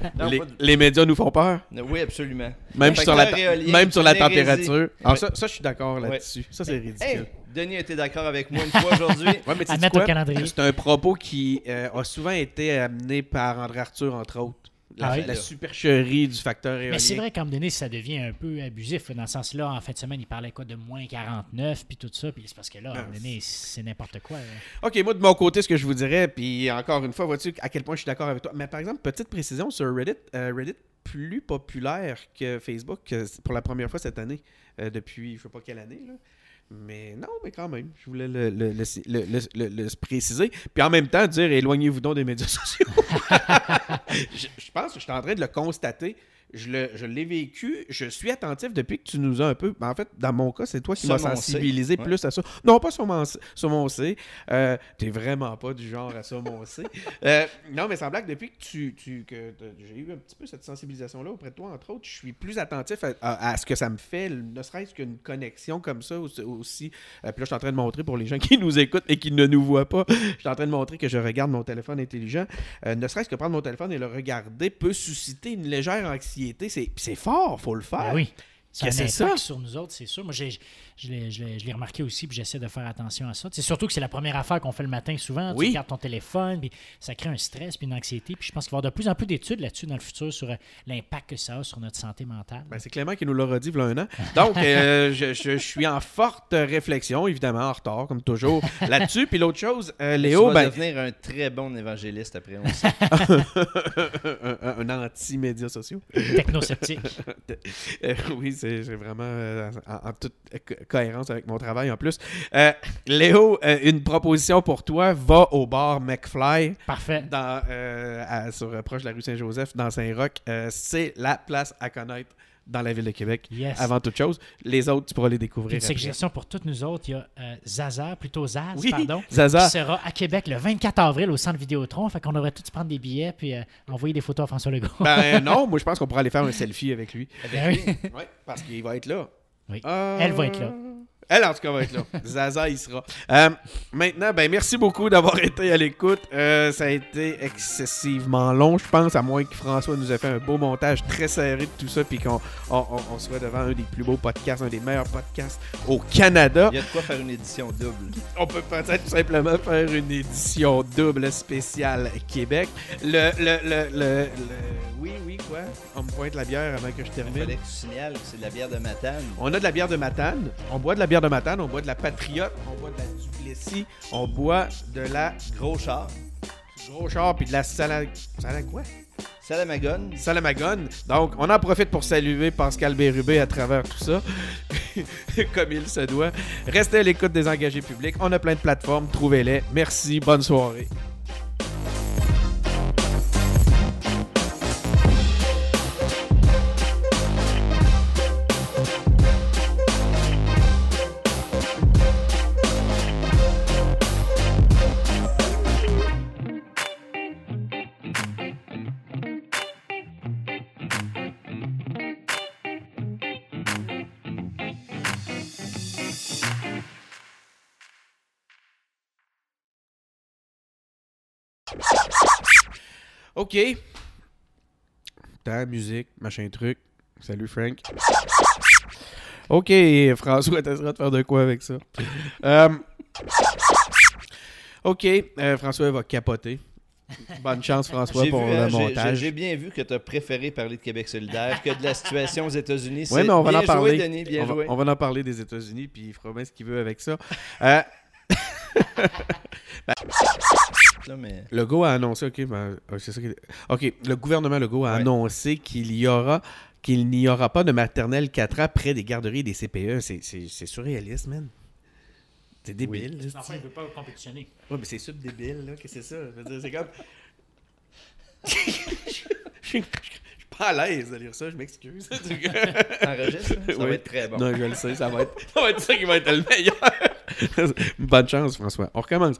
les, médias nous font peur. Oui, absolument. Même, sur la, même sur la température. Alors, ça, ça, je suis d'accord là-dessus. Ça, c'est ridicule. Denis a été d'accord avec moi une fois aujourd'hui. [LAUGHS] à mettre au calendrier. C'est un propos qui euh, a souvent été amené par André Arthur, entre autres. La, ah supercherie du facteur éolien. Mais c'est vrai qu'à un moment donné, ça devient un peu abusif. Dans ce sens-là, en fin de semaine, il parlait quoi de moins 49 puis tout ça. Puis c'est parce que là, à un moment donné, c'est n'importe quoi. OK, moi, de mon côté, ce que je vous dirais, puis encore une fois, vois-tu à quel point je suis d'accord avec toi? Mais par exemple, petite précision sur Reddit, euh, Reddit plus populaire que Facebook pour la première fois cette année, euh, depuis je ne sais pas quelle année. Là. Mais non, mais quand même, je voulais le, le, le, préciser. Puis en même temps, dire éloignez-vous donc des médias [LAUGHS] sociaux. [LAUGHS] je, pense que je suis en train de le constater je l'ai vécu. Je suis attentif depuis que tu nous as un peu. En fait, dans mon cas, c'est toi qui m'as sensibilisé plus à ça. Non, pas sur mon, sur mon C. Euh, T'es vraiment pas du genre à ça, mon C. Euh, non, mais sans blague, depuis que tu, tu que j'ai eu un petit peu cette sensibilisation-là auprès de toi, entre autres, je suis plus attentif à, ce que ça me fait, ne serait-ce qu'une connexion comme ça aussi. Euh, puis là, je suis en train de montrer pour les gens [LAUGHS] qui nous écoutent et qui ne nous voient pas, je suis en train de montrer que je regarde mon téléphone intelligent. Euh, ne serait-ce que prendre mon téléphone et le regarder peut susciter une légère anxiété. C'est fort, faut le faire. Ben oui. C'est ça sur nous autres, c'est sûr. Moi, j'ai je l'ai remarqué aussi, puis j'essaie de faire attention à ça. C'est surtout que c'est la première affaire qu'on fait le matin souvent. Tu regardes ton téléphone, puis ça crée un stress, puis une anxiété. Puis je pense qu'il va y avoir de plus en plus d'études là-dessus dans le futur sur euh, l'impact que ça a sur notre santé mentale. Ben, c'est Clément qui nous l'a dit il y a un an. Donc, euh, [LAUGHS] je, suis en forte réflexion, évidemment, en retard, comme toujours, là-dessus. Puis l'autre chose, euh, Léo. Tu vas ben devenir un très bon évangéliste après, on sait. [LAUGHS] un, anti-médias sociaux. Technosceptique. [LAUGHS] oui, c'est vraiment en, en toute cohérence avec mon travail en plus. Euh, Léo, euh, une proposition pour toi. Va au bar McFly. Parfait. Dans, euh, sur, proche de la rue Saint-Joseph, dans Saint-Roch. c'est la place à connaître dans la ville de Québec avant toute chose. Les autres, tu pourras les découvrir. Une suggestion pour toutes nous autres, il y a Zaza, plutôt Zaz, pardon, Zaza. qui sera à Québec le 24 avril au centre Vidéotron. Fait qu'on devrait tous prendre des billets puis envoyer des photos à François Legault. ben [LAUGHS] non, moi je pense qu'on pourra aller faire un selfie avec lui. Ben oui. oui, parce qu'il va être là. Oui. Elle va être là. Elle, en tout cas, va être là. [LAUGHS] Zaza, il sera. Euh, maintenant, ben, merci beaucoup d'avoir [LAUGHS] été à l'écoute. Euh, ça a été excessivement long, je pense, à moins que François nous ait fait un beau montage très serré de tout ça, puis qu'on on, soit devant un des plus beaux podcasts, un des meilleurs podcasts au Canada. Il y a de quoi faire une édition double. On peut peut-être tout simplement faire une édition double spéciale Québec. Le, le, le, le, oui, oui, quoi? On me pointe la bière avant que je termine. Il fallait que tu signales que c'est de la bière de Matane. On a de la bière de Matane. On boit de la bière de Matane, on boit de la Patriote, on boit de la Duplessis, on boit de la Gros Char. Gros Char, puis de la salade. Salade quoi? Salamagone. Salamagone. Donc, on en profite pour saluer Pascal Bérubé à travers tout ça, [LAUGHS] comme il se doit. Restez à l'écoute des engagés publics. On a plein de plateformes. Trouvez-les. Merci. Bonne soirée. OK. Ta musique, machin truc. Salut Frank. OK, François, t'essaieras de faire de quoi avec ça? Euh, OK, euh, François va capoter. Bonne chance, François, pour le hein, montage. J'ai bien vu que tu as préféré parler de Québec solidaire que de la situation aux États-Unis. Oui, mais on va en parler. Denis, bien on, Va, on va en parler des États-Unis, puis il fera bien ce qu'il veut avec ça. Euh... [LAUGHS] ben, Legault a annoncé, OK, ben, OK, le gouvernement Legault a annoncé qu'il y aura qu'il n'y aura pas de maternelle 4 ans près des garderies et des CPE. C'est surréaliste, man. C'est débile. Oui. Enfin, il ne veut pas compétitionner. Oui, mais c'est super débile, là. Que c'est ça? C'est comme. [LAUGHS] je suis pas à l'aise de lire ça, je m'excuse. [LAUGHS] Enregistre, ça va être très bon. Non, je le sais, ça va être, [LAUGHS] ça va être ça qui va être le meilleur. Bonne chance, François. On recommence.